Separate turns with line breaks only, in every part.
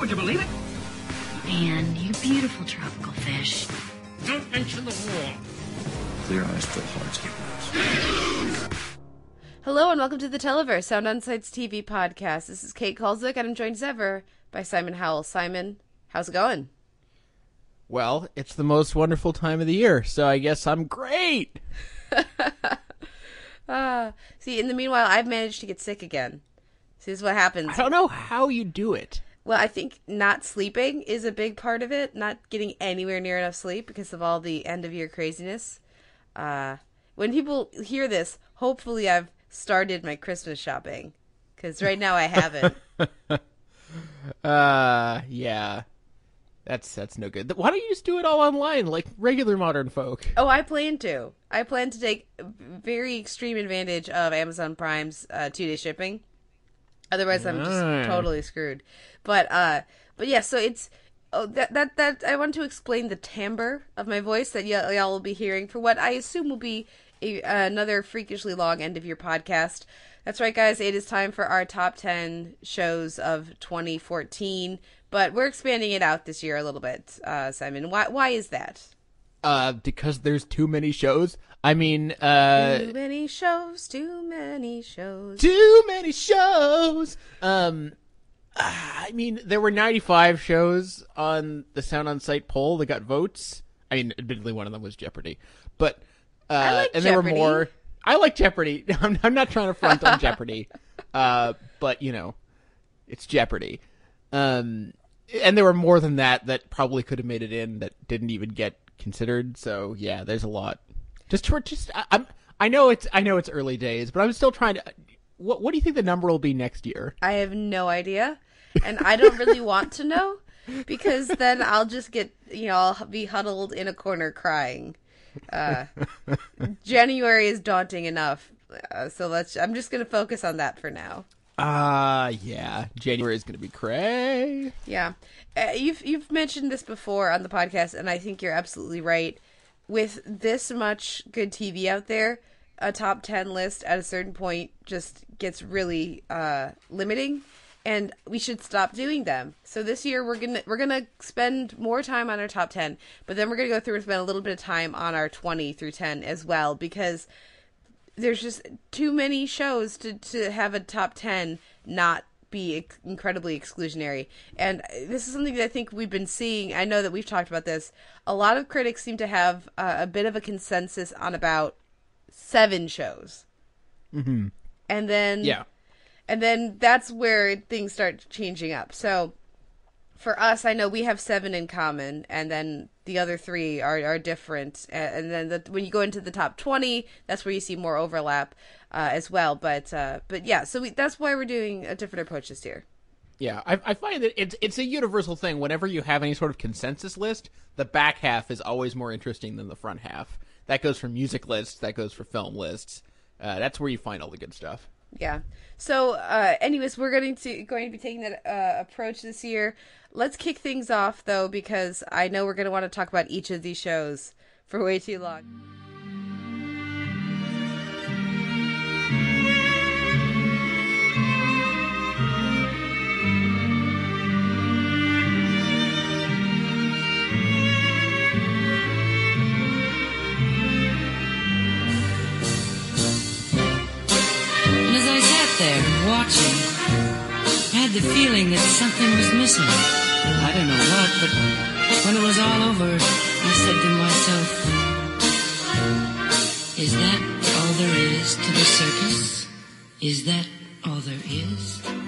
Would you believe it?
And you beautiful tropical fish.
Don't mention the war.
Clear eyes, full hearts, get lost.
Hello and welcome to the Televerse Sound On Sight's TV podcast. This is Kate Kulzick and I'm joined as ever by Simon Howell. Simon, how's it going?
Well, it's the most wonderful time of the year, so I guess I'm great.
Ah, see, in the meanwhile, I've managed to get sick again. See, this is what happens.
I don't know how you do it.
Well, I think not sleeping is a big part of it. Not getting anywhere near enough sleep because of all the end of year craziness. Uh, when people hear this, hopefully I've started my Christmas shopping because right now I haven't.
Uh, yeah. That's that's no good. Why don't you just do it all online like regular modern folk?
oh, I plan to. I plan to take very extreme advantage of Amazon Prime's uh, two day shipping. Otherwise, I'm just totally screwed. But uh, but yeah. So it's oh that that that I want to explain the timbre of my voice that y'all, y'all will be hearing for what I assume will be a, another freakishly long end of your podcast. That's right, guys. It is time for our top ten shows of 2014. But we're expanding it out this year a little bit, uh, Simon. Why why is that?
Uh, because there's too many shows. I mean, uh,
too many shows, too many shows.
too many shows. Um, I mean, there were 95 shows on the Sound on Sight poll that got votes. I mean, admittedly, one of them was Jeopardy, but uh,
like
and there
Jeopardy.
were more. I like Jeopardy. I'm, I'm not trying to front on Jeopardy, uh, but you know, it's Jeopardy. Um, and there were more than that that probably could have made it in that didn't even get considered. So yeah, there's a lot. Just for just I, I'm I know it's I know it's early days, but I'm still trying to. What what do you think the number will be next year?
I have no idea, and I don't really want to know because then I'll just get you know I'll be huddled in a corner crying. Uh, January is daunting enough, uh, so let's. I'm just gonna focus on that for now.
Uh yeah, January is going to be cray.
Yeah, uh, you've you've mentioned this before on the podcast, and I think you're absolutely right. With this much good TV out there, a top ten list at a certain point just gets really uh, limiting, and we should stop doing them. So this year we're gonna we're gonna spend more time on our top ten, but then we're gonna go through and spend a little bit of time on our twenty through ten as well because there's just too many shows to to have a top 10 not be ex- incredibly exclusionary and this is something that i think we've been seeing i know that we've talked about this a lot of critics seem to have uh, a bit of a consensus on about seven shows mm-hmm. and then
Yeah.
And then that's where things start changing up so for us i know we have seven in common and then the other three are, are different and then the, when you go into the top 20 that's where you see more overlap uh, as well but uh, but yeah so we, that's why we're doing a different approach this year
Yeah, I, I find that it's it's a universal thing. Whenever you have any sort of consensus list, the back half is always more interesting than the front half. That goes for music lists. That goes for film lists. Uh, that's where you find all the good stuff.
Yeah. So uh, anyways we're going to going to be taking that uh, approach this year. Let's kick things off though because i know we're going to want to talk about each of these shows for way too long
watching, I had the feeling that something was missing. I don't know what, but when it was all over, I said to myself, Is that all there is to the circus? Is that all there is?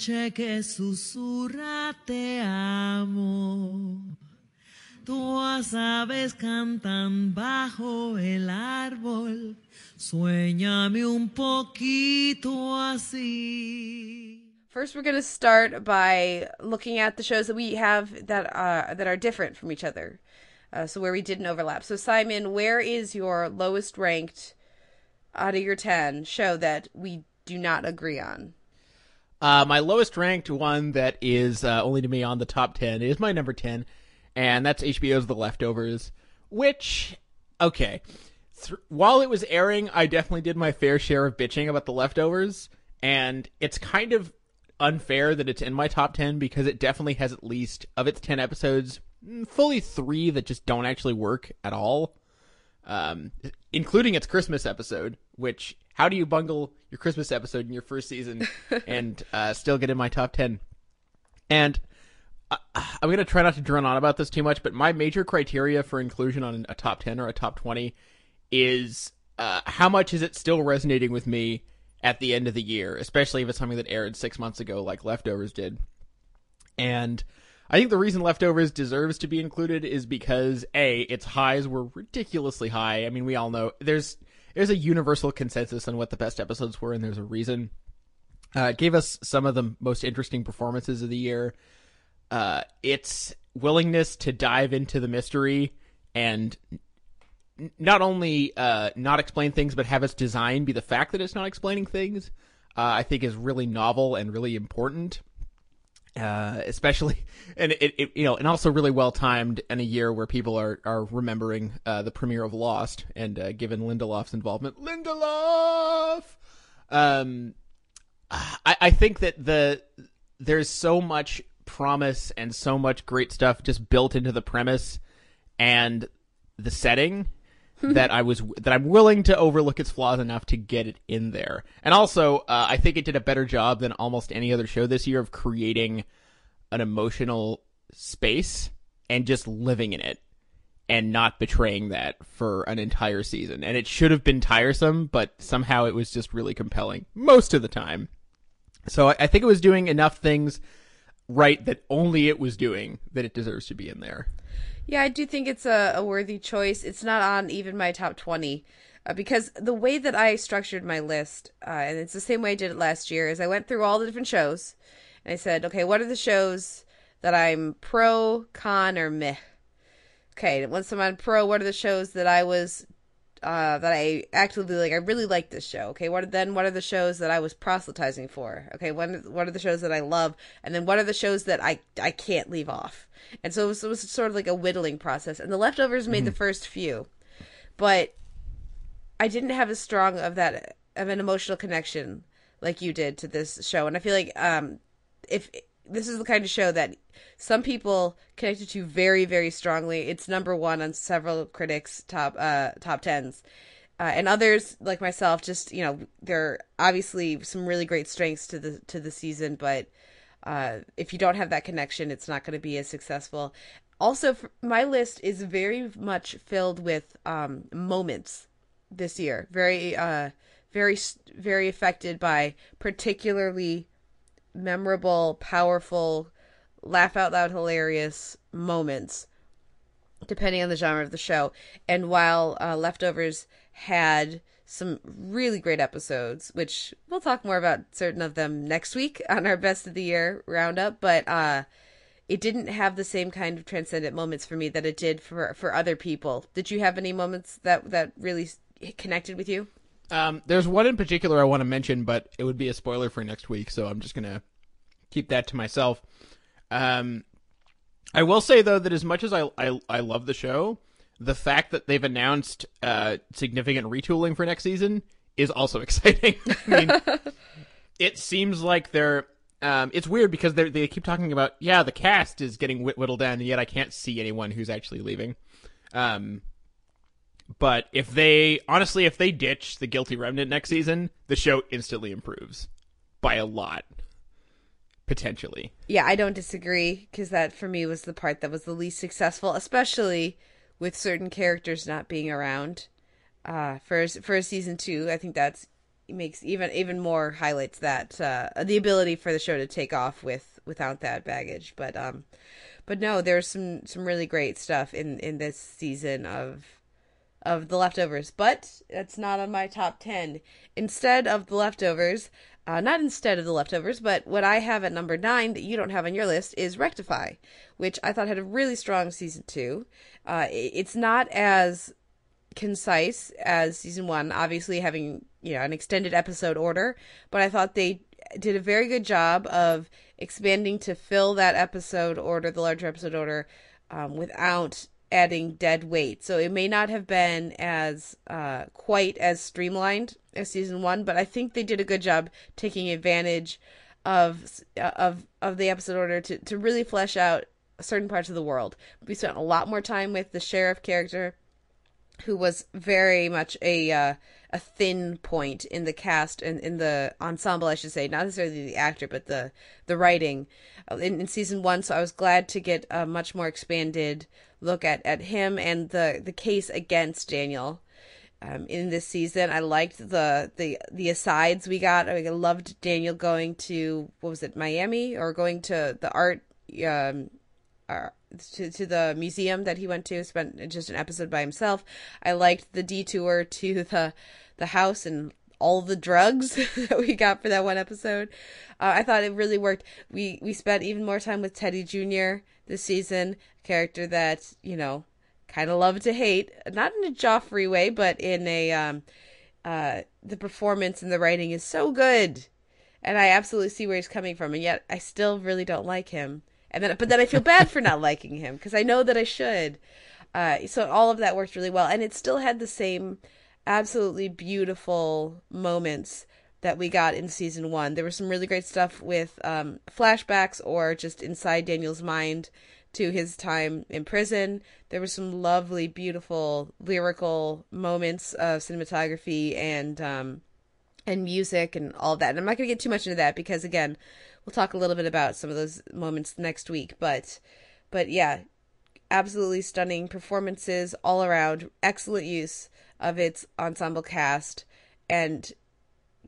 Noche que susurra te amo. Tus aves cantan bajo el árbol, sueñame un poquito así.
First, we're going to start by looking at the shows that we have that uh, that are different from each other. Uh, so where we didn't overlap. So Simon, where is your lowest ranked out of your ten show that we do not agree on?
Uh, my lowest ranked one that is uh, only to me on the top 10 is my number 10, and that's HBO's The Leftovers, which, okay. Th- while it was airing, I definitely did my fair share of bitching about The Leftovers, and it's kind of unfair that it's in my top 10 because it definitely has at least, of its 10 episodes, mm, fully three that just don't actually work at all. Um, including its Christmas episode, which how do you bungle your Christmas episode in your first season and uh, still get in my top 10? And I, I'm going to try not to drone on about this too much, but my major criteria for inclusion on a top 10 or a top 20 is uh, how much is it still resonating with me at the end of the year, especially if it's something that aired six months ago, like Leftovers did. And I think the reason Leftovers deserves to be included is because A, its highs were ridiculously high. I mean, we all know there's there's a universal consensus on what the best episodes were, and there's a reason. Uh, it gave us some of the most interesting performances of the year. Uh, its willingness to dive into the mystery and not only uh, not explain things, but have its design be the fact that it's not explaining things, uh, I think is really novel and really important. Uh, especially, and it, it, you know, and also really well timed in a year where people are are remembering uh, the premiere of Lost, and uh, given Lindelof's involvement, Lindelof. Um, I, I think that the there's so much promise and so much great stuff just built into the premise and the setting that I was that I'm willing to overlook its flaws enough to get it in there. And also, uh, I think it did a better job than almost any other show this year of creating an emotional space and just living in it and not betraying that for an entire season. And it should have been tiresome, but somehow it was just really compelling most of the time. So I, I think it was doing enough things right that only it was doing that it deserves to be in there.
Yeah, I do think it's a, a worthy choice. It's not on even my top 20 uh, because the way that I structured my list, uh, and it's the same way I did it last year, is I went through all the different shows and I said, okay, what are the shows that I'm pro, con, or meh? Okay, once I'm on pro, what are the shows that I was uh, that I actively like. I really like this show. Okay, what then what are the shows that I was proselytizing for? Okay, what what are the shows that I love, and then what are the shows that I I can't leave off? And so it was, it was sort of like a whittling process. And the leftovers made the first few, but I didn't have as strong of that of an emotional connection like you did to this show. And I feel like um, if this is the kind of show that some people connected to very very strongly. It's number one on several critics top uh top tens. Uh, and others like myself just you know there are obviously some really great strengths to the to the season but uh if you don't have that connection it's not going to be as successful. Also my list is very much filled with um moments this year. Very uh very very affected by particularly memorable, powerful, laugh out loud hilarious moments, depending on the genre of the show. And while uh, Leftovers had some really great episodes, which we'll talk more about certain of them next week on our best of the year roundup, but uh, it didn't have the same kind of transcendent moments for me that it did for for other people. Did you have any moments that that really connected with you?
Um, there's one in particular I want to mention, but it would be a spoiler for next week, so I'm just gonna keep that to myself. Um, I will say though that as much as I I, I love the show, the fact that they've announced uh, significant retooling for next season is also exciting. I mean, it seems like they're. Um, it's weird because they they keep talking about yeah the cast is getting whittled down, and yet I can't see anyone who's actually leaving. Um, but if they honestly, if they ditch the guilty remnant next season, the show instantly improves by a lot, potentially.
Yeah, I don't disagree because that for me was the part that was the least successful, especially with certain characters not being around. uh, for for season two. I think that's makes even even more highlights that uh, the ability for the show to take off with without that baggage. But um, but no, there's some some really great stuff in in this season of of the leftovers. But that's not on my top ten. Instead of the leftovers, uh, not instead of the leftovers, but what I have at number nine that you don't have on your list is Rectify, which I thought had a really strong season two. Uh, it's not as concise as season one, obviously having you know an extended episode order, but I thought they did a very good job of expanding to fill that episode order, the larger episode order, um, without adding dead weight. So it may not have been as uh, quite as streamlined as season one, but I think they did a good job taking advantage of of of the episode order to to really flesh out certain parts of the world. We spent a lot more time with the sheriff character, who was very much a uh, a thin point in the cast and in the ensemble, I should say, not necessarily the actor, but the the writing uh, in, in season one. So I was glad to get a much more expanded look at, at him and the the case against Daniel. Um, in this season, I liked the the the asides we got. I, mean, I loved Daniel going to what was it, Miami, or going to the art um, uh, to, to the museum that he went to, spent just an episode by himself. I liked the detour to the the house and all the drugs that we got for that one episode. Uh, I thought it really worked. We we spent even more time with Teddy Jr. this season, a character that you know kind of love to hate, not in a Joffrey way, but in a um, uh, the performance and the writing is so good, and I absolutely see where he's coming from, and yet I still really don't like him. And then, but then I feel bad for not liking him because I know that I should. Uh, so all of that worked really well, and it still had the same absolutely beautiful moments that we got in season one. There was some really great stuff with um, flashbacks or just inside Daniel's mind to his time in prison. There were some lovely, beautiful lyrical moments of cinematography and um, and music and all that. And I'm not going to get too much into that because again, we'll talk a little bit about some of those moments next week. But but yeah, absolutely stunning performances all around. Excellent use of its ensemble cast and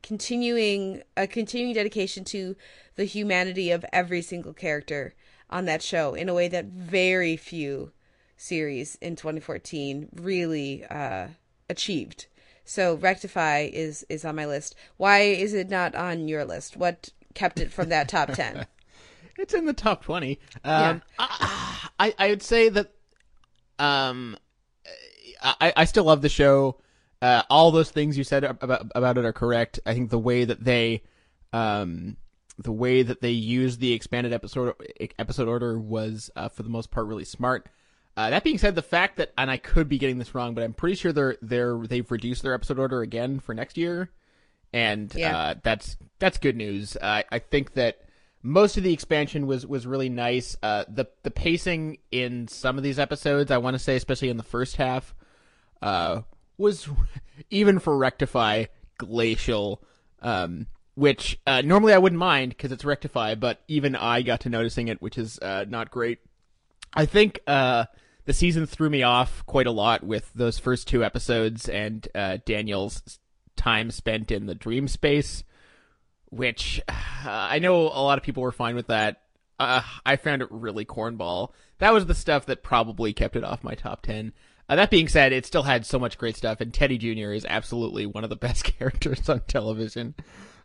continuing a continuing dedication to the humanity of every single character on that show in a way that very few series in 2014 really uh, achieved. So Rectify is is on my list. Why is it not on your list? What kept it from that top 10?
it's in the top 20. Um, yeah. I, I would say that um, I, I still love the show. Uh, all those things you said about about it are correct. I think the way that they um, the way that they used the expanded episode episode order was uh, for the most part really smart. Uh, that being said, the fact that and I could be getting this wrong, but I'm pretty sure they're they're they've reduced their episode order again for next year, and yeah. uh, that's that's good news. Uh, I think that most of the expansion was was really nice. Uh, the the pacing in some of these episodes, I want to say, especially in the first half, uh, was even for Rectify glacial. Um, which uh, normally I wouldn't mind because it's Rectify, but even I got to noticing it, which is uh, not great. I think uh, the season threw me off quite a lot with those first two episodes and uh, Daniel's time spent in the dream space, which I know a lot of people were fine with that. Uh, I found it really cornball. That was the stuff that probably kept it off my top 10. Uh, that being said, it still had so much great stuff, and Teddy Jr. is absolutely one of the best characters on television.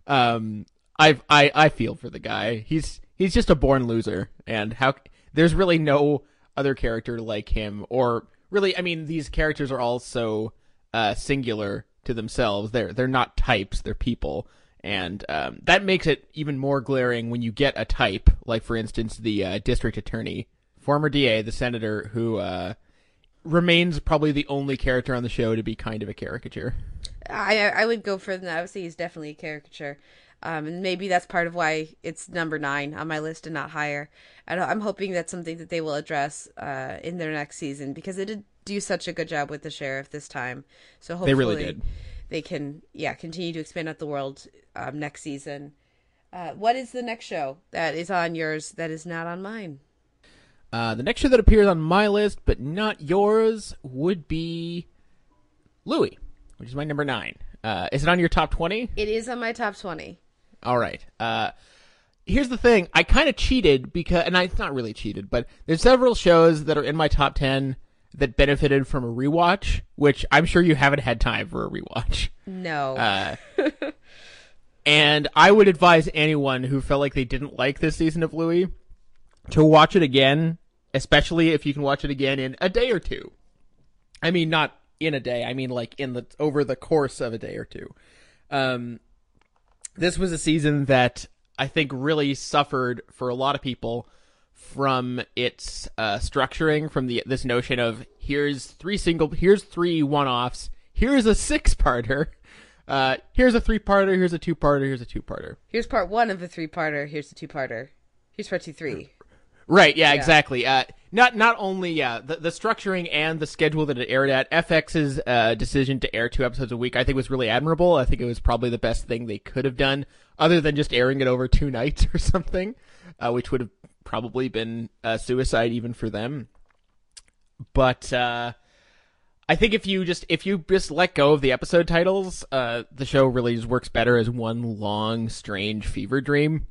Um, I I I feel for the guy. He's he's just a born loser, and how there's really no other character like him, or really, I mean, these characters are all so uh, singular to themselves. They're they're not types; they're people, and um, that makes it even more glaring when you get a type, like for instance, the uh, district attorney, former DA, the senator, who uh, remains probably the only character on the show to be kind of a caricature.
I I would go further than that. I would say he's definitely a caricature. Um, and maybe that's part of why it's number nine on my list and not higher. And I'm hoping that's something that they will address uh, in their next season because it did do such a good job with the sheriff this time. So hopefully
they really did.
They can, yeah, continue to expand out the world um, next season. Uh, what is the next show that is on yours that is not on mine?
Uh, the next show that appears on my list but not yours would be Louie. which is my number nine. Uh, is it on your top twenty?
It is on my top 20.
All right. Uh, here's the thing. I kind of cheated because, and I, it's not really cheated, but there's several shows that are in my top 10 that benefited from a rewatch, which I'm sure you haven't had time for a rewatch.
No.
Uh, and I would advise anyone who felt like they didn't like this season of Louis to watch it again, especially if you can watch it again in a day or two. I mean, not in a day. I mean, like in the over the course of a day or two. Um, this was a season that I think really suffered for a lot of people from its uh, structuring, from the this notion of here's three single, here's three one-offs, here's a six-parter, uh, here's a three-parter, here's a two-parter, here's a two-parter.
Here's part one of the three parter. Here's the two parter. Here's part two, three.
Right. Yeah.
Yeah.
Exactly. Uh, not not only yeah the the structuring and the schedule that it aired at FX's uh, decision to air two episodes a week I think was really admirable. I think it was probably the best thing they could have done, other than just airing it over two nights or something, uh, which would have probably been uh, suicide even for them. But uh, I think if you just if you just let go of the episode titles, uh, the show really just works better as one long strange fever dream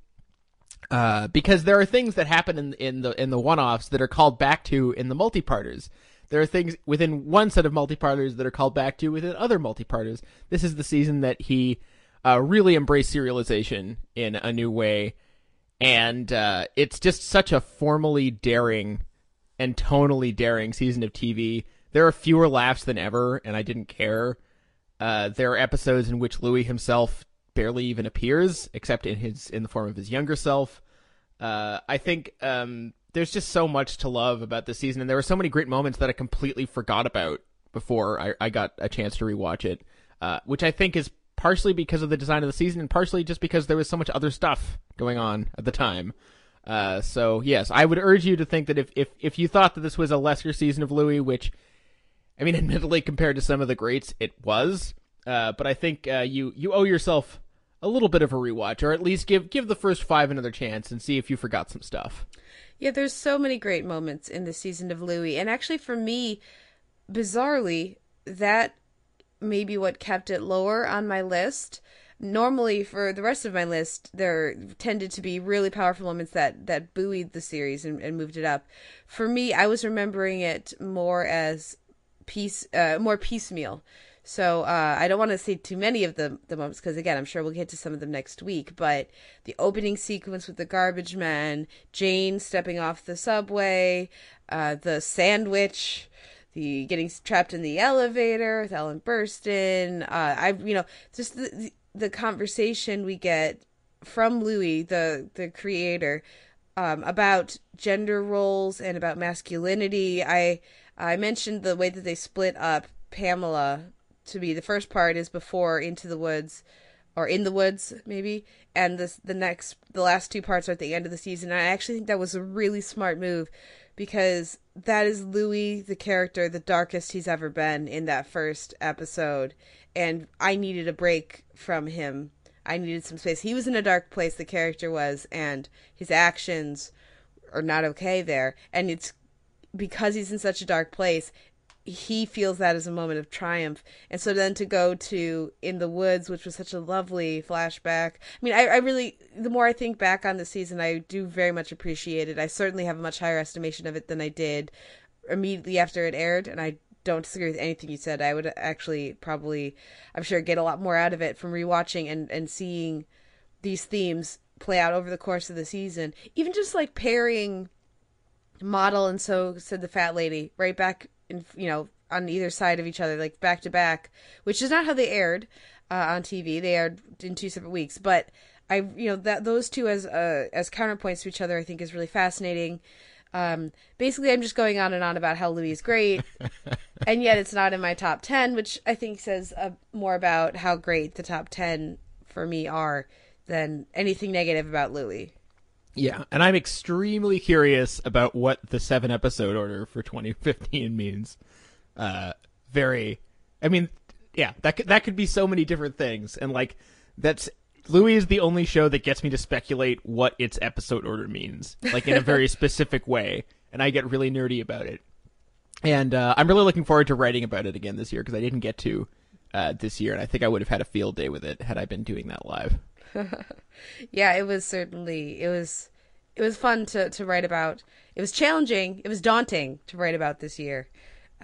uh, because there are things that happen in in the in the one-offs that are called back to in the multi-parters. There are things within one set of multi-parters that are called back to within other multi-parters. This is the season that he uh, really embraced serialization in a new way, and uh, it's just such a formally daring and tonally daring season of TV. There are fewer laughs than ever, and I didn't care. Uh, there are episodes in which Louis himself barely even appears, except in his in the form of his younger self. Uh, I think um, there's just so much to love about this season, and there were so many great moments that I completely forgot about before I, I got a chance to rewatch it, uh, which I think is partially because of the design of the season, and partially just because there was so much other stuff going on at the time. Uh, so yes, I would urge you to think that if, if if you thought that this was a lesser season of Louis, which I mean, admittedly, compared to some of the greats, it was. Uh, but I think uh, you you owe yourself a little bit of a rewatch, or at least give give the first five another chance and see if you forgot some stuff.
Yeah, there's so many great moments in the season of Louis, and actually for me, bizarrely, that may be what kept it lower on my list. Normally, for the rest of my list, there tended to be really powerful moments that that buoyed the series and, and moved it up. For me, I was remembering it more as piece, uh, more piecemeal. So uh, I don't want to say too many of the the moments because again, I'm sure we'll get to some of them next week. But the opening sequence with the garbage man, Jane stepping off the subway, uh, the sandwich, the getting trapped in the elevator with Ellen Burstyn. Uh, I you know just the, the conversation we get from Louis, the the creator, um, about gender roles and about masculinity. I I mentioned the way that they split up Pamela to be the first part is before Into the Woods or In the Woods maybe and this the next the last two parts are at the end of the season. And I actually think that was a really smart move because that is Louis the character the darkest he's ever been in that first episode and I needed a break from him. I needed some space. He was in a dark place the character was and his actions are not okay there and it's because he's in such a dark place he feels that as a moment of triumph. And so then to go to In the Woods, which was such a lovely flashback. I mean, I, I really, the more I think back on the season, I do very much appreciate it. I certainly have a much higher estimation of it than I did immediately after it aired. And I don't disagree with anything you said. I would actually probably, I'm sure, get a lot more out of it from rewatching and, and seeing these themes play out over the course of the season. Even just like pairing model and so said the fat lady right back in you know on either side of each other like back to back which is not how they aired uh, on tv they aired in two separate weeks. But i you know that those two as uh, as counterpoints to each other i think is really fascinating. Um basically i'm just going on and on about how louis is great and yet it's not in my top 10 which i think says uh, more about how great the top 10 for me are than anything negative about louis
Yeah, and I'm extremely curious about what the seven episode order for 2015 means. Uh, very, I mean, yeah, that could, that could be so many different things, and like that's Louis is the only show that gets me to speculate what its episode order means, like in a very specific way, and I get really nerdy about it. And uh, I'm really looking forward to writing about it again this year because I didn't get to uh, this year, and I think I would have had a field day with it had I been doing that live.
yeah, it was certainly it was it was fun to to write about. It was challenging. It was daunting to write about this year.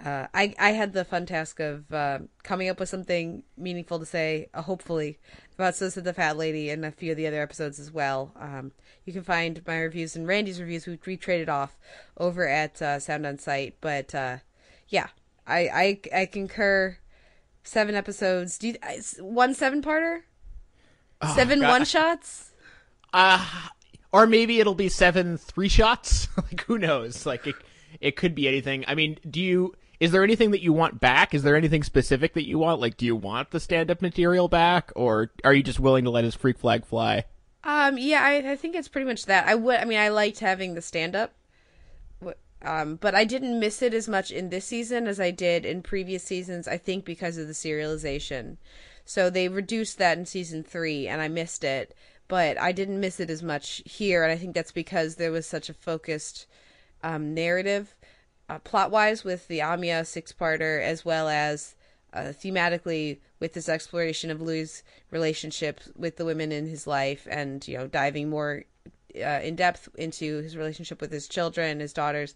Uh, I I had the fun task of uh, coming up with something meaningful to say, uh, hopefully, about So Said the Fat Lady and a few of the other episodes as well. Um, you can find my reviews and Randy's reviews, we traded off over at uh, Sound on Sight. But uh, yeah, I, I I concur. Seven episodes. Do you, one seven parter?
Oh,
seven
God.
one shots?
Uh or maybe it'll be seven three shots. like who knows? Like it, it could be anything. I mean, do you? Is there anything that you want back? Is there anything specific that you want? Like, do you want the stand-up material back, or are you just willing to let his freak flag fly?
Um, yeah, I, I think it's pretty much that. I would. I mean, I liked having the stand-up, um, but I didn't miss it as much in this season as I did in previous seasons. I think because of the serialization. So they reduced that in season three, and I missed it. But I didn't miss it as much here, and I think that's because there was such a focused um, narrative, uh, plot wise, with the Amia six parter, as well as uh, thematically with this exploration of Louis' relationship with the women in his life, and you know, diving more uh, in depth into his relationship with his children, his daughters,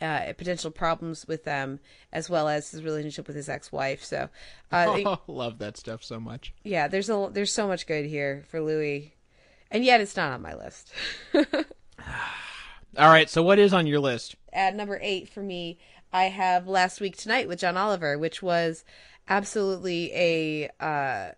uh, potential problems with them, as well as his relationship with his ex-wife. So, uh,
oh, love that stuff so much.
Yeah, there's a there's so much good here for Louis, and yet it's not on my list.
All right, so what is on your list?
At number eight for me, I have Last Week Tonight with John Oliver, which was absolutely a uh,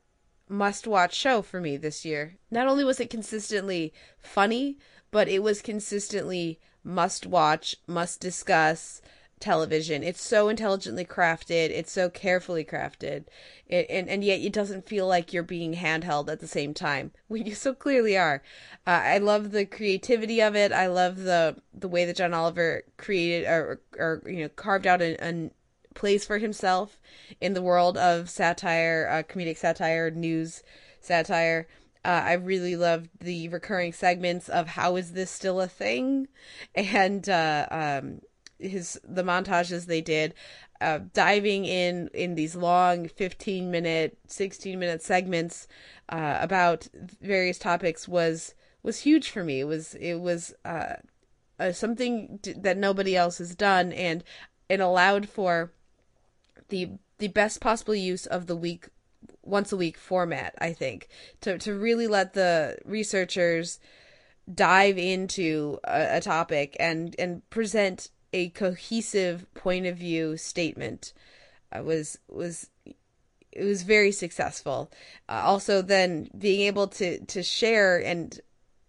must-watch show for me this year. Not only was it consistently funny, but it was consistently must watch, must discuss television. It's so intelligently crafted, it's so carefully crafted, it, and and yet it doesn't feel like you're being handheld at the same time. We you so clearly are. Uh, I love the creativity of it. I love the the way that John Oliver created or or you know carved out a, a place for himself in the world of satire, uh, comedic satire, news satire. Uh, I really loved the recurring segments of how is this still a thing, and uh, um, his the montages they did, uh, diving in in these long fifteen minute, sixteen minute segments uh, about various topics was was huge for me. It was it was uh, something that nobody else has done, and it allowed for the the best possible use of the week once a week format, I think, to to really let the researchers dive into a, a, topic and and present a cohesive point of view statement uh, was was it was very successful. Uh, also, then being able to to share and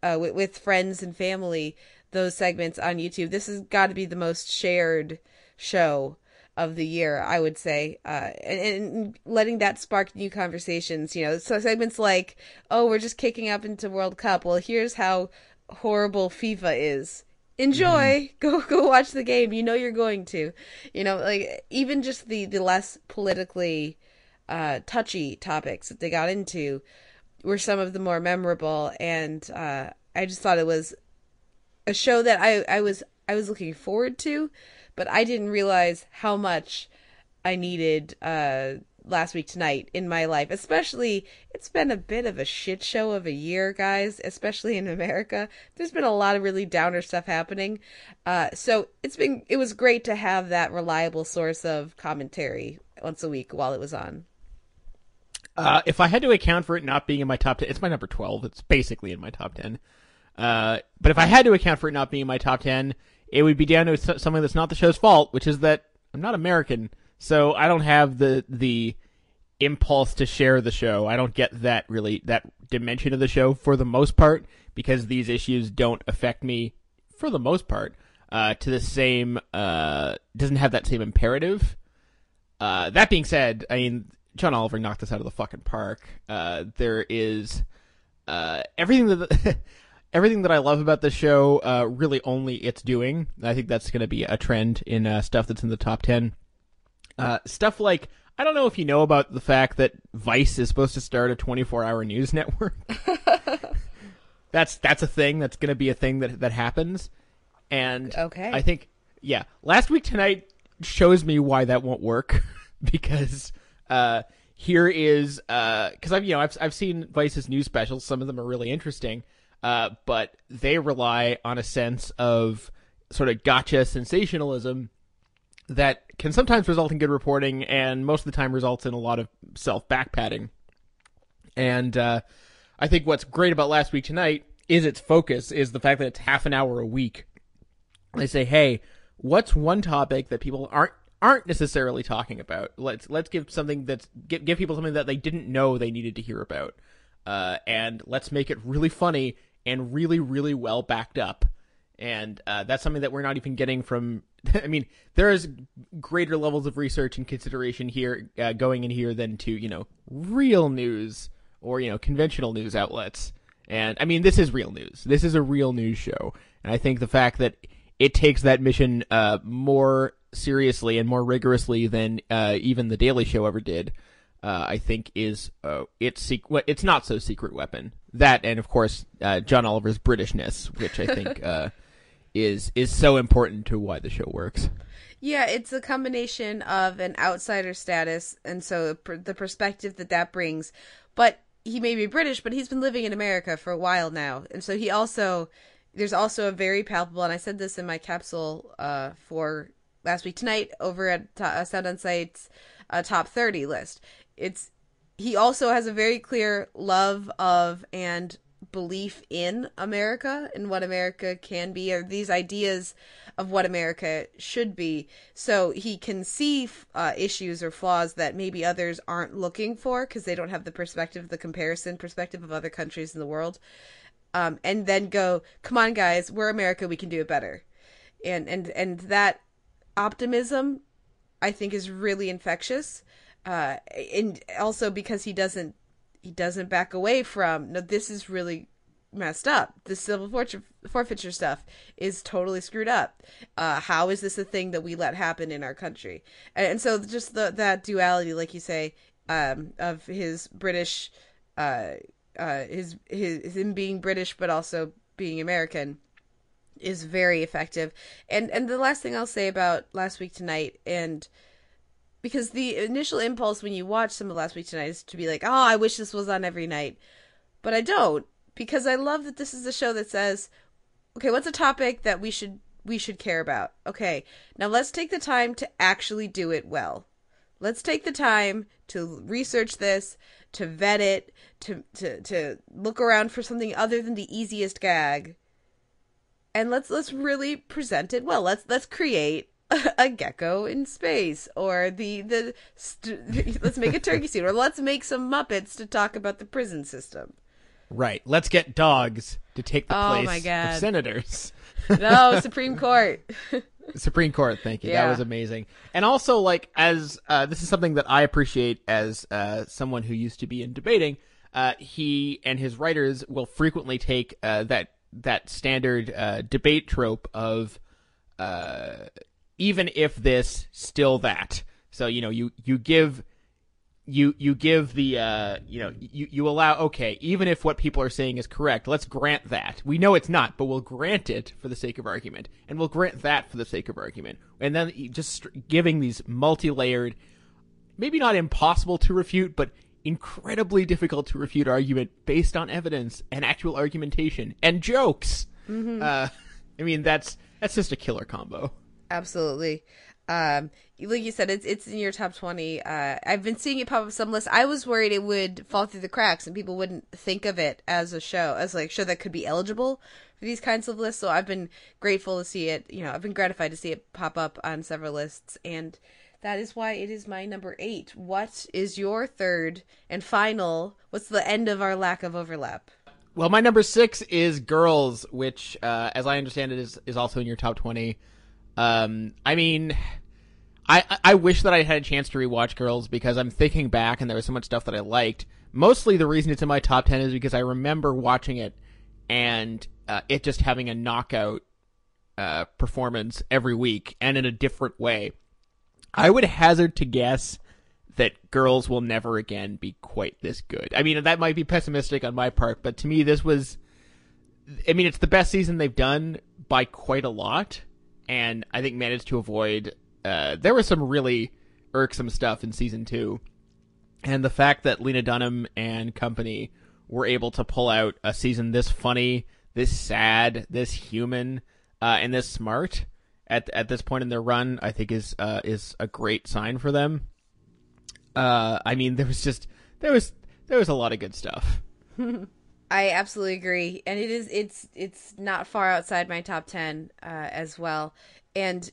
uh, with, with friends and family those segments on YouTube. This has got to be the most shared show of the year, I would say, uh, and, and, letting that spark new conversations. You know, so segments like, "Oh, we're just kicking up into World Cup." Well, here's how horrible FIFA is. Enjoy. Mm. Go go watch the game. You know you're going to. You know, like even just the the less politically uh, touchy topics that they got into were some of the more memorable, and uh, I just thought it was a show that I I was I was looking forward to but I didn't realize how much I needed uh, last week tonight in my life. Especially, it's been a bit of a shit show of a year, guys. Especially in America, there's been a lot of really downer stuff happening. Uh, so it's been it was great to have that reliable source of commentary once a week while it was on.
Uh, if I had to account for it not being in my top ten, it's my number twelve. It's basically in my top ten. Uh, but if I had to account for it not being in my top ten, it would be down to something that's not the show's fault, which is that I'm not American, so I don't have the the impulse to share the show. I don't get that really that dimension of the show for the most part because these issues don't affect me for the most part uh, to the same uh, doesn't have that same imperative. Uh, that being said, I mean John Oliver knocked this out of the fucking park. Uh, there is uh, everything that everything that I love about the show, uh, really only it's doing. I think that's going to be a trend in uh, stuff that's in the top 10. Uh, stuff like, I don't know if you know about the fact that Vice is supposed to start a 24 hour news network. that's that's a thing. That's going to be a thing that, that happens. And
okay.
I think, yeah, last week tonight shows me why that won't work because uh, here is because I've you know I've I've seen Vice's news specials. Some of them are really interesting, uh, but they rely on a sense of sort of gotcha sensationalism that can sometimes result in good reporting, and most of the time results in a lot of self backpatting. And uh, I think what's great about last week tonight is its focus is the fact that it's half an hour a week. They say, hey, what's one topic that people aren't aren't necessarily talking about? Let's let's give something that's give, give people something that they didn't know they needed to hear about, uh, and let's make it really funny and really really well backed up. And uh, that's something that we're not even getting from. I mean, there is greater levels of research and consideration here uh, going in here than to you know real news or you know conventional news outlets. And I mean, this is real news. This is a real news show, and I think the fact that it takes that mission uh, more seriously and more rigorously than uh, even the Daily Show ever did, uh, I think is uh, its sec- it's not so secret weapon. That and of course uh, John Oliver's Britishness, which I think uh, is is so important to why the show works.
Yeah, it's a combination of an outsider status and so the perspective that that brings, but he may be British, but he's been living in America for a while now, and so he also there's also a very palpable, and I said this in my capsule uh, for last week tonight over at uh, Sound on Sight's uh, top 30 list. It's he also has a very clear love of and belief in America and what America can be, or these ideas of what America should be. So he can see uh, issues or flaws that maybe others aren't looking for because they don't have the perspective, the comparison perspective of other countries in the world. Um, and then go, come on, guys, we're America, we can do it better. And and and that optimism, I think, is really infectious. Uh, and also because he doesn't he doesn't back away from no this is really messed up. The civil forfeiture, forfeiture stuff is totally screwed up. Uh, how is this a thing that we let happen in our country? And, and so just the, that duality like you say um, of his british uh, uh, his, his him being british but also being american is very effective. And and the last thing i'll say about last week tonight and because the initial impulse when you watch some of last week tonight is to be like, oh, I wish this was on every night. But I don't because I love that this is a show that says, okay, what's a topic that we should we should care about? Okay, now let's take the time to actually do it well. Let's take the time to research this, to vet it, to to to look around for something other than the easiest gag. And let's let's really present it well. Let's let's create a gecko in space or the the st- let's make a turkey suit or let's make some muppets to talk about the prison system.
Right. Let's get dogs to take the
oh
place of senators.
No supreme court.
Supreme court thank you.
Yeah.
that was amazing. And also like as uh, this is something that i appreciate as uh, someone who used to be in debating uh, he and his writers will frequently take uh, that that standard uh, debate trope of uh, even if this, still that. So you know, you you give you you give the uh, you know you you allow okay, even if what people are saying is correct, let's grant that. We know it's not, but we'll grant it for the sake of argument, and we'll grant that for the sake of argument, and then just giving these multi-layered, maybe not impossible to refute, but incredibly difficult to refute argument based on evidence and actual argumentation and jokes. Uh, I mean, that's that's just a killer combo.
Absolutely. Um like you said it's it's in your top 20 uh i've been seeing it pop up some lists. I was worried it would fall through the cracks and people wouldn't think of it as a show as like show that could be eligible for these kinds of lists. So i've been grateful to see it. You know i've been gratified to see it pop up on several lists. And that is why it is my number eight. What is your third and final what's the end of our lack of overlap?
Well, my number six is Girls, which, uh, as I understand it, is is also in your top twenty. Um, I mean, I I wish that I had a chance to rewatch Girls because I'm thinking back and there was so much stuff that I liked. Mostly the reason it's in my top ten is because I remember watching it and uh, it just having a knockout uh, performance every week and in a different way. I would hazard to guess that girls will never again be quite this good. I mean, that might be pessimistic on my part, but to me, this was. I mean, it's the best season they've done by quite a lot, and I think managed to avoid. Uh, there was some really irksome stuff in season two, and the fact that Lena Dunham and company were able to pull out a season this funny, this sad, this human, uh, and this smart at at this point in their run, I think is uh, is a great sign for them. Uh, I mean, there was just there was there was a lot of good stuff.
I absolutely agree, and it is it's it's not far outside my top ten uh, as well. And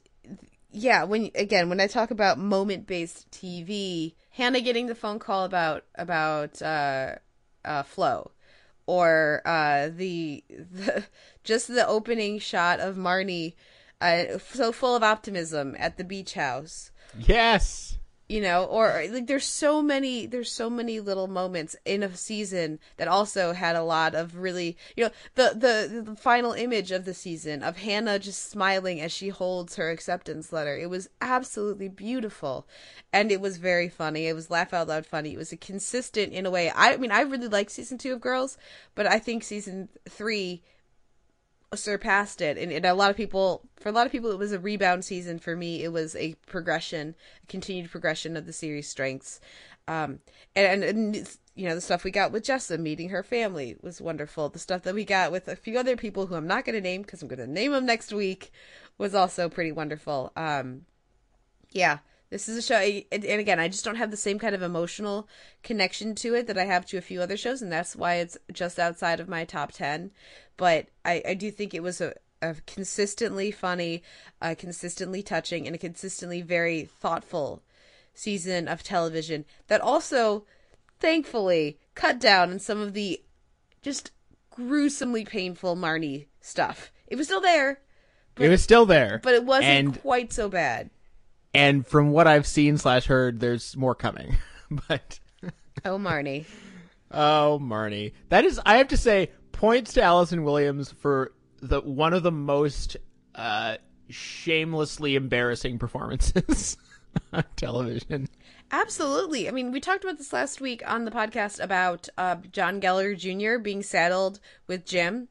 yeah, when again when I talk about moment based TV, Hannah getting the phone call about about uh, uh, Flo, or uh, the the just the opening shot of Marnie, uh, so full of optimism at the beach house.
Yes.
You know, or like there's so many there's so many little moments in a season that also had a lot of really you know the the the final image of the season of Hannah just smiling as she holds her acceptance letter. It was absolutely beautiful, and it was very funny. It was laugh out loud funny. It was consistent in a way. I mean, I really like season two of Girls, but I think season three surpassed it. And, and, a lot of people for a lot of people it was a rebound season. For me it was a progression a continued progression of the series strengths. Um and, and, and you know the stuff we got with Jessa meeting her family was wonderful. The stuff that we got with a few other people who I'm not going to name because I'm going to name them next week was also pretty wonderful. Um yeah this is a show, and again, I just don't have the same kind of emotional connection to it that I have to a few other shows, and that's why it's just outside of my top 10. But I, I do think it was a, a consistently funny, uh, consistently touching, and a consistently very thoughtful season of television that also, thankfully, cut down on some of the just gruesomely painful Marnie stuff. It was still there.
But, it was still there.
But it wasn't
and...
quite so bad
and from what I've seen slash heard, there's more coming. but
oh, Marnie,
oh Marnie, that is I have to say points to Allison Williams for the one of the most uh, shamelessly embarrassing performances on television.
Absolutely. I mean, we talked about this last week on the podcast about uh, John Gallagher Jr. being saddled with Jim,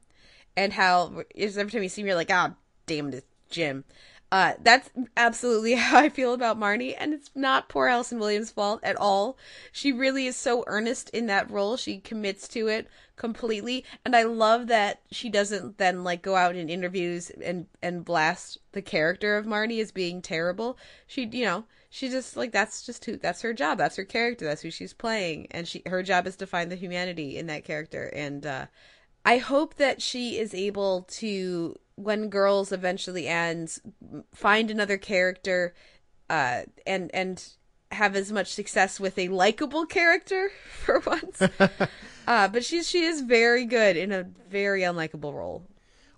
and how every time you see him, you're like, "Ah, oh, damn it, Jim." Uh, that's absolutely how I feel about Marnie, and it's not poor Allison Williams' fault at all. She really is so earnest in that role. She commits to it completely, and I love that she doesn't then like go out in interviews and and blast the character of Marnie as being terrible. She, you know, she just like that's just who that's her job. That's her character. That's who she's playing, and she her job is to find the humanity in that character. And uh, I hope that she is able to when girls eventually ends find another character uh and and have as much success with a likable character for once. Uh but she's she is very good in a very unlikable role.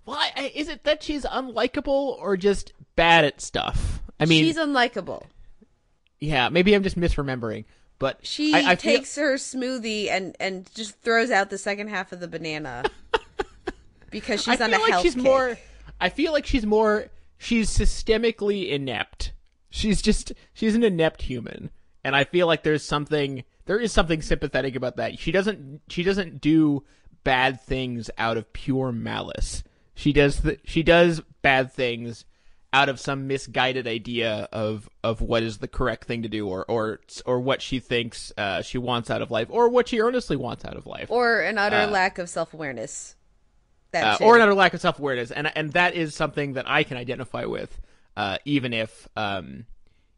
Well I, is it that she's unlikable or just bad at stuff? I mean
she's unlikable.
Yeah maybe i'm just misremembering but
she
I
takes
feel...
her smoothie and and just throws out the second half of the banana because she's
I
on
feel
a
like
health
she's
kick.
more I feel like she's more she's systemically inept. She's just she's an inept human. And I feel like there's something there is something sympathetic about that. She doesn't she doesn't do bad things out of pure malice. She does the, she does bad things out of some misguided idea of of what is the correct thing to do or or or what she thinks uh, she wants out of life or what she earnestly wants out of life
or an utter
Uh,
lack of self-awareness
uh, or another lack of self awareness, and and that is something that I can identify with, uh, even if um,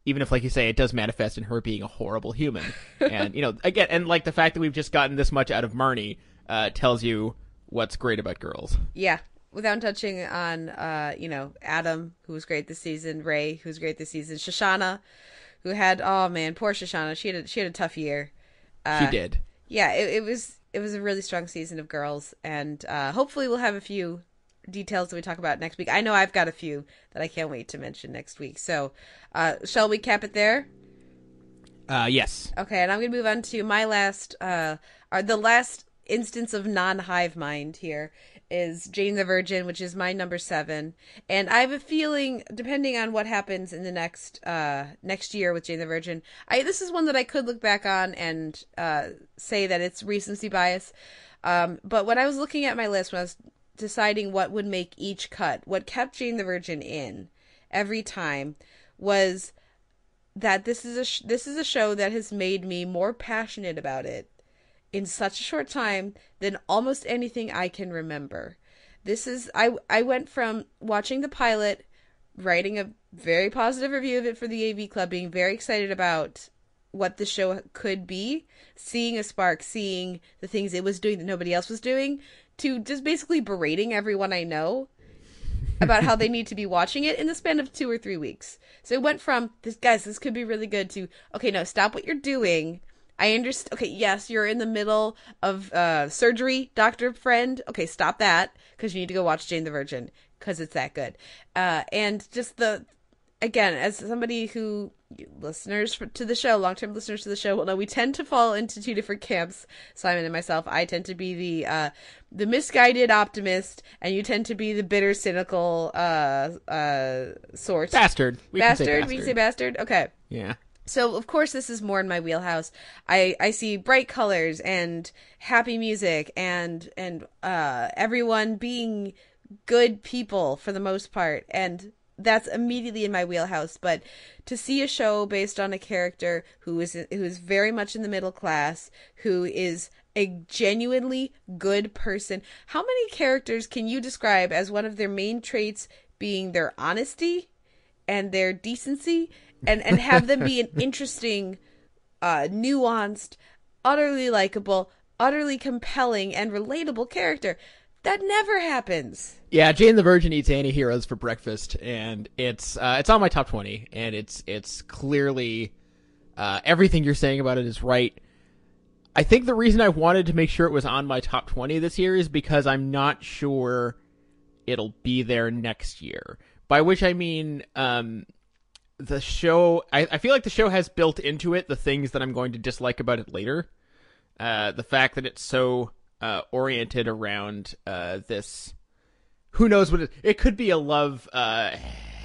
even if like you say it does manifest in her being a horrible human, and you know again, and like the fact that we've just gotten this much out of Marnie uh, tells you what's great about girls.
yeah. Without touching on uh you know adam who was great this season ray who was great this season shoshana who had oh man poor shoshana. She had a, she had a tough year. Uh,
she did.
yeah it, it was it was a really strong season of girls and uh hopefully we'll have a few details that we talk about next week. I know i've got a few that i can't wait to mention next week. So uh shall we cap it there?
Uh, yes.
Okay, and I'm gonna move on to my last, uh, or the last instance of non-hive mind here is Jane the Virgin, which is my number seven, and I have a feeling, depending on what happens in the next, uh, next year with Jane the Virgin, I this is one that I could look back on and uh, say that it's recency bias. Um, but when I was looking at my list, when I was deciding what would make each cut, what kept Jane the Virgin in every time was that this is a sh- this is a show that has made me more passionate about it in such a short time than almost anything I can remember. This is I I went from watching the pilot, writing a very positive review of it for the AV Club, being very excited about what the show could be, seeing a spark, seeing the things it was doing that nobody else was doing, to just basically berating everyone I know about how they need to be watching it in the span of two or three weeks. So it went from this guys, this could be really good to okay, no, stop what you're doing. I understand. Okay, yes, you're in the middle of uh, surgery, doctor friend. Okay, stop that because you need to go watch Jane the Virgin because it's that good. Uh, and just the again, as somebody who listeners to the show, long term listeners to the show will know, we tend to fall into two different camps. Simon and myself. I tend to be the uh, the misguided optimist, and you tend to be the bitter, cynical uh, uh, sort.
Bastard. We can say
bastard. We can say bastard. Okay.
Yeah.
So of course this is more in my wheelhouse. I I see bright colors and happy music and and uh everyone being good people for the most part and that's immediately in my wheelhouse but to see a show based on a character who is who is very much in the middle class who is a genuinely good person how many characters can you describe as one of their main traits being their honesty and their decency and and have them be an interesting uh nuanced utterly likable utterly compelling and relatable character that never happens
Yeah, Jane the Virgin eats anti-heroes for breakfast, and it's uh, it's on my top twenty, and it's it's clearly uh, everything you're saying about it is right. I think the reason I wanted to make sure it was on my top twenty this year is because I'm not sure it'll be there next year. By which I mean, um, the show. I, I feel like the show has built into it the things that I'm going to dislike about it later. Uh, the fact that it's so uh, oriented around uh, this who knows what it, it could be a love uh,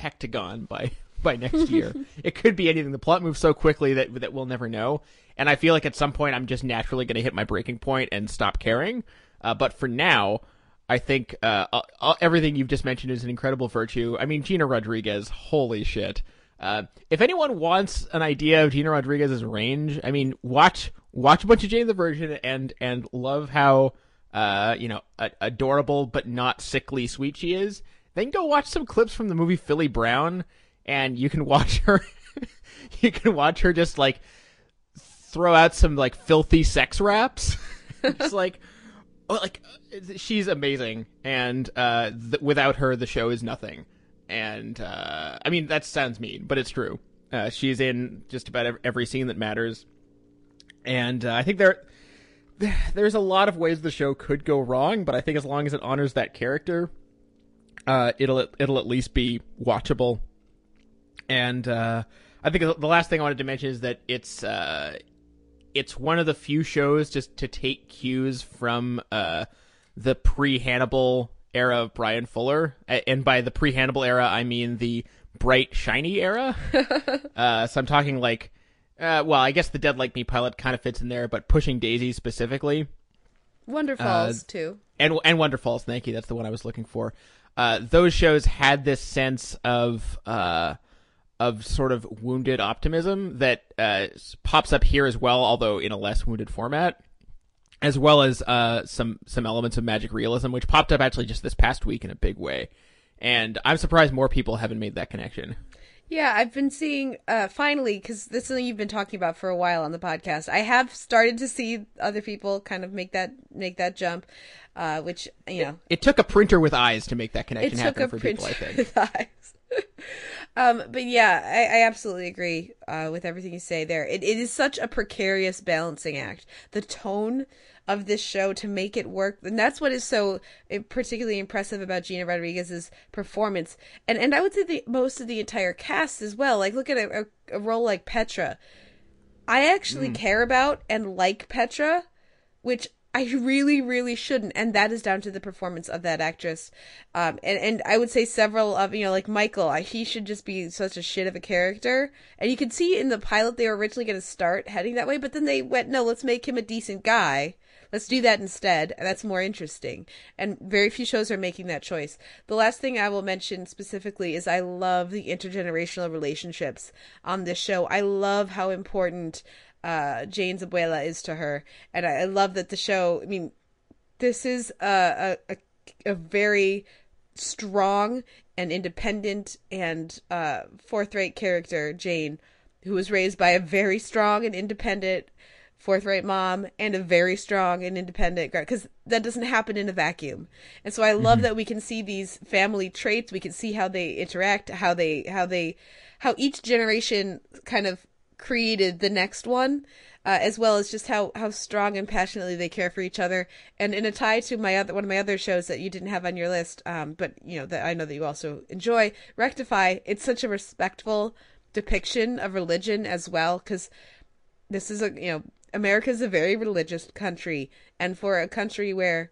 hectagon by by next year. it could be anything. The plot moves so quickly that that we'll never know. And I feel like at some point I'm just naturally going to hit my breaking point and stop caring. Uh, but for now, I think uh, everything you've just mentioned is an incredible virtue. I mean, Gina Rodriguez, holy shit. Uh, if anyone wants an idea of Gina Rodriguez's range, I mean, watch watch a bunch of Jane the Virgin and and love how uh, you know, a- adorable but not sickly sweet she is, then go watch some clips from the movie Filly Brown, and you can watch her. you can watch her just like throw out some like filthy sex raps. it's like, oh, like she's amazing, and uh, th- without her, the show is nothing. And uh, I mean, that sounds mean, but it's true. Uh, she's in just about every scene that matters, and uh, I think there there's a lot of ways the show could go wrong, but I think as long as it honors that character, uh, it'll it'll at least be watchable. And uh, I think the last thing I wanted to mention is that it's uh, it's one of the few shows just to take cues from the pre Hannibal era of Bryan Fuller, and by the pre Hannibal era I mean the bright shiny era. uh, so I'm talking like uh, well, I guess the Dead Like Me pilot kind of fits in there, but Pushing Daisy specifically.
Wonderfalls uh, too.
And and Wonderfalls, thank you. That's the one I was looking for. Uh, those shows had this sense of uh, of sort of wounded optimism that uh, pops up here as well, although in a less wounded format, as well as uh, some some elements of magic realism, which popped up actually just this past week in a big way. And I'm surprised more people haven't made that connection.
Yeah, I've been seeing uh finally because this is something you've been talking about for a while on the podcast. I have started to see other people kind of make that make that jump, uh, which you know
it, it took a printer with eyes to make that connection happen for people. I think. With eyes.
um, but yeah, I, I absolutely agree uh, with everything you say there. It, it is such a precarious balancing act. The tone of this show to make it work. And that's what is so eh, particularly impressive about Gina Rodriguez's performance. And and I would say the most of the entire cast as well. Like look at a, a, a role like Petra. I actually mm. care about and like Petra, which I really, really shouldn't, and that is down to the performance of that actress. Um, and and I would say several of you know like Michael, he should just be such a shit of a character. And you can see in the pilot they were originally going to start heading that way, but then they went, no, let's make him a decent guy let's do that instead. That's more interesting. And very few shows are making that choice. The last thing I will mention specifically is I love the intergenerational relationships on this show. I love how important uh, Jane's abuela is to her, and I, I love that the show. I mean, this is a a, a, a very strong and independent and uh, forthright character, Jane, who was raised by a very strong and independent forthright mom and a very strong and independent girl, because that doesn't happen in a vacuum. And so i love mm-hmm. that we can see these family traits. We can see how they interact how they how they how each generation kind of created the next one uh, as well as just how how strong and passionately they care for each other. And in a tie to my other one of my other shows that you didn't have on your list um, but you know that i know that you also enjoy rectify. It's such a respectful depiction of religion as well because this is a you know America is a very religious country, and for a country where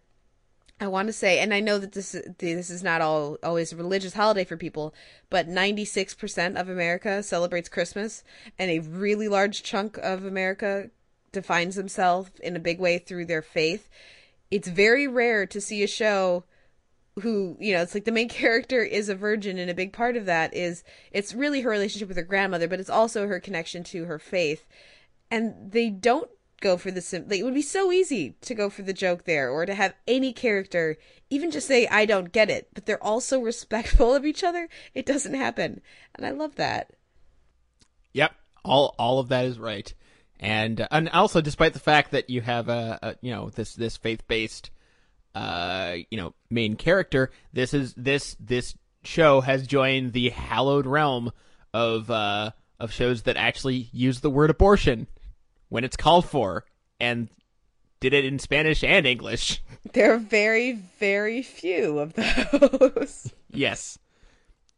I want to say, and I know that this this is not all always a religious holiday for people, but 96% of America celebrates Christmas, and a really large chunk of America defines themselves in a big way through their faith. It's very rare to see a show who you know it's like the main character is a virgin and a big part of that is it's really her relationship with her grandmother but it's also her connection to her faith and they don't go for the sim it would be so easy to go for the joke there or to have any character even just say i don't get it but they're also respectful of each other it doesn't happen. And i love that.
Yep. All all of that is right. And and also despite the fact that you have a, a you know this this faith-based uh you know main character this is this this show has joined the hallowed realm of uh of shows that actually use the word abortion when it's called for and did it in Spanish and English.
There are very, very few of those.
yes.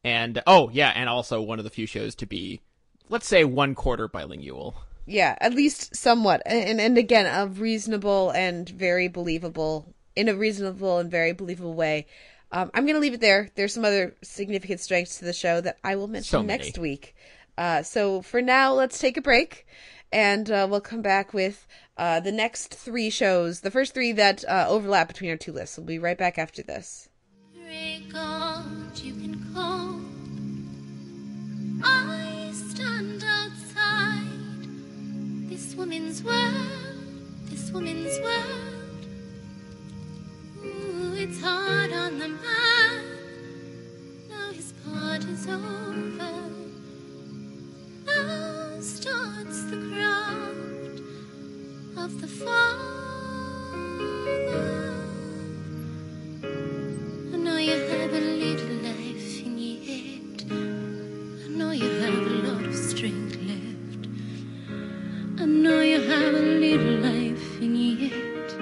And oh yeah, and also one of the few shows to be let's say one quarter bilingual.
Yeah, at least somewhat. And and again, a reasonable and very believable in a reasonable and very believable way. Um, I'm going to leave it there. There's some other significant strengths to the show that I will mention so next week. Uh, so for now, let's take a break and uh, we'll come back with uh, the next three shows, the first three that uh, overlap between our two lists. We'll be right back after this. this woman's world, this woman's world. Ooh, it's hard on the man. Now his part is over. Now starts the craft of the Father. I know you have a little life in your head. I know you have a lot of strength left. I know you have a little life in your head.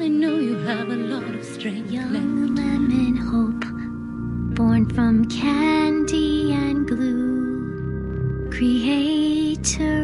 I know you have a lot of strength Young left. lemon hope, born from candy and glue, create creator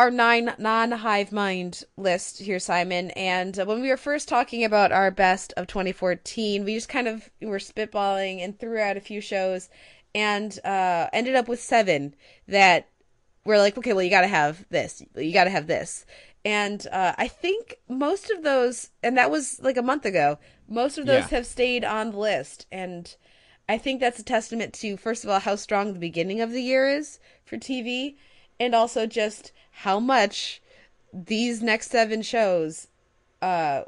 our nine non hive mind list here, Simon. And uh, when we were first talking about our best of 2014, we just kind of were spitballing and threw out a few shows and uh, ended up with seven that we're like, okay, well, you got to have this. You got to have this. And uh, I think most of those, and that was like a month ago, most of those
Yeah.
have stayed on the list. And I think that's a testament to, first of all, how strong the beginning of the year is for TV, and also just how much these next seven shows, uh,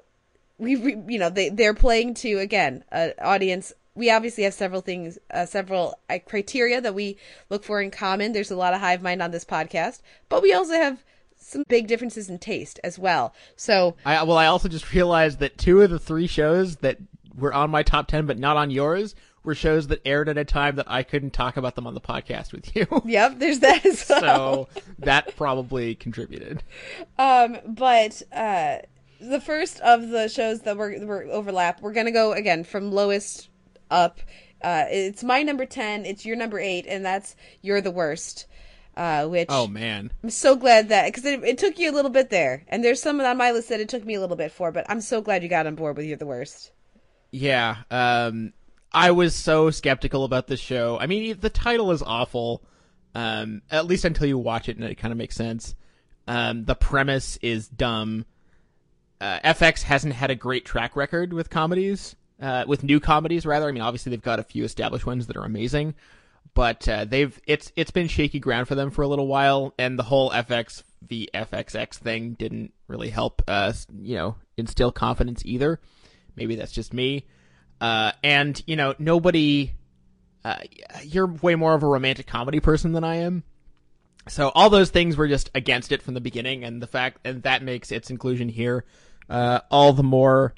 we, we you know, they, they're playing to, again, an audience. We obviously have several things, uh, several uh, criteria that we look for in common. There's a lot of hive mind on this podcast, but we also have some big differences in taste as well. So
I well, I also just realized that two of the three shows that were on my top ten, but not on yours, were shows that aired at a time that I couldn't talk about them on the podcast with you.
Yep, there's that as well.
so that probably contributed.
Um, but uh, the first of the shows that we're, we're overlap, we're gonna go again from lowest up. Uh, it's my number ten. It's your number eight, and that's you're the worst. Uh, which
Oh man.
I'm so glad that because it, it took you a little bit there, and there's some on my list that it took me a little bit for, but I'm so glad you got on board with you're the worst.
Yeah. Um, I was so skeptical about this show. I mean, the title is awful. Um, at least until you watch it and it kind of makes sense. Um, the premise is dumb. Uh, FX hasn't had a great track record with comedies, uh, with new comedies rather. I mean, obviously they've got a few established ones that are amazing, but uh, they've it's it's been shaky ground for them for a little while, and the whole FX v FXX thing didn't really help us, you know, instill confidence either. Maybe that's just me. Uh, and you know, nobody. Uh, you're way more of a romantic comedy person than I am. So all those things were just against it from the beginning, and the fact and that makes its inclusion here uh, all the more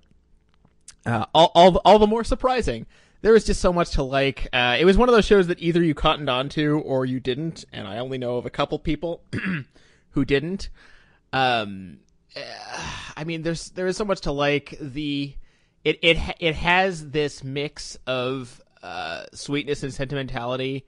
uh, all, all all the more surprising. There was just so much to like. Uh, it was one of those shows that either you cottoned onto or you didn't, and I only know of a couple people who didn't. Um, I mean, there's there is so much to like. The it it it has this mix of uh, sweetness and sentimentality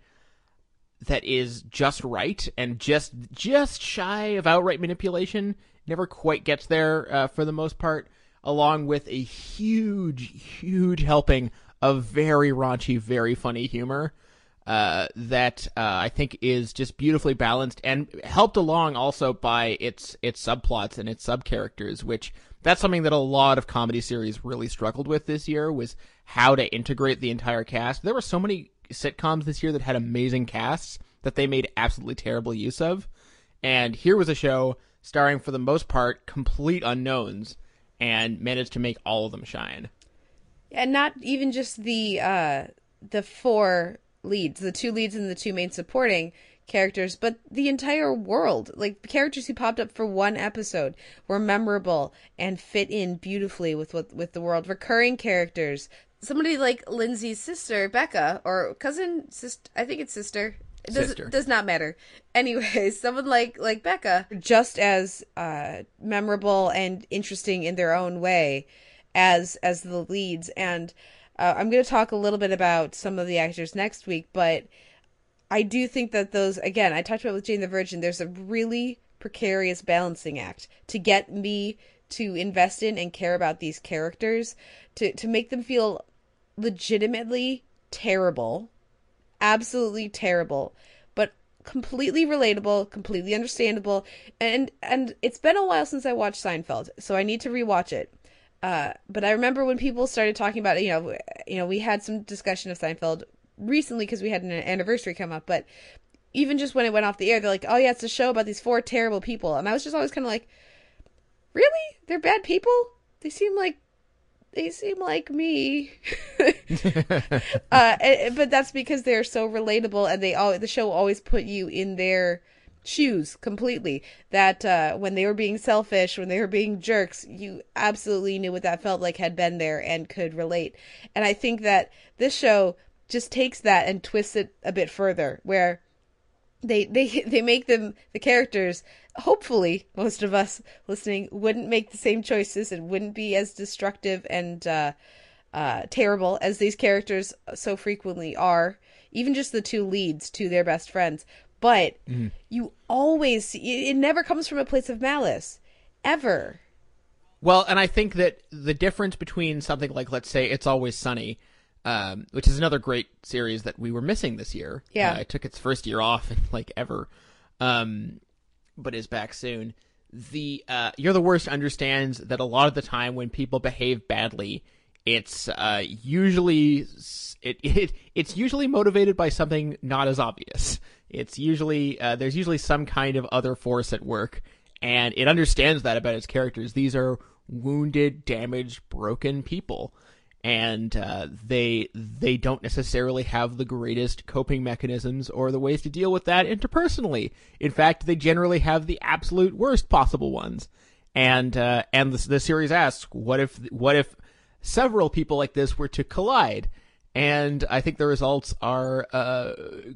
that is just right and just just shy of outright manipulation. Never quite gets there uh, for the most part, along with a huge, huge helping of very raunchy, very funny humor uh, that uh, I think is just beautifully balanced and helped along also by its its subplots and its sub characters, which that's something that a lot of comedy series really struggled with this year was how to integrate the entire cast. There were so many sitcoms this year that had amazing casts that they made absolutely terrible use of, and here was a show starring for the most part complete unknowns and managed to make all of them shine.
and not even just the uh the four leads the two leads and the two main supporting characters but the entire world like the characters who popped up for one episode were memorable and fit in beautifully with what with the world. Recurring characters. Somebody like lindsay's sister becca or cousin sister i think it's sister. It does,
Sister.
does not matter. Anyway someone like like becca. Just as uh memorable and interesting in their own way as as the leads. And uh, i'm going to talk a little bit about some of the actors next week but i do think that those again i talked about with jane the virgin there's a really precarious balancing act to get me to invest in and care about these characters to to make them feel legitimately terrible absolutely terrible but completely relatable completely understandable and and it's been a while since i watched seinfeld so i need to rewatch it. Uh but i remember when people started talking about you know you know we had some discussion of seinfeld recently because we had an anniversary come up but even just when it went off the air they're like oh yeah it's a show about these four terrible people. And i was just always kind of like really? They're bad people? They seem like they seem like me. Uh but that's because they're so relatable and they all the show always put you in their shoes completely that uh when they were being selfish when they were being jerks you absolutely knew what that felt like had been there and could relate. And i think that this show just takes that and twists it a bit further where they they they make them the characters hopefully most of us listening wouldn't make the same choices and wouldn't be as destructive and uh uh terrible as these characters so frequently are even just the two leads to their best friends. But you always it it never comes from a place of malice ever.
Well, and I think that the difference between something like, let's say, It's Always Sunny, um, which is another great series that we were missing this year.
Yeah.
Uh, it took its first year off, like ever, um, but is back soon. the uh, you're the worst understands that a lot of the time when people behave badly, it's uh, usually it, it it's usually motivated by something not as obvious. It's usually uh, there's usually some kind of other force at work, and it understands that about its characters. These are wounded, damaged, broken people, and uh, they they don't necessarily have the greatest coping mechanisms or the ways to deal with that interpersonally. In fact, they generally have the absolute worst possible ones. And uh, and the, the series asks, what if what if several people like this were to collide? And I think the results are uh,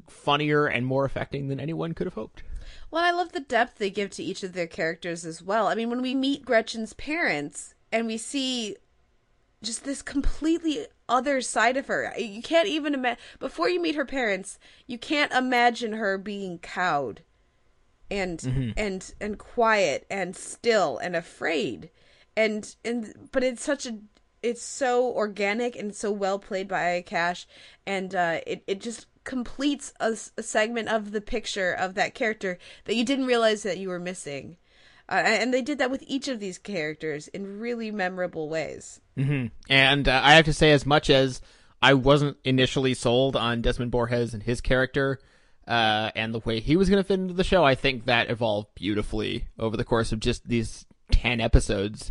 funnier and more affecting than anyone could have hoped.
Well, I love the depth they give to each of their characters as well. I mean, when we meet Gretchen's parents and we see just this completely other side of her, you can't even imagine. Before you meet her parents, you can't imagine her being cowed and
Mhm.
and and quiet and still and afraid, and and but it's such a it's so organic and so well played by Cash, and uh, it it just completes a segment of the picture of that character that you didn't realize that you were missing. Uh, and they did that with each of these characters in really memorable ways.
hmm And uh, I have to say, as much as I wasn't initially sold on Desmin Borges and his character uh, and the way he was going to fit into the show, I think that evolved beautifully over the course of just these ten episodes.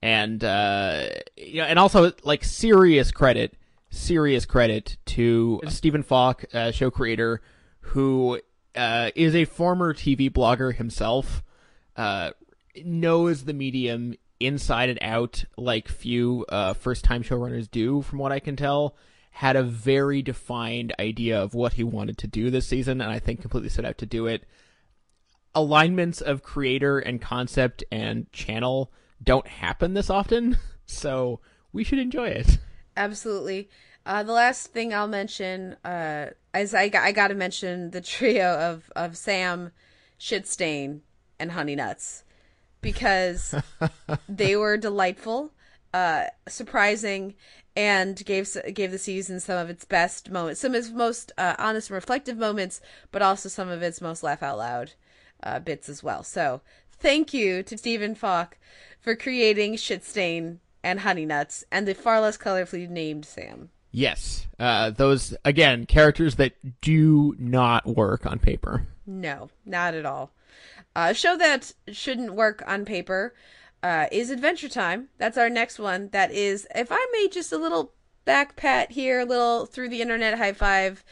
And uh, you know, and also like serious credit, serious credit to Stephen Falk, uh, show creator, who uh, is a former TV blogger himself uh, knows the medium inside and out like few uh, first time showrunners do, from what I can tell. Had a very defined idea of what he wanted to do this season, and I think completely set out to do it. Alignments of creator and concept and channel don't happen this often, so we should enjoy it.
Absolutely. Uh, the last thing I'll mention uh, I, I got to mention the trio of, of Sam, Shitstain, and Honey Nuts because they were delightful, uh, surprising, and gave gave the season some of its best moments, some of its most uh, honest and reflective moments, but also some of its most laugh out loud uh, bits as well. So thank you to Stephen Falk for creating Shitstain and Honey Nuts and the far less colorfully named Sam.
Yes, uh, those again characters that do not work on paper.
No, not at all. A show that shouldn't work on paper uh, is Adventure Time. That's our next one. That is, if I made just a little back pat here, a little through the internet high five,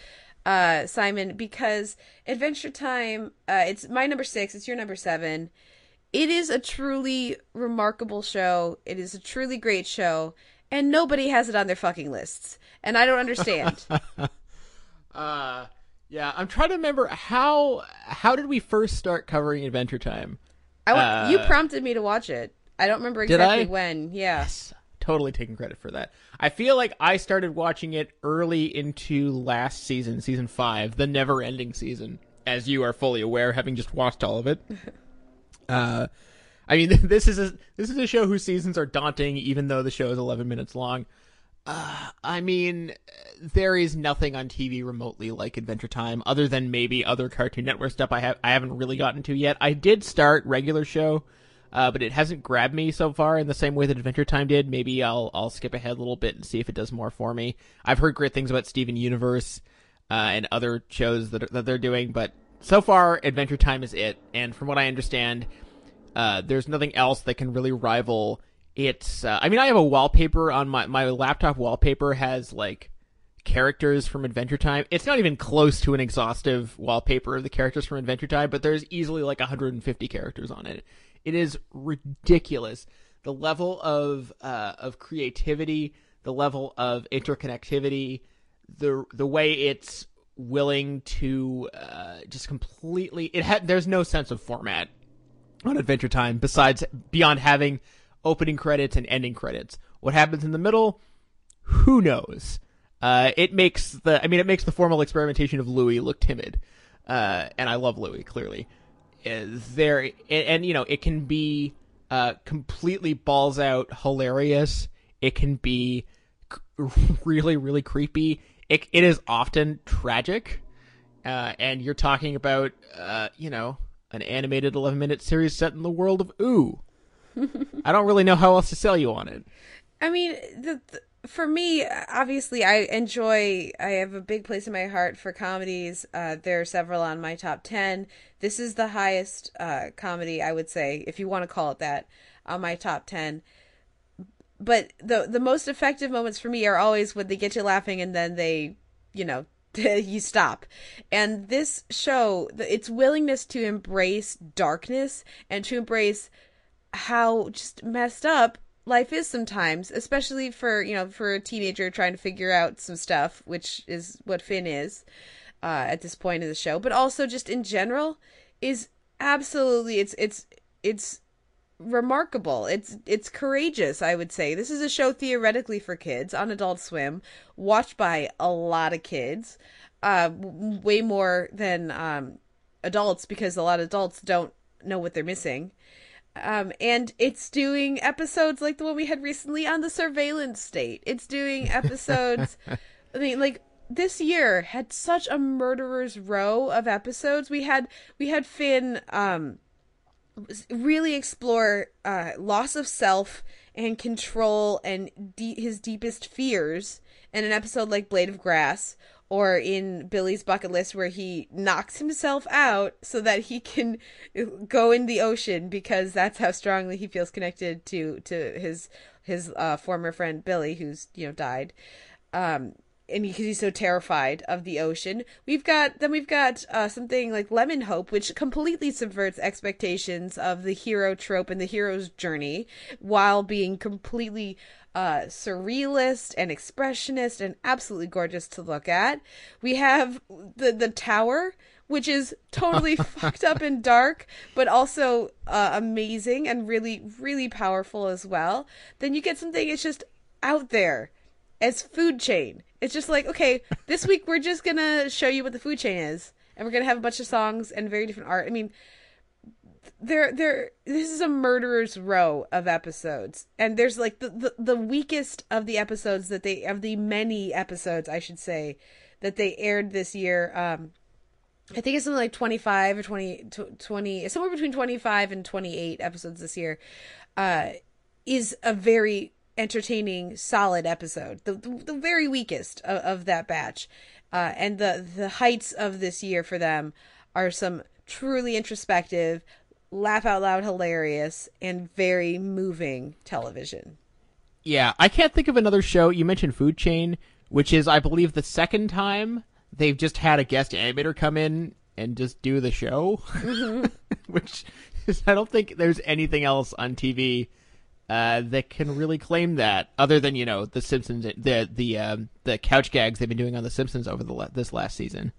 uh, Simon, because Adventure Time, uh, it's my number six, it's your number seven. It is a truly remarkable show. It is a truly great show, and nobody has it on their fucking lists. And I don't understand.
Uh, yeah, I'm trying to remember how how did we first start covering Adventure Time?
I wa- you
Uh,
prompted me to watch it. I don't remember exactly when. Yeah.
Totally taking credit for that. I feel like I started watching it early into last season, season five, the never-ending season, as you are fully aware, having just watched all of it. uh, I mean, this is a this is a show whose seasons are daunting, even though the show is 11 minutes long. Uh, I mean, there is nothing on TV remotely like Adventure Time, other than maybe other Cartoon Network stuff I have I haven't really gotten to yet. I did start regular show, uh, but it hasn't grabbed me so far in the same way that Adventure Time did. Maybe I'll I'll skip ahead a little bit and see if it does more for me. I've heard great things about Steven Universe uh, and other shows that that they're doing, but so far Adventure Time is it. And from what I understand, uh, there's nothing else that can really rival its. Uh, I mean, I have a wallpaper on my my laptop. Wallpaper has like characters from Adventure Time. It's not even close to an exhaustive wallpaper of the characters from Adventure Time, but there's easily like 150 characters on it. It is ridiculous. The level of uh, of creativity, the level of interconnectivity, the the way it's willing to uh, just completely it had there's no sense of format on Adventure Time besides beyond having opening credits and ending credits. What happens in the middle? Who knows? Uh, it makes the I mean it makes the formal experimentation of Louie look timid, uh, and I love Louie clearly. Uh, there and, and you know it can be uh, completely balls out hilarious. It can be really really creepy. It it is often tragic, uh, and you're talking about uh, you know an animated 11 minute series set in the world of Ooo. I don't really know how else to sell you on it.
I mean, the, the, for me, obviously, I enjoy. I have a big place in my heart for comedies. Uh, there are several on my top ten. This is the highest uh, comedy I would say, if you want to call it that, on my top ten. But the the most effective moments for me are always when they get you laughing and then they, you know, you stop. And this show, its willingness to embrace darkness and to embrace how just messed up life is sometimes, especially for you know for a teenager trying to figure out some stuff, which is what Finn is uh, at this point in the show. But also just in general is absolutely it's it's it's remarkable. It's it's courageous, I would say. This is a show theoretically for kids on Adult Swim, watched by a lot of kids, uh, way more than um, adults because a lot of adults don't know what they're missing. Um, and it's doing episodes like the one we had recently on the surveillance state. It's doing episodes. I mean, like this year had such a murderer's row of episodes. We had we had Finn um really explore uh loss of self and control and de- his deepest fears in an episode like Blade of Grass or in Billy's bucket list where he knocks himself out so that he can go in the ocean because that's how strongly he feels connected to to his his uh, former friend Billy who's you know died. Um and because he's so terrified of the ocean. We've got then we've got uh, something like lemon hope which completely subverts expectations of the hero trope and the hero's journey while being completely uh, surrealist and expressionist and absolutely gorgeous to look at. We have the the tower, which is totally fucked up and dark, but also uh, amazing and really really powerful as well. Then you get something it's just out there as food chain. It's just like okay, this week we're just gonna show you what the food chain is, and we're gonna have a bunch of songs and very different art. I mean there there this is a murderer's row of episodes. And there's like the, the the weakest of the episodes that they of the many episodes i should say that they aired this year um i think it's something like 25 or 20 20 somewhere between 25 and 28 episodes this year uh is a very entertaining solid episode. The the, the very weakest of, of that batch. Uh and the the heights of this year for them are some truly introspective laugh out loud hilarious and very moving television.
Yeah, I can't think of another show. You mentioned Food Chain, which is, I believe, the second time they've just had a guest animator come in and just do the show. Mm-hmm. which is, I don't think there's anything else on TV uh, that can really claim that, other than you know the Simpsons, the the um, the couch gags they've been doing on the Simpsons over the this last season.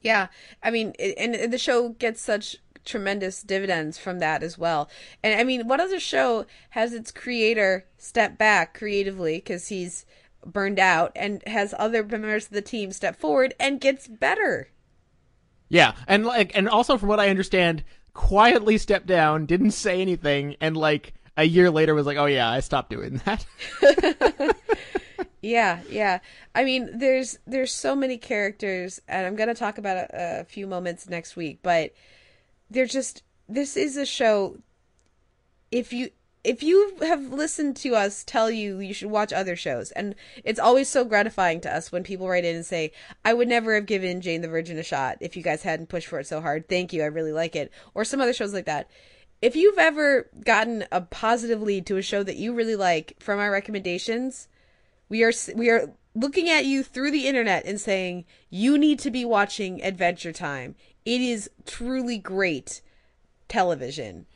Yeah, I mean, and the show gets such tremendous dividends from that as well. And I mean, what other show has its creator step back creatively because he's burned out and has other members of the team step forward and gets better?
Yeah, and like, and also from what I understand, quietly stepped down, didn't say anything, and like a year later was like, "Oh yeah, I stopped doing that."
yeah, yeah. I mean, there's there's so many characters, and I'm gonna talk about a, a few moments next week, but they're just this is a show if you if you have listened to us tell you you should watch other shows and it's always so gratifying to us when people write in and say i would never have given jane the virgin a shot if you guys hadn't pushed for it so hard. Thank you i really like it. Or some other shows like that. If you've ever gotten a positive lead to a show that you really like from our recommendations we are we are looking at you through the internet and saying you need to be watching adventure time it is truly great television.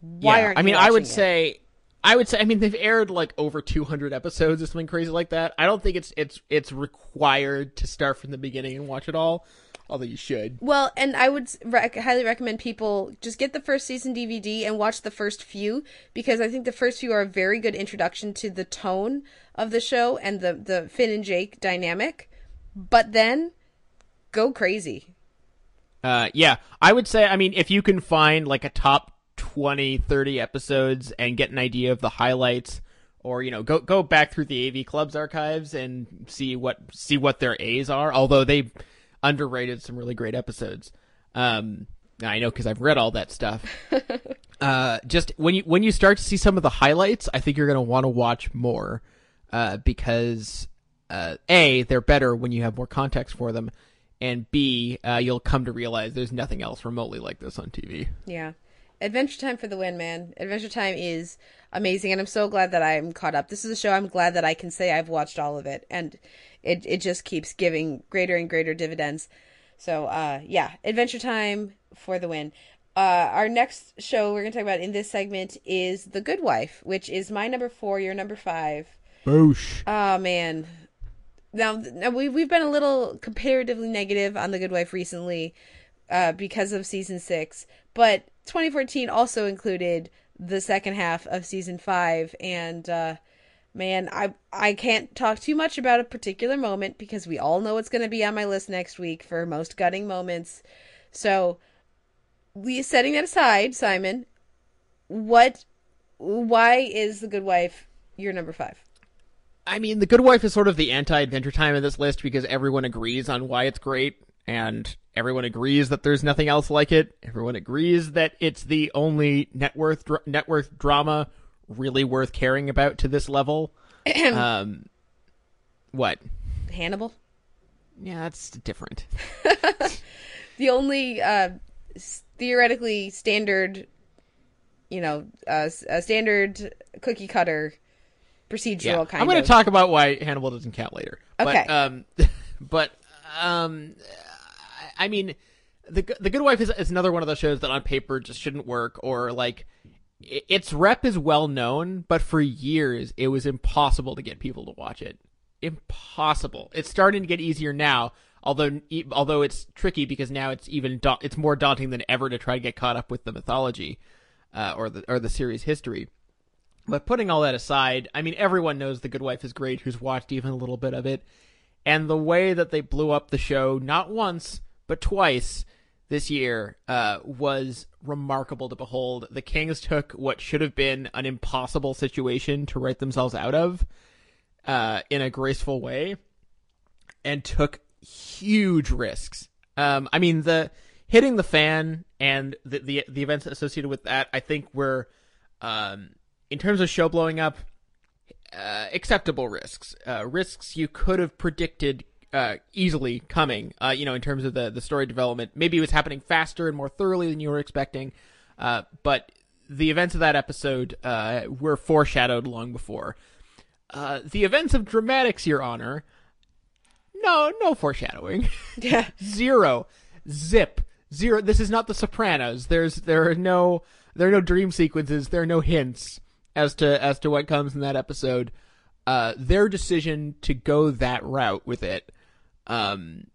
Why
yeah,
aren't
I mean,
I
would
it?
say I would say I mean they've aired like over 200 episodes or something crazy like that. I don't think it's it's it's required to start from the beginning and watch it all, although you should.
Well, and I would rec- highly recommend people just get the first season DVD and watch the first few because I think the first few are a very good introduction to the tone of the show and the the Finn and Jake dynamic. But then go crazy.
Uh, yeah, I would say, I mean, if you can find like a top 20, 30 episodes and get an idea of the highlights, or you know, go go back through the AV Club's archives and see what see what their A's are. Although they underrated some really great episodes. Um, I know because I've read all that stuff. uh, just when you when you start to see some of the highlights, I think you're going to want to watch more uh, because uh, a they're better when you have more context for them, and b uh, you'll come to realize there's nothing else remotely like this on TV.
Yeah. Adventure Time for the win, man. Adventure Time is amazing, and I'm so glad that I'm caught up. This is a show I'm glad that I can say I've watched all of it, and it it just keeps giving greater and greater dividends. So, uh, yeah, Adventure Time for the win. Uh, our next show we're gonna talk about in this segment is The Good Wife, which is my number four, your number five.
Boosh.
Oh man. Now, now we we've been a little comparatively negative on The Good Wife recently, uh, because of season six, but 2014 also included the second half of season five, and uh, man, I I can't talk too much about a particular moment because we all know it's going to be on my list next week for most gutting moments. So, we setting that aside, Simon, what, why is the Good Wife your number five?
I mean, The Good Wife is sort of the anti-Adventure Time of this list because everyone agrees on why it's great, and everyone agrees that there's nothing else like it. Everyone agrees that it's the only net worth dr- net worth drama really worth caring about to this level. um, what?
Hannibal.
Yeah, that's different.
the only uh, theoretically standard, you know, uh, a standard cookie cutter procedural
yeah.
kind.
I'm going to talk about why Hannibal doesn't count later.
Okay.
But, um, but um, I mean, the the Good Wife is, is another one of those shows that on paper just shouldn't work, or like its rep is well known, but for years it was impossible to get people to watch it. Impossible. It's starting to get easier now, although although it's tricky because now it's even da- it's more daunting than ever to try to get caught up with the mythology uh, or the or the series history. But putting all that aside, I mean everyone knows The Good Wife is great who's watched even a little bit of it. And the way that they blew up the show not once but twice this year uh, was remarkable to behold. The Kings took what should have been an impossible situation to write themselves out of uh, in a graceful way, and took huge risks. Um, I mean, the hitting the fan and the, the the events associated with that, I think were, um, in terms of show blowing up, uh, acceptable risks. Uh, risks you could have predicted uh, easily coming. Uh, you know, in terms of the the story development, maybe it was happening faster and more thoroughly than you were expecting. Uh, but the events of that episode uh, were foreshadowed long before. Uh, the events of Dramatics, Your Honor. No, no foreshadowing.
Yeah.
Zero. Zip. Zero. This is not The Sopranos. There's there are no there are no dream sequences. There are no hints as to as to what comes in that episode. Uh, their decision to go that route with it um,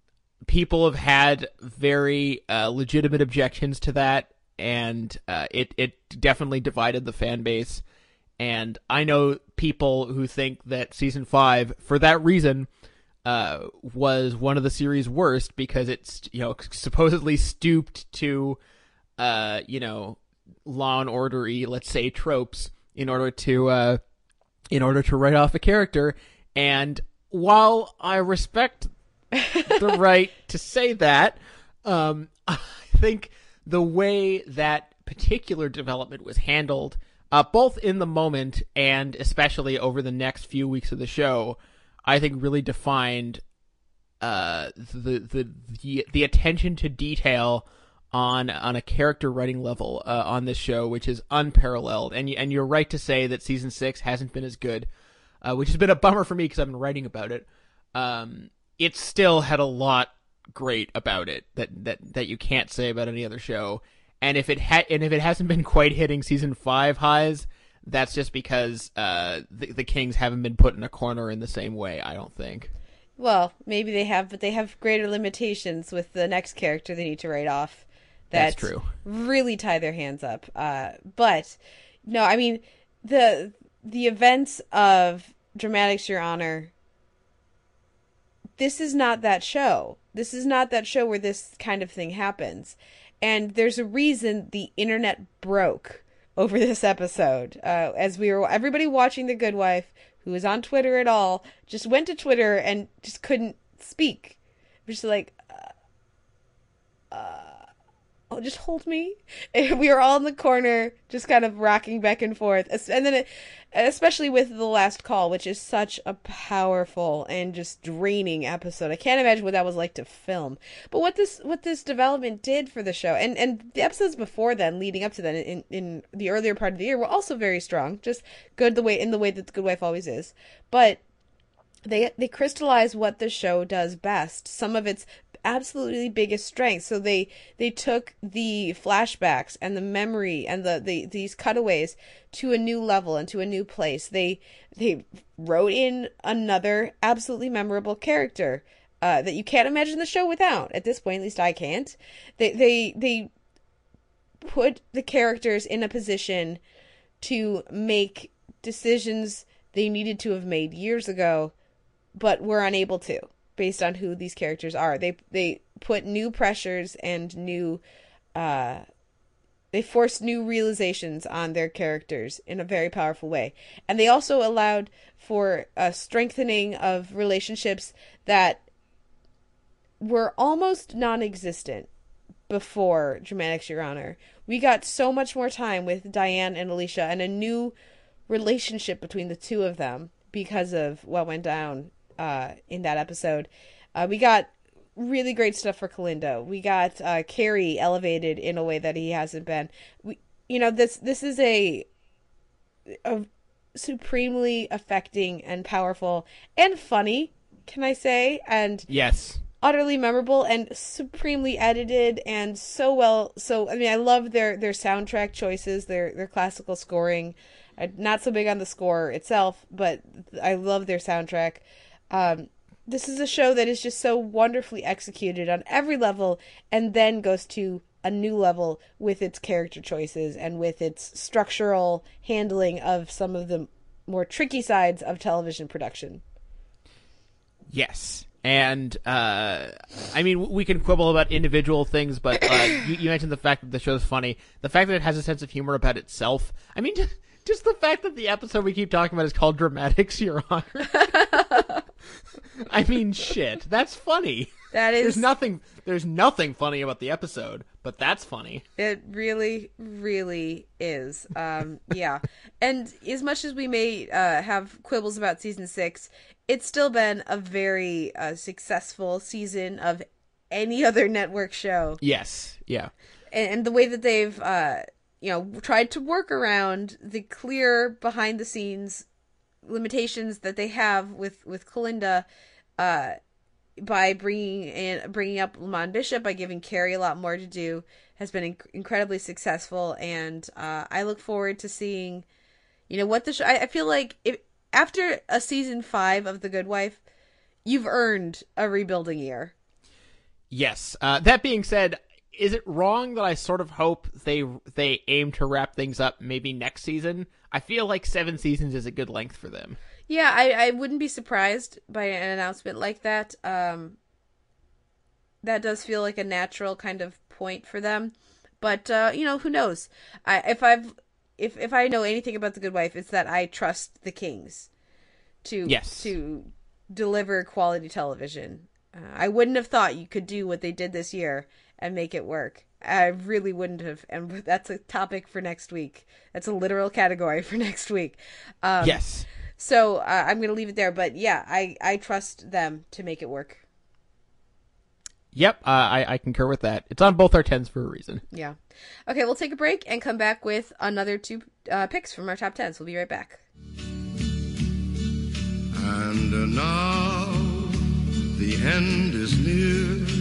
people have had very uh, legitimate objections to that, and uh, it it definitely divided the fan base. And I know people who think that season five, for that reason, uh, was one of the series' worst because it's you know supposedly stooped to, uh, you know, law and ordery, let's say tropes in order to uh, in order to write off a character. And while I respect the right to say that. Um, I think the way that particular development was handled, uh, both in the moment and especially over the next few weeks of the show, I think really defined uh, the, the the the attention to detail on on a character writing level uh, on this show, which is unparalleled. And and you're right to say that season six hasn't been as good, uh, which has been a bummer for me because I've been writing about it. Um, it still had a lot great about it that that that you can't say about any other show. And if it had and if it hasn't been quite hitting season five highs, that's just because uh, the, the Kings haven't been put in a corner in the same way. I don't think.
Well, maybe they have, but they have greater limitations with the next character they need to write off.
That's true.
Really tie their hands up. Uh, but no, I mean the the events of Dramatics Your Honor this is not that show. This is not that show where this kind of thing happens. And there's a reason the internet broke over this episode. Uh, as we were, everybody watching The Good Wife, who was on Twitter at all, just went to Twitter and just couldn't speak. Just like, uh, uh, Oh, just hold me. And we were all in the corner, just kind of rocking back and forth. And then, it, especially with the last call, which is such a powerful and just draining episode. I can't imagine what that was like to film. But what this what this development did for the show, and and the episodes before then, leading up to then, in in the earlier part of the year, were also very strong. Just good the way in the way that the Good Wife always is. But they they crystallize what the show does best. Some of its absolutely biggest strengths. So they they took the flashbacks and the memory and the, the these cutaways to a new level and to a new place. They they wrote in another absolutely memorable character uh, that you can't imagine the show without. At this point, at least I can't. They they they put the characters in a position to make decisions they needed to have made years ago but were unable to based on who these characters are. They they put new pressures and new uh they forced new realizations on their characters in a very powerful way. And they also allowed for a strengthening of relationships that were almost non-existent before Dramatics Your Honor. We got so much more time with Diane and Alicia and a new relationship between the two of them because of what went down uh, in that episode. Uh, we got really great stuff for Kalinda. We got uh, Cary elevated in a way that he hasn't been. We, you know, this this is a a supremely affecting and powerful and funny. Can I say? And
Yes.
utterly memorable and supremely edited and so well so i mean i love their their soundtrack choices their their classical scoring I'm not so big on the score itself but i love their soundtrack um this is a show that is just so wonderfully executed on every level and then goes to a new level with its character choices and with its structural handling of some of the more tricky sides of television production
Yes. And uh, I mean, we can quibble about individual things, but uh, you, you mentioned the fact that the show's funny. The fact that it has a sense of humor about itself. I mean, just, just the fact that the episode we keep talking about is called "Dramatics, Your Honor." I mean, shit, that's funny.
That is
There's nothing. There's nothing funny about the episode, but that's funny.
It really, really is. Um, yeah. And as much as we may uh, have quibbles about season six, it's still been a very uh, successful season of any other network show.
Yes. Yeah.
And, and the way that they've, uh, you know, tried to work around the clear behind the scenes limitations that they have with with Kalinda, uh, by bringing in bringing up Lamont Bishop by giving Cary a lot more to do has been inc- incredibly successful, and uh, I look forward to seeing, you know, what the show. I, I feel like if after a season five of The Good Wife, you've earned a rebuilding year.
Yes. Uh, that being said, is it wrong that I sort of hope they they aim to wrap things up maybe next season? I feel like seven seasons is a good length for them.
Yeah, I, I wouldn't be surprised by an announcement like that. Um, that does feel like a natural kind of point for them, but uh, you know, who knows? I if I've if if I know anything about the Good Wife, it's that I trust the Kings to
Yes.
to deliver quality television. Uh, I wouldn't have thought you could do what they did this year and make it work. I really wouldn't have, and that's a topic for next week. That's a literal category for next week. Um,
yes.
So uh, I'm gonna leave it there, but yeah, I I trust them to make it work.
Yep. Uh, I I concur with that. It's on both our tens for a reason.
Yeah. Okay, we'll take a break and come back with another two uh, picks from our top tens. We'll be right back.
And uh, now the end is near.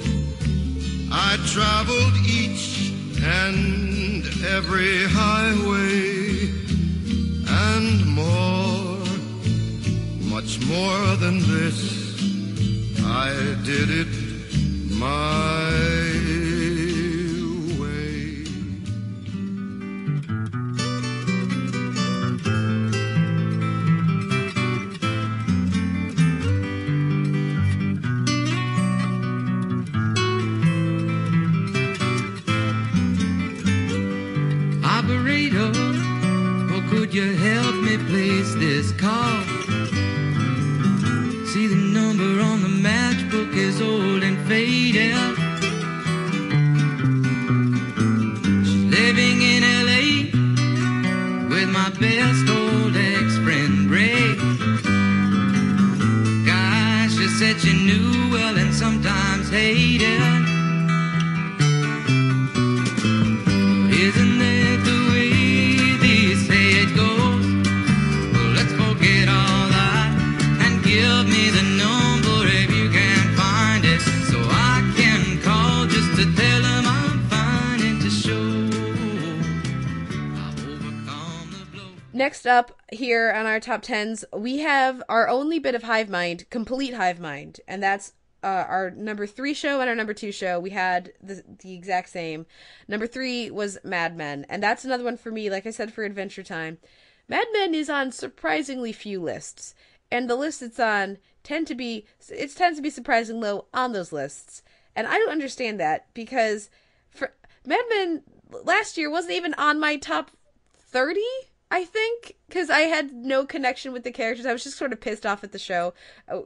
I traveled each and every highway and more. much more than this. I did it my
top tens, we have our only bit of hive mind, complete hive mind, and that's uh, our number three show and our number two show. We had the the exact same. Number three was Mad Men, and that's another one for me. Like I said for Adventure Time, Mad Men is on surprisingly few lists, and the lists it's on tend to be it tends to be surprisingly low on those lists, and I don't understand that because for Mad Men last year wasn't even on my top 30 i think because i had no connection with the characters i was just sort of pissed off at the show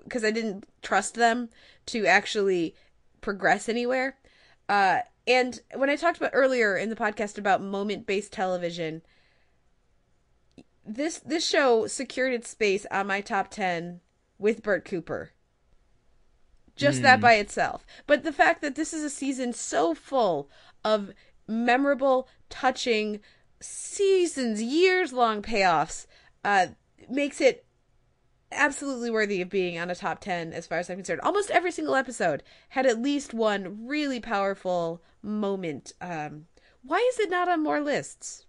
because i didn't trust them to actually progress anywhere uh, and when i talked about earlier in the podcast about moment based television this this show secured its space on my top 10 with bert cooper just that
Mm.
by itself. But the fact that this is a season so full of memorable, touching, seasons, years long payoffs uh, makes it absolutely worthy of being on a top 10 as far as I'm concerned. Almost every single episode had at least one really powerful moment. Um, why is it not on more lists?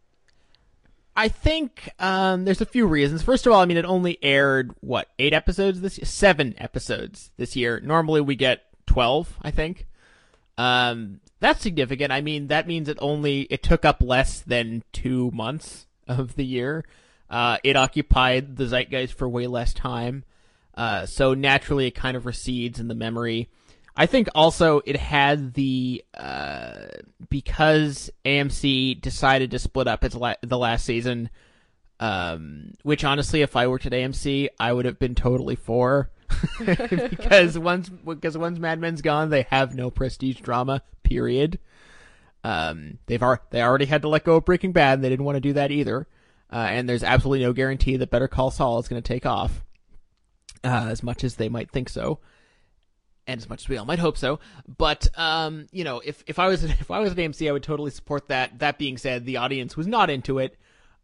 I think um, there's a few reasons. First of all, I mean, it only aired what eight episodes this year? seven episodes this year. Normally, we get twelve, I think. Um, that's significant. I mean, that means it only it took up less than two months of the year. Uh, it occupied the zeitgeist for way less time, uh, so naturally, it kind of recedes in the memory. I think also it had the uh, because AMC decided to split up its la- the last season, um, which honestly, if I worked at AMC, I would have been totally for, because once because once Mad Men's gone, they have no prestige drama. Period. Um, they've ar- they already had to let go of Breaking Bad. And they didn't want to do that either, uh, and there's absolutely no guarantee that Better Call Saul is going to take off, uh, as much as they might think so and as much as we all might hope so. But um, you know, if if I was if I was at AMC, I would totally support that. That being said, the audience was not into it.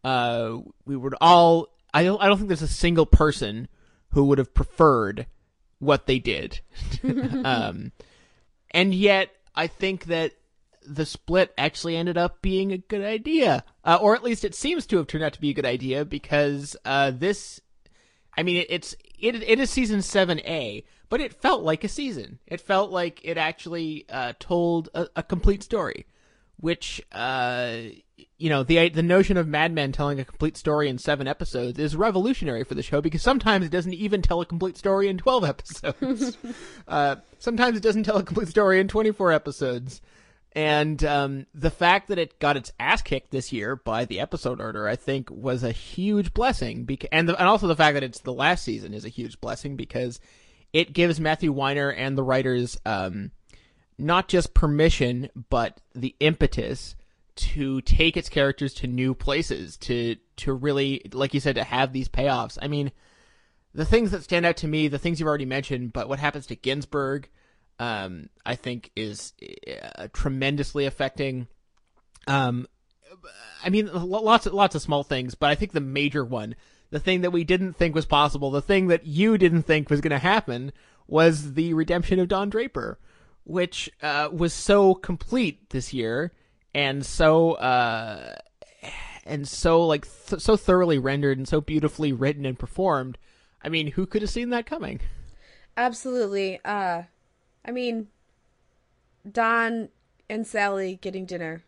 Uh, we would all. I don't. I don't think there's a single person who would have preferred what they did. um, and yet, I think that the split actually ended up being a good idea, uh, or at least it seems to have turned out to be a good idea because uh, this I mean, it, it's it it is season seven A, but it felt like a season. It felt like it actually uh, told a, a complete story, which uh, you know the the notion of Mad Men telling a complete story in seven episodes is revolutionary for the show because sometimes it doesn't even tell a complete story in twelve episodes. uh, sometimes it doesn't tell a complete story in twenty four episodes. And um, the fact that it got its ass kicked this year by the episode order, I think, was a huge blessing. Beca- and the, and also the fact that it's the last season is a huge blessing because it gives Matthew Weiner and the writers um, not just permission, but the impetus to take its characters to new places, to to really, like you said, to have these payoffs. I mean, the things that stand out to me, the things you've already mentioned, but what happens to Ginsberg um, I think is uh, tremendously affecting. Um, I mean, lots of lots of small things, but I think the major one, the thing that we didn't think was possible, the thing that you didn't think was going to happen, was the redemption of Don Draper, which uh, was so complete this year and so uh, and so like th- so thoroughly rendered and so beautifully written and performed. I mean, who could have seen that coming?
Absolutely. Uh, I mean, Don and Sally getting dinner.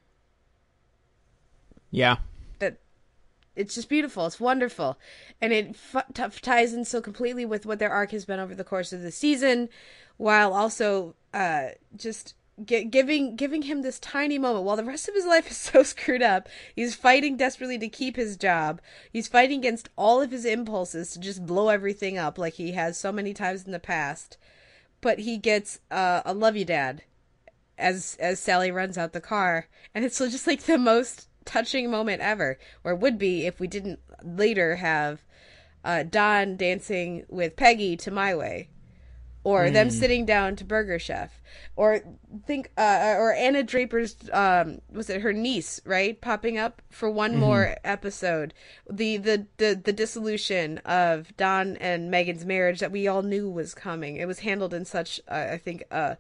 Yeah.
That it's just beautiful. It's wonderful, and it f- t- ties in so completely with what their arc has been over the course of the season, while also uh, just gi- giving giving him this tiny moment while the rest of his life is so screwed up. He's fighting desperately to keep his job. He's fighting against all of his impulses to just blow everything up like he has so many times in the past. But he gets uh, a love you dad as as Sally runs out the car, and it's just like the most touching moment ever, or would be if we didn't later have uh, Don dancing with Peggy to My Way, or them
Mm.
sitting down to Burger Chef, or think uh, or Anna Draper's um was it her niece right popping up for one
Mhm.
more episode, the, the the the dissolution of Don and Megan's marriage that we all knew was coming. It was handled in such uh, I think uh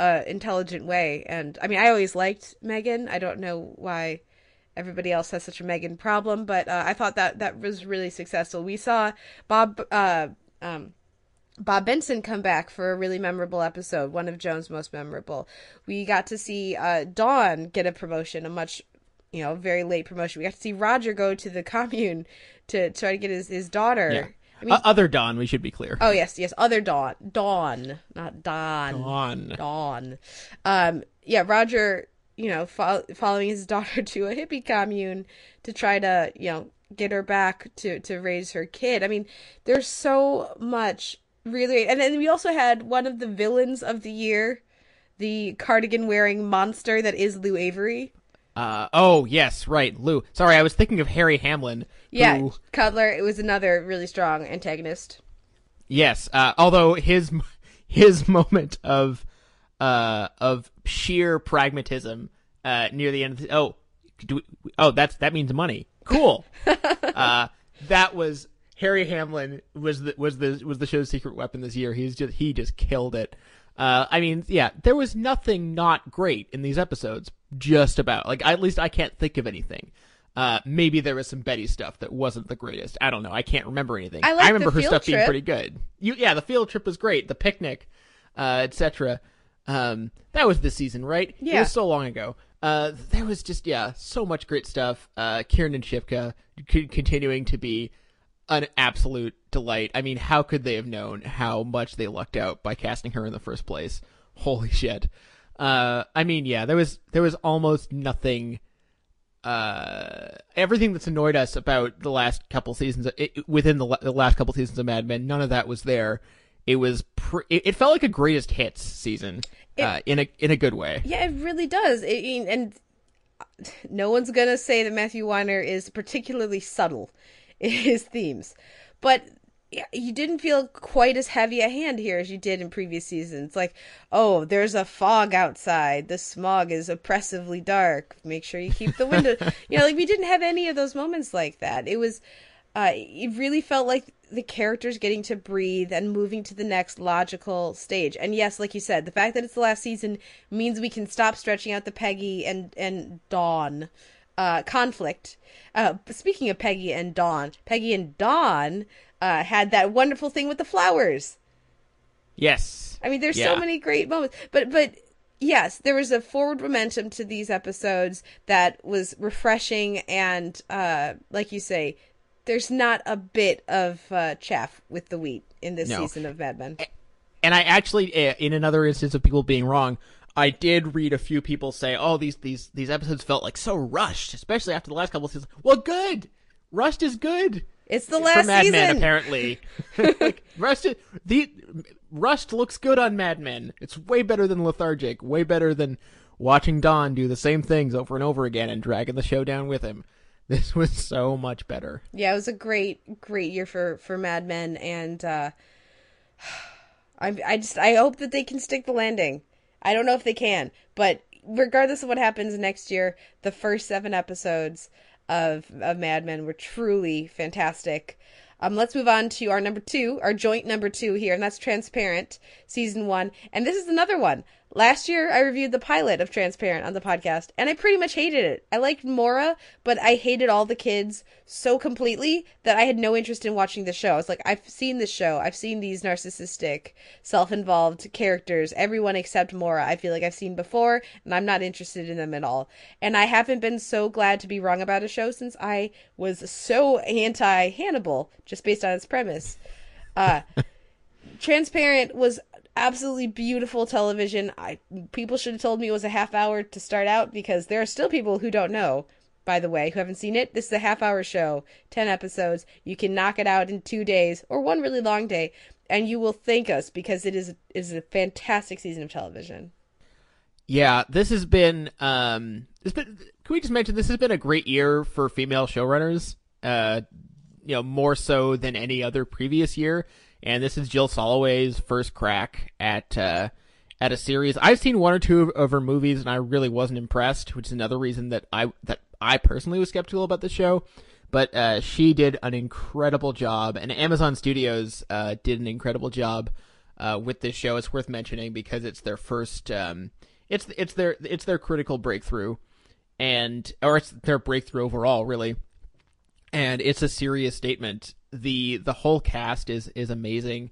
uh, intelligent way. And I mean, I always liked Megan. I don't know why everybody else has such a Megan problem, but uh, I thought that that was really successful. We saw Bob uh, um, Bob Benson come back for a really memorable episode, one of Joan's most memorable. We got to see uh, Dawn get a promotion, a much you know very late promotion. We got to see Roger go to the commune to try to get his his daughter.
Yeah.
I mean,
O- other Dawn, we should be clear.
Oh yes, yes. Other Dawn, Dawn, not Don.
Dawn.
Dawn. Um, yeah, Roger. You know, fo- following his daughter to a hippie commune to try to, you know, get her back to to raise her kid. I mean, there's so much really, and then we also had one of the villains of the year, the cardigan wearing monster that is Lou Avery.
Uh, oh yes, right, Lou. Sorry, I was thinking of Harry Hamlin.
Yeah,
who-
Cutler. It was another really strong antagonist.
yes. Uh, although his his moment of uh of sheer pragmatism uh near the end. Of the, oh, do we, oh that's that means money. Cool. uh, that was Harry Hamlin was the was the was the show's secret weapon this year. He's just he just killed it. Uh, I mean, yeah, there was nothing not great in these episodes. Just about like at least I can't think of anything. Uh, maybe there was some Betty stuff that wasn't the greatest. I don't know. I can't remember anything.
I like the
remember her stuff being pretty good. You, yeah, the field trip was great. The picnic, uh, etc. Um, that was this season, right?
Yeah, It
was so long ago. Uh, there was just yeah, so much great stuff. Uh, Kiernan Shipka c- continuing to be an absolute delight. I mean, how could they have known how much they lucked out by casting her in the first place? Holy shit. Uh, I mean, yeah, there was there was almost nothing. Uh, everything that's annoyed us about the last couple seasons, it, within the, the last couple seasons of Mad Men, none of that was there. It was pre- it, it felt like a greatest hits season, uh, in a in a good way.
Yeah, it really does. And no one's gonna say that Matthew Weiner is particularly subtle his themes, but you didn't feel quite as heavy a hand here as you did in previous seasons. Like, oh, there's a fog outside. The smog is oppressively dark. Make sure you keep the window. you know, like we didn't have any of those moments like that. It was, uh, it really felt like the characters getting to breathe and moving to the next logical stage. And yes, like you said, the fact that it's the last season means we can stop stretching out the Peggy and and Dawn uh, conflict. Uh, speaking of Peggy and Dawn, Peggy and Dawn uh, had that wonderful thing with the flowers.
Yes.
I mean, there's
Yeah.
so many great moments, but but yes, there was a forward momentum to these episodes that was refreshing and, uh, like you say, there's not a bit of uh, chaff with the wheat in this
No.
season of Mad Men.
And I actually, eh, in another instance of people being wrong, I did read a few people say, "Oh, these these these episodes felt like so rushed, especially after the last couple of seasons." Well, good. Rushed is good.
It's the
for
last
Mad Men,
season.
apparently. like Rushed, the Rushed looks good on Mad Men. It's way better than Lethargic. Way better than watching Don do the same things over and over again and dragging the show down with him. This was so much better.
Yeah, it was a great, great year for for Mad Men, and uh, I, I just I hope that they can stick the landing. I don't know if they can, but regardless of what happens next year, the first seven episodes of of Mad Men were truly fantastic. Um, let's move on to our number two, our joint number two here, and that's Transparent, season one. And this is another one. Last year, I reviewed the pilot of Transparent on the podcast, and I pretty much hated it. I liked Maura, but I hated all the kids so completely that I had no interest in watching the show. I was like, I've seen this show. I've seen these narcissistic, self involved characters, everyone except Maura, I feel like I've seen before, and I'm not interested in them at all. And I haven't been so glad to be wrong about a show since I was so anti Hannibal, just based on its premise. Uh, Transparent was absolutely beautiful television. I people should have told me it was a half hour to start out because there are still people who don't know. By the way, who haven't seen it, this is a half hour show, 10 episodes. You can knock it out in 2 days or one really long day and you will thank us because it is is a fantastic season of television.
Yeah, this has been um this been can we just mention this has been a great year for female showrunners. Uh you know, more so than any other previous year and this is Jill Soloway's first crack at uh, at a series. I've seen one or two of her movies, and I really wasn't impressed, which is another reason that I that I personally was skeptical about the show. But uh, she did an incredible job, and Amazon Studios uh, did an incredible job uh, with this show. It's worth mentioning because it's their first, um, it's it's their it's their critical breakthrough, and or it's their breakthrough overall, really. And it's a serious statement the the whole cast is is amazing.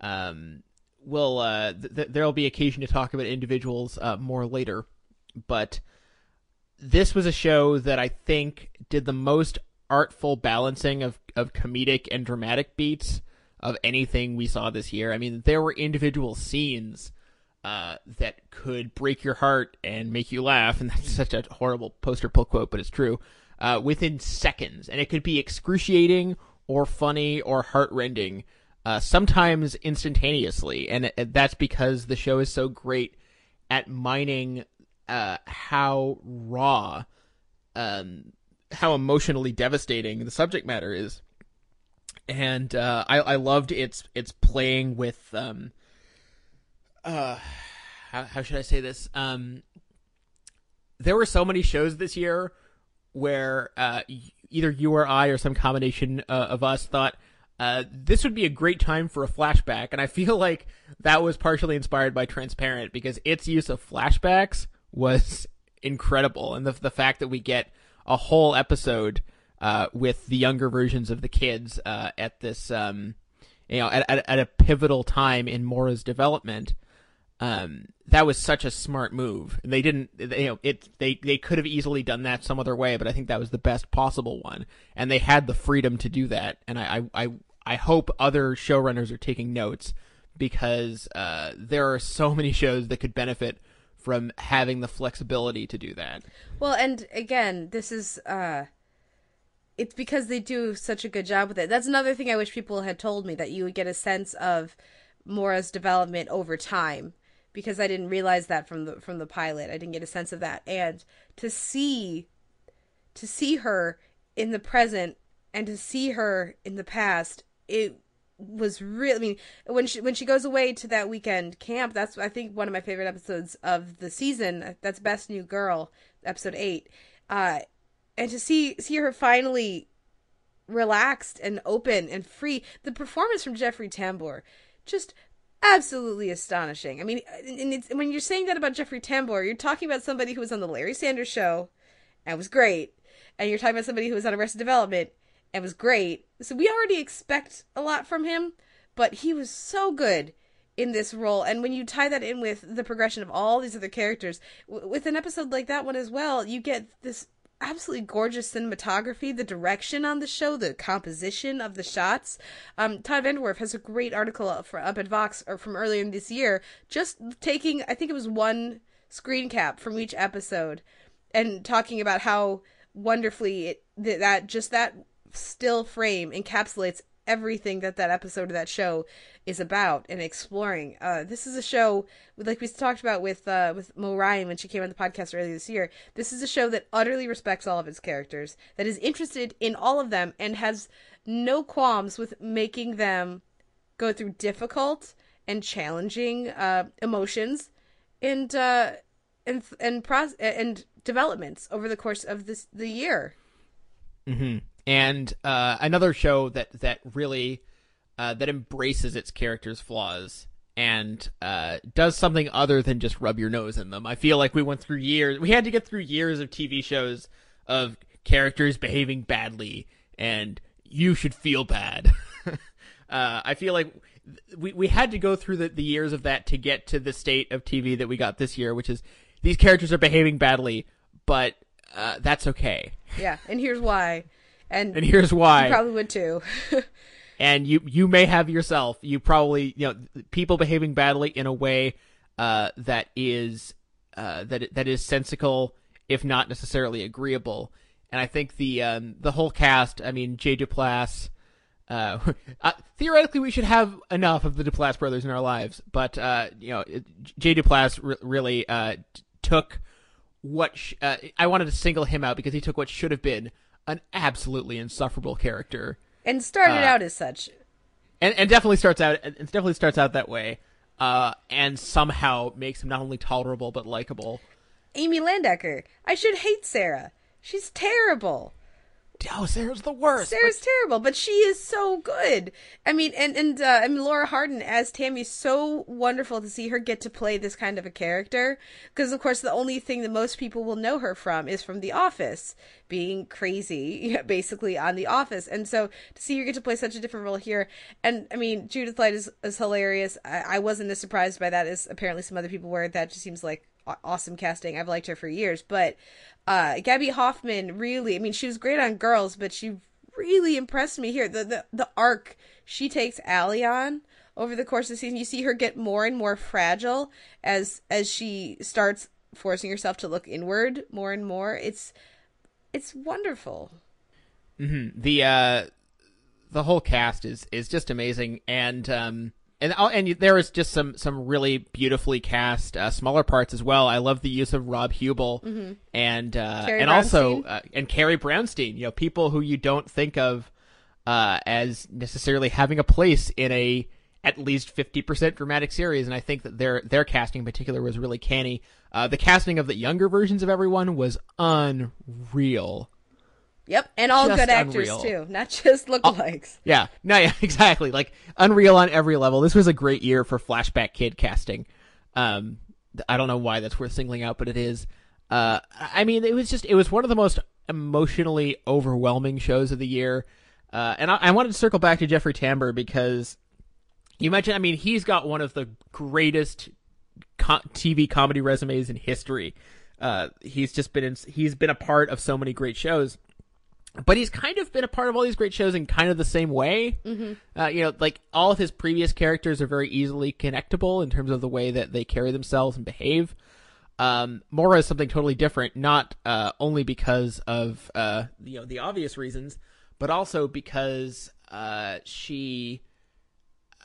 Um, we'll uh, th- there'll be occasion to talk about individuals uh, more later, but this was a show that I think did the most artful balancing of of comedic and dramatic beats of anything we saw this year. I mean, there were individual scenes uh, that could break your heart and make you laugh, and that's such a horrible poster pull quote, but it's true. Uh, within seconds, and it could be excruciating or funny or heartrending, uh, sometimes instantaneously, and that's because the show is so great at mining uh, how raw, um, how emotionally devastating the subject matter is. And uh, I, I loved its its playing with um, uh, how, how should I say this? Um, there were so many shows this year where uh, either you or I or some combination uh, of us thought uh, this would be a great time for a flashback, and I feel like that was partially inspired by Transparent because its use of flashbacks was incredible, and the the fact that we get a whole episode uh, with the younger versions of the kids uh, at this, um, you know, at, at, at a pivotal time in Maura's development um, that was such a smart move. They didn't, they, you know, it they they could have easily done that some other way, but I think that was the best possible one, and they had the freedom to do that. And I I I, hope other showrunners are taking notes because uh, there are so many shows that could benefit from having the flexibility to do that.
Well, and again, this is uh it's because they do such a good job with it. That's another thing I wish people had told me that you would get a sense of Maura's development over time because I didn't realize that from the from the pilot. I didn't get a sense of that. And to see to see her in the present and to see her in the past, it was really I mean when she when she goes away to that weekend camp, that's I think one of my favorite episodes of the season. That's Best New Girl, episode 8. Uh and to see see her finally relaxed and open and free. The performance from Jeffrey Tambor just absolutely astonishing. I mean, when you're saying that about Jeffrey Tambor, you're talking about somebody who was on the Larry Sanders Show and was great, and you're talking about somebody who was on Arrested Development and was great. So we already expect a lot from him, but he was so good in this role. And when you tie that in with the progression of all these other characters, w- with an episode like that one as well, you get this absolutely gorgeous cinematography, the direction on the show, the composition of the shots. Um, Todd VanDerWerff has a great article for, up at Vox or from earlier in this year, just taking I think it was one screen cap from each episode, and talking about how wonderfully it that just that still frame encapsulates everything that that episode of that show is about and exploring. Uh, this is a show, like we talked about with uh, with Mo Ryan when she came on the podcast earlier this year. This is a show that utterly respects all of its characters, that is interested in all of them, and has no qualms with making them go through difficult and challenging uh, emotions and uh, and and pros- and developments over the course of this the year.
Mm-hmm. And uh, another show that that really uh, that embraces its characters' flaws and uh, does something other than just rub your nose in them. I feel like we went through years. We had to get through years of TV shows of characters behaving badly, and you should feel bad. uh, I feel like we we had to go through the, the years of that to get to the state of TV that we got this year, which is these characters are behaving badly, but uh, that's okay.
Yeah, and here's why. And
And here's why.
You probably would too.
and you you may have yourself you probably you know people behaving badly in a way uh, that is uh, that that is sensical if not necessarily agreeable and I think the um, the whole cast I mean Jay Duplass uh, uh, theoretically we should have enough of the Duplass brothers in our lives but uh, you know Jay Duplass re- really uh, t- took what sh- uh, I wanted to single him out because he took what should have been an absolutely insufferable character
and started
Uh,
out as such.
and and definitely starts out it definitely starts out that way uh and somehow makes him not only tolerable but likable
Amy Landecker. I should hate Sarah. She's terrible.
Oh sarah's the worst
Sarah's terrible, but she is so good. I mean, and and uh, I mean, Laura Hardin as Tammy, is so wonderful to see her get to play this kind of a character. Because of course, the only thing that most people will know her from is from The Office, being crazy, basically on The Office. And so to see her get to play such a different role here, and I mean, Judith Light is, is hilarious. I, I wasn't as surprised by that as apparently some other people were. That just seems like awesome casting. I've liked her for years, but uh Gaby Hoffmann really, I mean, she was great on Girls, but she really impressed me here. The the the arc she takes Allie on over the course of the season, you see her get more and more fragile as as she starts forcing herself to look inward more and more. It's it's wonderful.
hmm the uh the whole cast is is just amazing and um and oh, and there is just some some really beautifully cast uh, smaller parts as well. I love the use of Rob Huebel
Mhm.
and uh, and also uh, and Carrie Brownstein. You know, people who you don't think of uh, as necessarily having a place in a at least fifty percent dramatic series. And I think that their their casting in particular was really canny. Uh, the casting of the younger versions of everyone was unreal.
Yep, and all
Just
good actors
unreal.
too, not just lookalikes.
Yeah, no, yeah, exactly. Like Unreal on every level. This was a great year for flashback kid casting. Um, I don't know why that's worth singling out, but it is. Uh, I mean, it was just it was one of the most emotionally overwhelming shows of the year. Uh, and I, I wanted to circle back to Jeffrey Tambor because you mentioned. I mean, he's got one of the greatest TV comedy resumes in history. Uh, he's just been in, he's been a part of so many great shows but he's kind of been a part of all these great shows in kind of the same way.
Mhm.
Uh, you know, like all of his previous characters are very easily connectable in terms of the way that they carry themselves and behave. Um, Maura is something totally different, not uh, only because of uh, you know the obvious reasons, but also because uh, she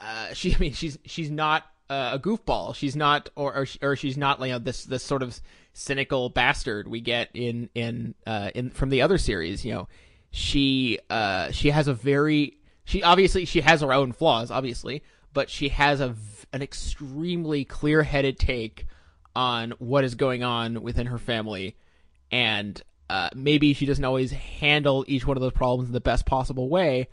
uh, she I mean she's she's not uh, a goofball. She's not or or, or she's not you know this this sort of cynical bastard we get in in uh, in from the other series. You know, she uh, she has a very she obviously she has her own flaws obviously, but she has a an extremely clear headed take on what is going on within her family and uh, maybe she doesn't always handle each one of those problems in the best possible way.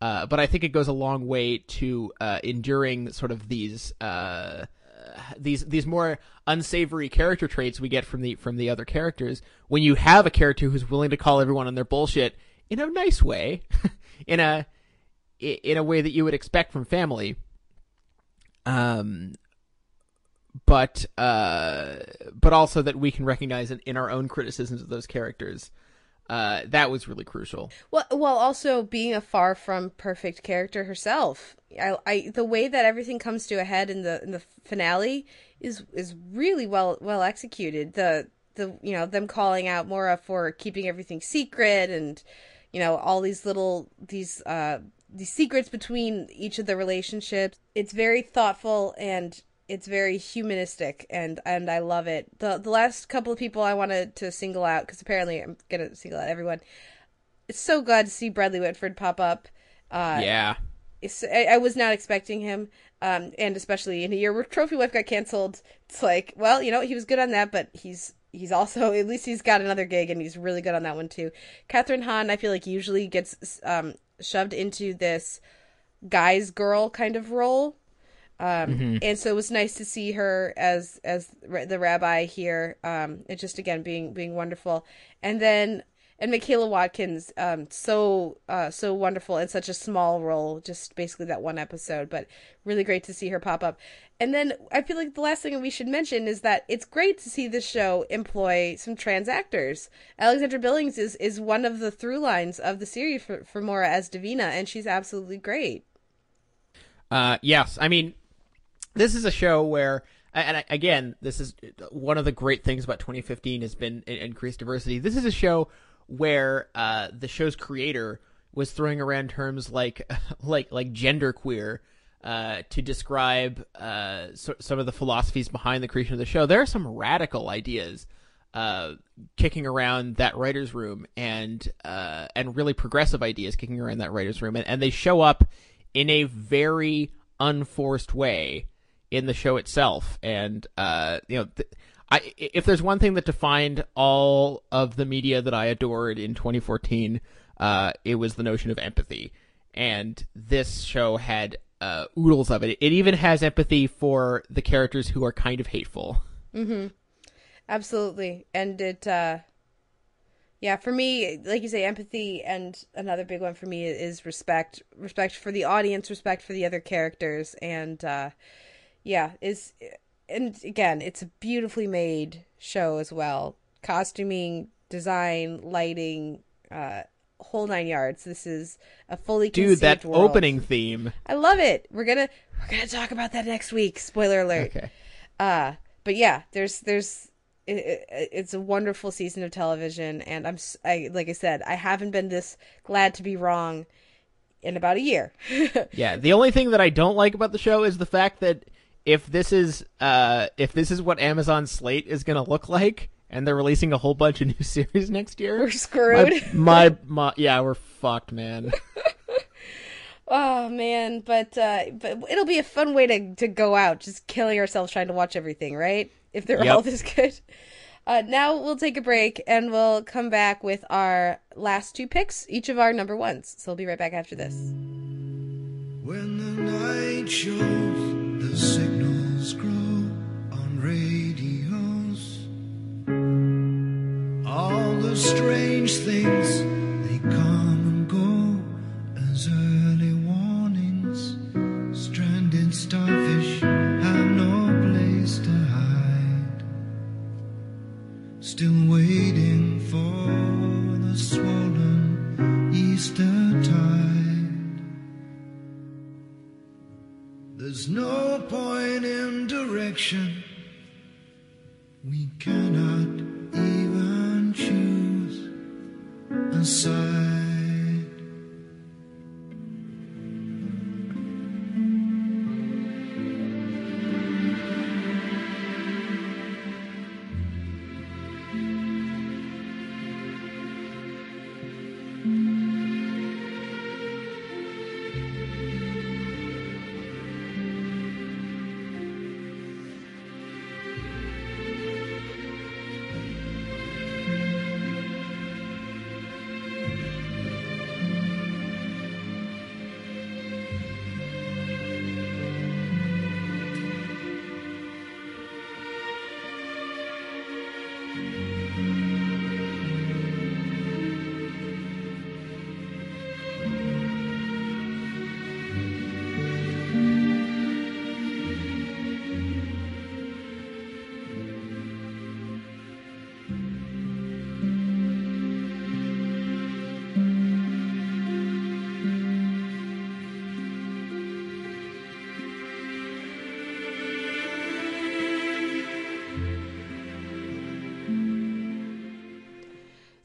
Uh, but I think it goes a long way to uh, enduring sort of these uh, these these more unsavory character traits we get from the from the other characters. When you have a character who's willing to call everyone on their bullshit in a nice way, in a in a way that you would expect from family. Um, but uh, but also that we can recognize in, in our own criticisms of those characters. Uh, that was really crucial.
Well, well, also being a far from perfect character herself. I, I, the way that everything comes to a head in the in the finale is is really well well executed. The the you know them calling out Maura for keeping everything secret, and you know all these little these uh these secrets between each of the relationships. It's very thoughtful and it's very humanistic and and I love it. The the last couple of people I wanted to single out cuz apparently I'm going to single out everyone. It's so glad to see Bradley Whitford pop up. Uh
yeah.
I, I was not expecting him, um, and especially in a year where Trophy Wife got canceled. It's like, well, you know, he was good on that, but he's he's also at least he's got another gig, and he's really good on that one too. Kathryn Hahn, I feel like usually gets um, shoved into this guy's girl kind of role, Um,
Mhm.
and so it was nice to see her as as the rabbi here. Um, and just again being being wonderful. And then and Michaela Watkins, um, so uh, so wonderful in such a small role, just basically that one episode, but really great to see her pop up. And then I feel like the last thing we should mention is that it's great to see this show employ some trans actors. Alexandra Billings is is one of the through lines of the series for, for Maura as Davina, and she's absolutely great.
Uh, yes, I mean, this is a show where, and again, this is one of the great things about 2015 has been increased diversity. This is a show where uh, the show's creator was throwing around terms like like like genderqueer uh, to describe uh, so, some of the philosophies behind the creation of the show. There are some radical ideas uh, kicking around that writers' room, and uh, and really progressive ideas kicking around that writers' room, and, and they show up in a very unforced way in the show itself. And uh, you know, th- I if there's one thing that defined all of the media that I adored in 2014, uh, it was the notion of empathy. And this show had uh, oodles of it. It even has empathy for the characters who are kind of hateful.
Mm-hmm. Absolutely. And it uh yeah, for me, like you say, empathy and another big one for me is respect. Respect for the audience, respect for the other characters, and uh yeah, is and again, it's a beautifully made show as well. Costuming, design, lighting, uh whole nine yards. This is a fully
Dude, that
world.
opening theme.
I love it. We're gonna we're gonna talk about that next week. Spoiler alert.
Okay.
Uh, but yeah, there's there's it, it, it's a wonderful season of television, and I'm I like I said, I haven't been this glad to be wrong in about a year.
Yeah, the only thing that I don't like about the show is the fact that if this is uh if this is what Amazon Slate is going to look like and they're releasing a whole bunch of new series next year,
We're screwed.
My, my, my yeah, we're fucked, man.
oh man, but uh, but it'll be a fun way to to go out, just killing ourselves trying to watch everything, right? If they're
Yep.
all this good. Uh, now we'll take a break and we'll come back with our last two picks, each of our number ones. So we'll be right back after this.
When the night shows, the signals grow on radios. All the strange things, they come and go as early warnings. Stranded starfish have no place to hide. Still waiting There's no point in direction. We cannot even choose a side.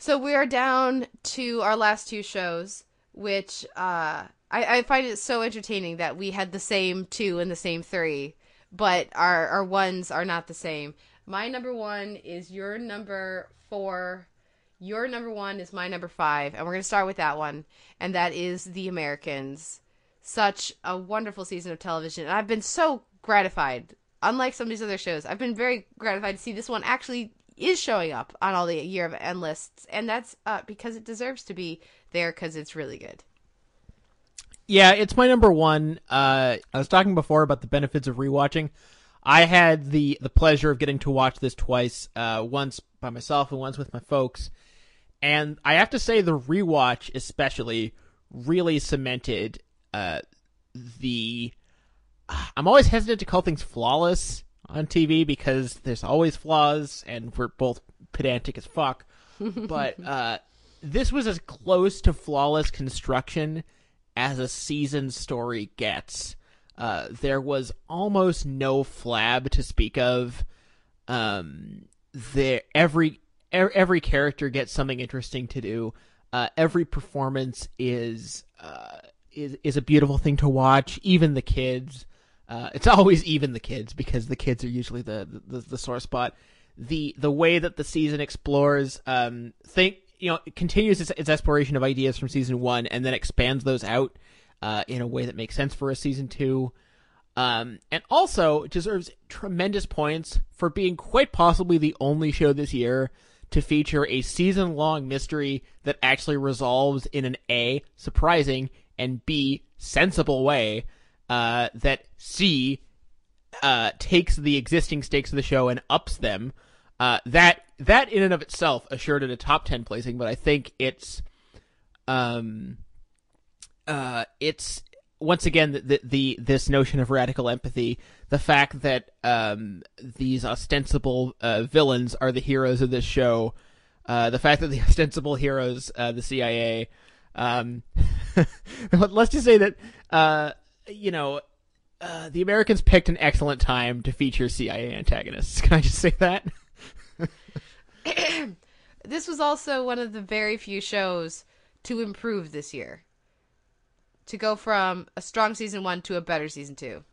So we are down to our last two shows, which uh, I, I find it so entertaining that we had the same two and the same three, but our our ones are not the same. My number one is your number four. Your number one is my number five, and we're gonna start with that one, and that is The Americans. Such a wonderful season of television, and I've been so gratified. Unlike some of these other shows, I've been very gratified to see this one actually is showing up on all the year of end lists, and that's uh, because it deserves to be there because it's really good.
Yeah, it's my number one. Uh, I was talking before about the benefits of rewatching. I had the the pleasure of getting to watch this twice, uh, once by myself and once with my folks. And I have to say, the rewatch especially really cemented uh, the. I'm always hesitant to call things flawless on TV because there's always flaws, and we're both pedantic as fuck. but uh, this was as close to flawless construction as a season story gets. Uh, there was almost no flab to speak of. Um, there every e- every character gets something interesting to do. Uh, every performance is uh, is is a beautiful thing to watch. Even the kids. Uh, it's always even the kids because the kids are usually the the, the sore spot. The the way that the season explores, um, think you know, it continues its, its exploration of ideas from season one and then expands those out uh, in a way that makes sense for a season two. Um, and also deserves tremendous points for being quite possibly the only show this year to feature a season long mystery that actually resolves in an A, surprising, and B, sensible way, uh, that C, uh, takes the existing stakes of the show and ups them. Uh, that, that in and of itself assured it a top 10 placing, but I think it's, um, uh, it's once again the, the this notion of radical empathy, the fact that um, these ostensible uh, villains are the heroes of this show, uh, the fact that the ostensible heroes, uh, the CIA, um, let's just say that uh, you know uh, the Americans picked an excellent time to feature CIA antagonists. Can I just say that?
this was also one of the very few shows to improve this year. To go from a strong season one to a better season two.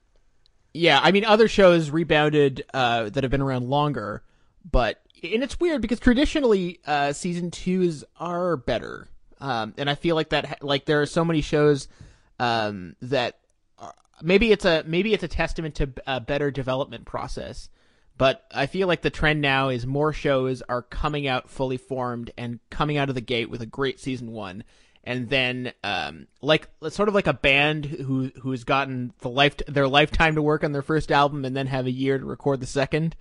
Yeah, I mean, other shows rebounded uh, that have been around longer, but and it's weird because traditionally uh, season twos are better, um, and I feel like that like there are so many shows um, that maybe it's a maybe it's a testament to a better development process, but I feel like the trend now is more shows are coming out fully formed and coming out of the gate with a great season one and then um, like sort of like a band who who's gotten the life their lifetime to work on their first album and then have a year to record the second,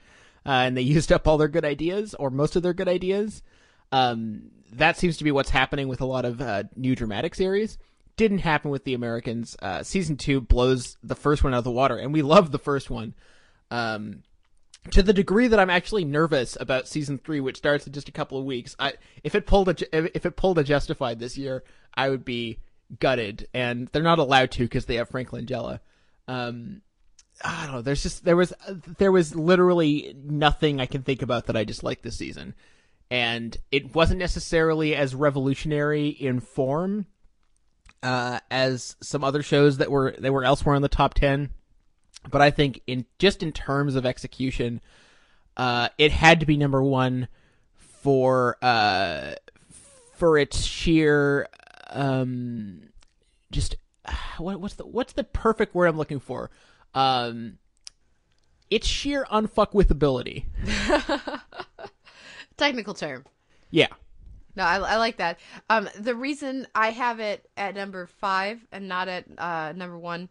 uh, and they used up all their good ideas or most of their good ideas. Um, that seems to be what's happening with a lot of uh, new dramatic series. Didn't happen with the Americans. Uh, season two blows the first one out of the water, and we love the first one. Um, to the degree that I'm actually nervous about season three, which starts in just a couple of weeks. I if it pulled a if it pulled a Justified this year, I would be gutted, and they're not allowed to because they have Frank Langella. Um, I don't know. There's just there was there was literally nothing I can think about that I disliked this season, and it wasn't necessarily as revolutionary in form uh, as some other shows that were that were elsewhere in the top ten but I think in just in terms of execution, uh, it had to be number one for uh, for its sheer um, just what, what's the what's the perfect word I'm looking for? Um, its sheer unfuckwithability.
Technical term.
Yeah.
No, I, I like that. Um, the reason I have it at number five and not at uh, number one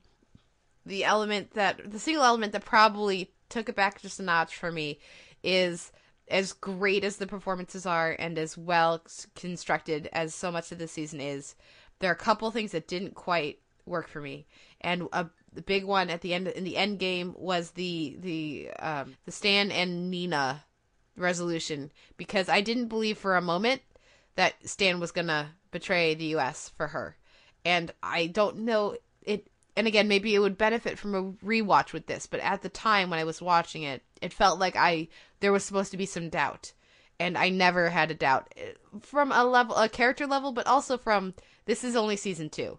the element that the single element that probably took it back just a notch for me is as great as the performances are and as well constructed as so much of the season is there are a couple things that didn't quite work for me and a the big one at the end in the end game was the the um the Stan and Nina resolution because I didn't believe for a moment that Stan was to betray the US for her and I don't know it and again, maybe it would benefit from a rewatch with this, but at the time when I was watching it, it felt like I there was supposed to be some doubt, and I never had a doubt eh, from a level, a character level, but also from this is only season two.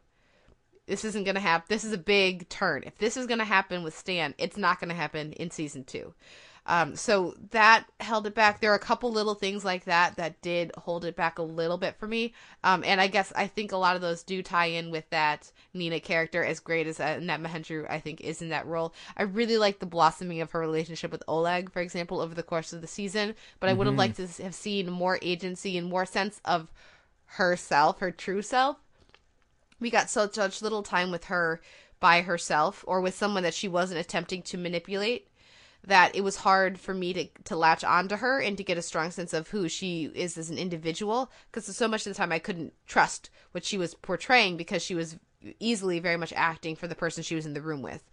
This isn't gonna happen. This is a big turn. If this is gonna happen with Stan, it's not gonna happen in season two. Um, so that held it back. There are a couple little things like that that did hold it back a little bit for me. Um, and I guess I think a lot of those do tie in with that Nina character, as great as uh, Net Mahendru, I think, is in that role. I really like the blossoming of her relationship with Oleg, for example, over the course of the season. But I would have
Mhm.
liked to have seen more agency and more sense of herself, her true self we got so such little time with her by herself or with someone that she wasn't attempting to manipulate that it was hard for me to to latch onto her and to get a strong sense of who she is as an individual because so much of the time I couldn't trust what she was portraying because she was easily very much acting for the person she was in the room with.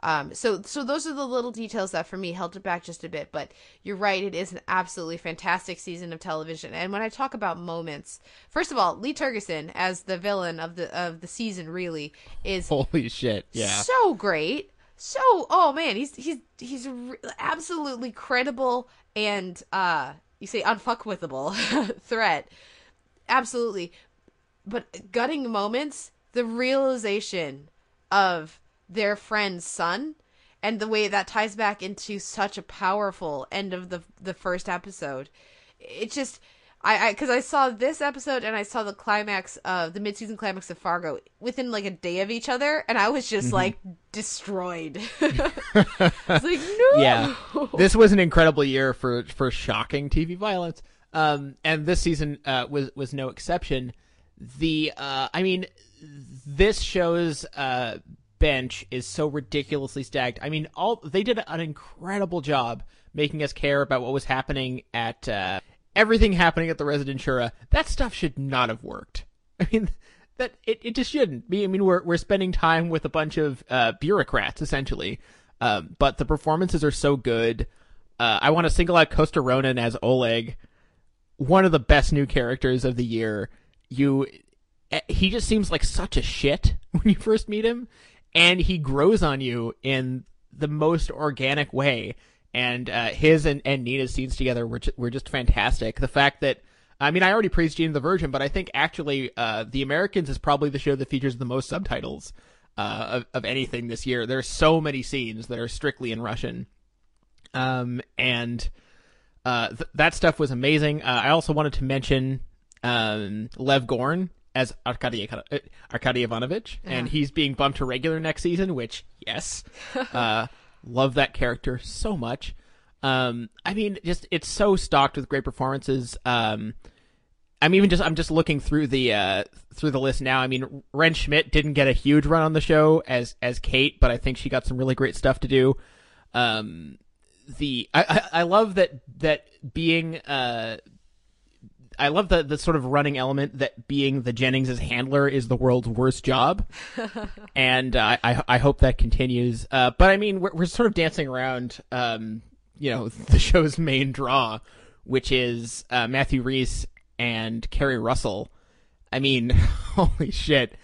Um, so so those are the little details that for me held it back just a bit. But you're right, it is an absolutely fantastic season of television. And when I talk about moments, first of all, Lee Tergesen as the villain of the of the season really is
Holy shit! Yeah.
so great. So oh man, he's he's he's absolutely credible and uh you say unfuckwithable threat. Absolutely. But gutting moments, the realization of their friend's son and the way that ties back into such a powerful end of the the first episode. It just I because I, saw this episode and I saw the climax of the mid-season climax of Fargo within like a day of each other, and I was just
Mhm.
like destroyed. I was like, no.
yeah, this was an incredible year for for shocking TV violence. Um, and this season uh, was was no exception. The uh, I mean, this show's uh, bench is so ridiculously stacked. I mean, all they did an incredible job making us care about what was happening at uh, everything happening at the Rezidentura. That stuff should not have worked. I mean, that it, it just shouldn't be. I mean, we're we're spending time with a bunch of uh, bureaucrats essentially, um, but the performances are so good. Uh, I want to single out Costa Ronin as Oleg, one of the best new characters of the year. You, eh, he just seems like such a shit when you first meet him, and he grows on you in the most organic way. And uh, his and, and Nina's scenes together were ju- were just fantastic. The fact that I mean, I already praised Jane the Virgin, but I think actually, uh, The Americans is probably the show that features the most subtitles uh, of, of anything this year. There's so many scenes that are strictly in Russian, um, and uh, th- that stuff was amazing. Uh, I also wanted to mention um, Lev Gorn as Arkady uh, Arkady Ivanovich, and he's being bumped to regular next season. Which, yes, uh, love that character so much. Um, I mean, just it's so stocked with great performances. Um, I'm even just I'm just looking through the uh, through the list now. I mean, Wrenn Schmidt didn't get a huge run on the show as as Kate, but I think she got some really great stuff to do. Um, the I, I, I love that that being uh, I love the the sort of running element that being the Jennings's handler is the world's worst job, and uh, I I hope that continues. Uh, but I mean, we're we're sort of dancing around, um, you know, the show's main draw, which is uh, Matthew Rhys and Keri Russell. I mean, holy shit,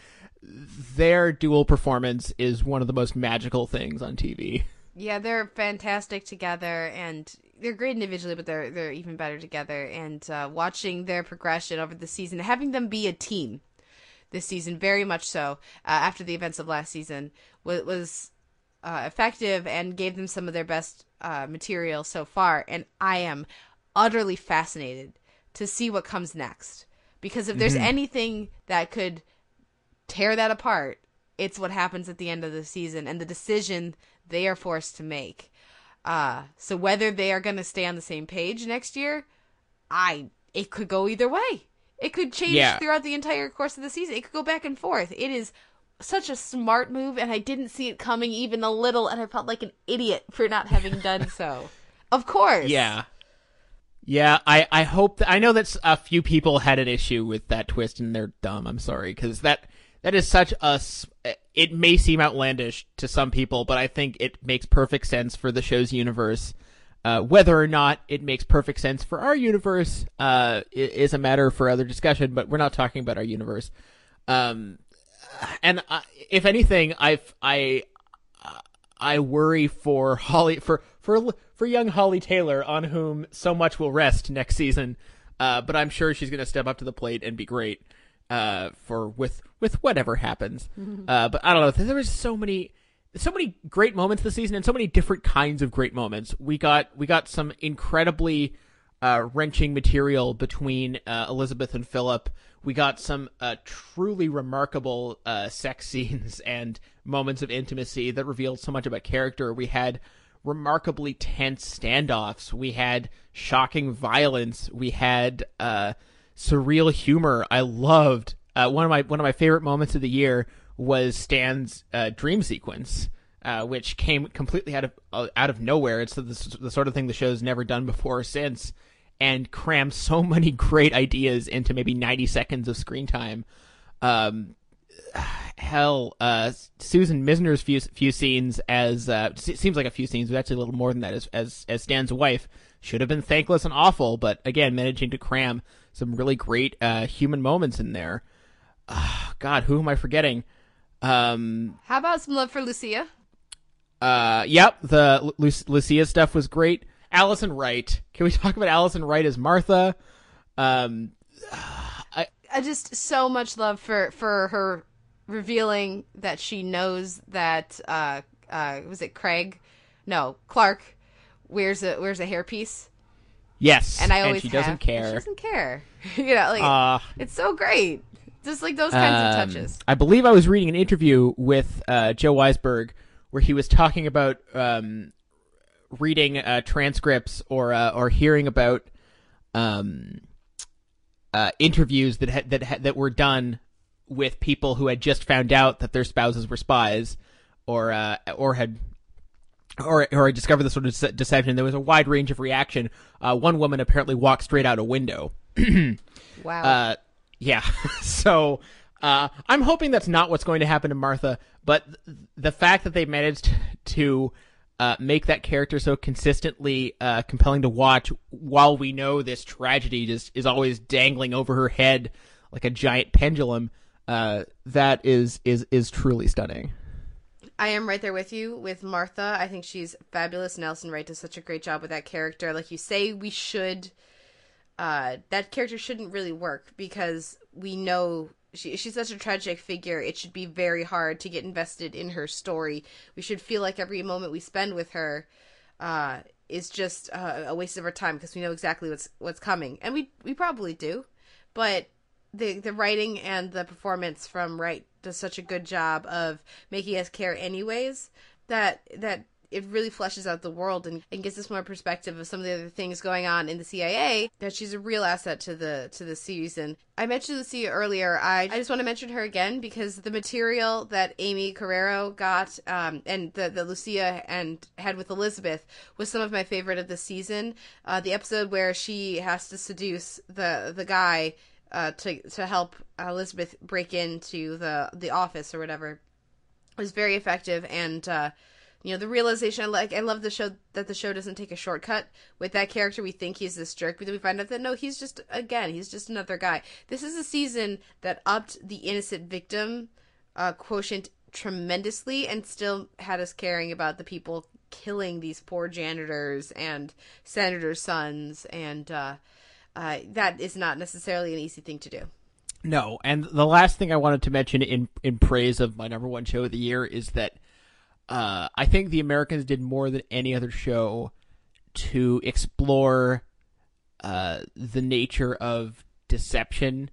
their dual performance is one of the most magical things on TV.
Yeah, they're fantastic together, and they're great individually, but they're they're even better together. And uh, watching their progression over the season, having them be a team this season, very much so uh, after the events of last season, was, was uh, effective and gave them some of their best uh, material so far. And I am utterly fascinated to see what comes next, because if there's
Mhm.
anything that could tear that apart, it's what happens at the end of the season and the decision they are forced to make. Uh, so whether they are going to stay on the same page next year, I it could go either way. It could change
Yeah.
throughout the entire course of the season. It could go back and forth. It is such a smart move, and I didn't see it coming even a little, and I felt like an idiot for not having done so. Of course.
Yeah. Yeah, I, I hope that, I know that a few people had an issue with that twist and they're dumb. I'm sorry because that that is such a it may seem outlandish to some people, but I think it makes perfect sense for the show's universe. Uh, whether or not it makes perfect sense for our universe uh, is a matter for other discussion, but we're not talking about our universe. Um, and uh, if anything, I've I I worry for Holly for for for young Holly Taylor, on whom so much will rest next season. Uh, but I'm sure she's going to step up to the plate and be great uh, for with with whatever happens. Uh, but I don't know. There was so many so many great moments this season, and so many different kinds of great moments. We got we got some incredibly uh, wrenching material between uh, Elizabeth and Philip. We got some uh, truly remarkable uh, sex scenes and moments of intimacy that revealed so much about character. We had remarkably tense standoffs. We had shocking violence. We had uh, surreal humor. I loved, uh, one of my one of my favorite moments of the year was Stan's uh, dream sequence, uh, which came completely out of uh, out of nowhere. It's the, the sort of thing the show's never done before or since, and crammed so many great ideas into maybe ninety seconds of screen time. Um, hell, uh, Susan Misner's few few scenes as uh, seems like a few scenes, but actually a little more than that. As as as Stan's wife should have been thankless and awful, but again, managing to cram some really great human moments in there. Ah, God, who am I forgetting? Um,
How about some love for Lucia?
uh, yep, the Lu- Lu- Lucia stuff was great. Alison Wright. Can we talk about Alison Wright as Martha? Um, I,
I just so much love for for her revealing that she knows that uh uh was it Craig? No, Clark wears a wears a hairpiece.
yes,
And I always
she
have,
doesn't care.
She doesn't care. you know, like
Uh,
it's so great. Just like those kinds
Um,
of touches.
I believe I was reading an interview with uh, Joe Weisberg where he was talking about um, reading uh, transcripts or uh, or hearing about um, uh, interviews that had, that had, that were done with people who had just found out that their spouses were spies or uh, or had or or had discovered this sort of deception. There was a wide range of reaction. Uh, one woman apparently walked straight out a window.
Wow.
Uh, yeah. so uh, I'm hoping that's not what's going to happen to Martha, but th- the fact that they managed to uh, make that character so consistently uh, compelling to watch, while we know this tragedy just is always dangling over her head like a giant pendulum, uh, that is is is truly stunning.
I am right there with you with Martha. I think she's fabulous. Alison Wright does such a great job with that character. Like you say, we should. Uh, that character shouldn't really work because we know she, she's such a tragic figure. It should be very hard to get invested in her story. We should feel like every moment we spend with her uh, is just uh, a waste of our time because we know exactly what's what's coming, and we we probably do. But the the writing and the performance from Wright does such a good job of making us care anyways that that it really fleshes out the world and, and gives us more perspective of some of the other things going on in the CIA that she's a real asset to the to the series and I mentioned Lucia earlier. I, I just want to mention her again because the material that Amy Carrero got um, and the, the Lucia and had with Elizabeth was some of my favorite of the season. Uh, the episode where she has to seduce the the guy uh, to to help Elizabeth break into the the office or whatever was very effective and uh, you know the realization like I love the show that the show doesn't take a shortcut with that character. We think he's this jerk but then we find out that no he's just again he's just another guy. This is a season that upped the innocent victim uh, quotient tremendously and still had us caring about the people killing these poor janitors and senators sons. And uh, uh, that is not necessarily an easy thing to do.
No, and the last thing I wanted to mention in in praise of my number one show of the year is that uh, I think the Americans did more than any other show to explore uh, the nature of deception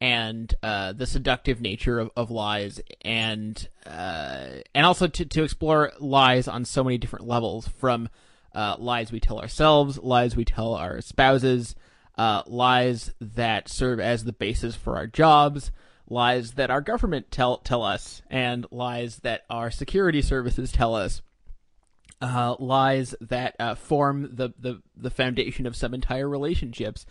and uh, the seductive nature of, of lies, and uh, and also to to explore lies on so many different levels, from uh, lies we tell ourselves, lies we tell our spouses, uh, lies that serve as the basis for our jobs, lies that our government tell tell us, and lies that our security services tell us. Uh, lies that uh, form the, the, the foundation of some entire relationships,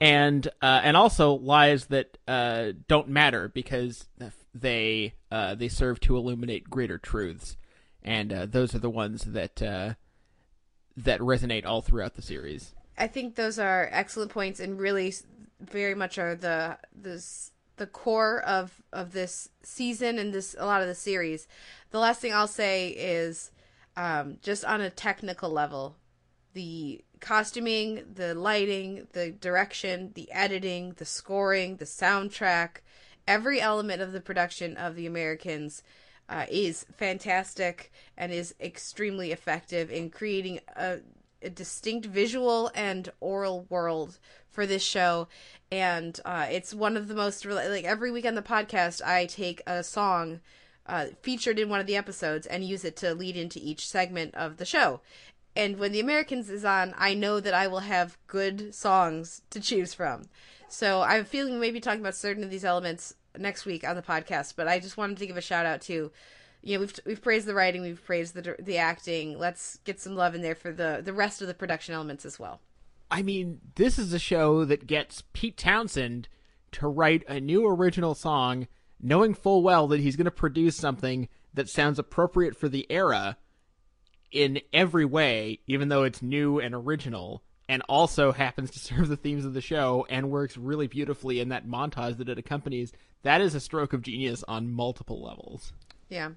and uh, and also lies that uh, don't matter because they uh, they serve to illuminate greater truths, and uh, those are the ones that that resonate all throughout the series.
I think those are excellent points and really very much are the this the core of of this season and this a lot of the series. The last thing I'll say is um, just on a technical level, the costuming, the lighting, the direction, the editing, the scoring, the soundtrack, every element of the production of the Americans uh, is fantastic and is extremely effective in creating a, a distinct visual and oral world for this show. And uh, it's one of the most, like every week on the podcast, I take a song uh, featured in one of the episodes and use it to lead into each segment of the show. And when the Americans is on, I know that I will have good songs to choose from. So i'm feeling maybe talking about certain of these elements next week on the podcast. But I just wanted to give a shout out to, you know, we've we've praised the writing, we've praised the the acting. Let's get some love in there for the the rest of the production elements as well.
I mean, this is a show that gets Pete Townshend to write a new original song, knowing full well that he's going to produce something that sounds appropriate for the era in every way, even though it's new and original, and also happens to serve the themes of the show and works really beautifully in that montage that it accompanies. That is a stroke of genius on multiple levels.
Yeah.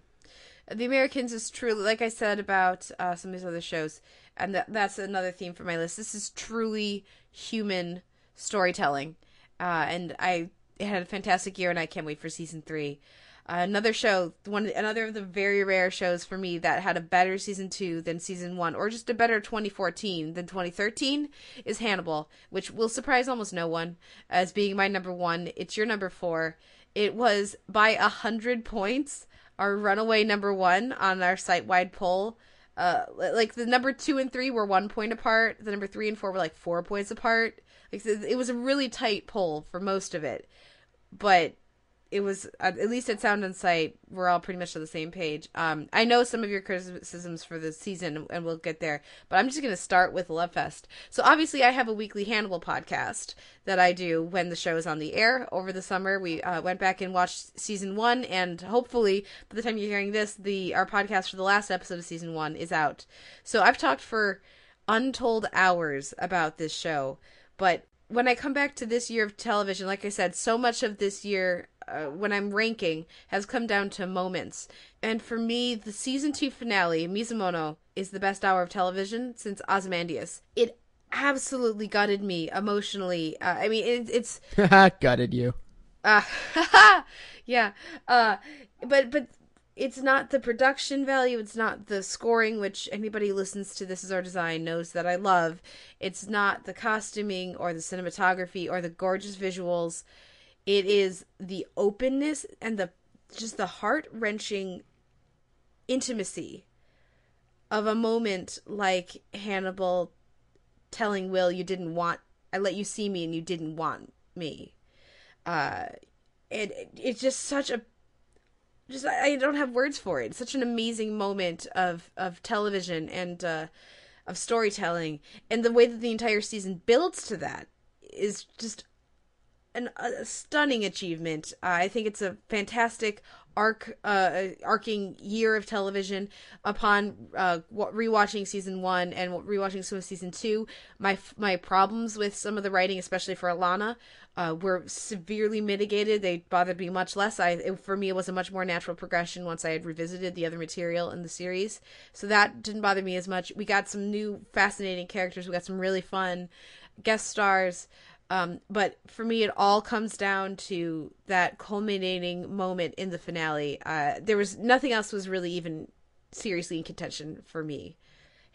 The Americans is truly, like I said about uh, some of these other shows, and that, that's another theme for my list. This is truly human storytelling, uh, and I had a fantastic year, and I can't wait for season three. Uh, another show, one another of the very rare shows for me that had a better season two than season one, or just a better 2014 than 2013, is Hannibal, which will surprise almost no one as being my number one. It's your number four. It was by a hundred points our runaway number one on our site wide poll. Uh, like the number two and three were one point apart. The number three and four were like four points apart. Like it was a really tight poll for most of it, but it was at least at Sound on Sight, we're all pretty much on the same page. Um, I know some of your criticisms for the season, and we'll get there. But I'm just going to start with Love Fest. So obviously, I have a weekly Hannibal podcast that I do when the show is on the air over the summer. We uh, went back and watched season one, and hopefully, by the time you're hearing this, the our podcast for the last episode of season one is out. So I've talked for untold hours about this show, but when I come back to this year of television, like I said, so much of this year uh, when I'm ranking has come down to moments. And for me, the season two finale, Mizumono, is the best hour of television since Ozymandias. It absolutely gutted me emotionally. Uh, I mean, it, it's
gutted you.
Uh, yeah. Uh, but but it's not the production value. It's not the scoring, which anybody listens to This Is Our Design knows that I love. It's not the costuming or the cinematography or the gorgeous visuals. It is the openness and the just the heart wrenching intimacy of a moment like Hannibal telling Will, "You didn't want. I let you see me, and you didn't want me." Uh, it it's just such a just I don't have words for it. It's such an amazing moment of of television and uh, of storytelling, and the way that the entire season builds to that is just an, a stunning achievement. Uh, I think it's a fantastic arc, uh, arcing year of television. Upon uh, rewatching season one and rewatching some of season two, my my problems with some of the writing, especially for Alana, uh, were severely mitigated. They bothered me much less. I it, for me, it was a much more natural progression once I had revisited the other material in the series, so that didn't bother me as much. We got some new fascinating characters. We got some really fun guest stars. Um, but for me, it all comes down to that culminating moment in the finale. Uh, there was nothing else was really even seriously in contention for me.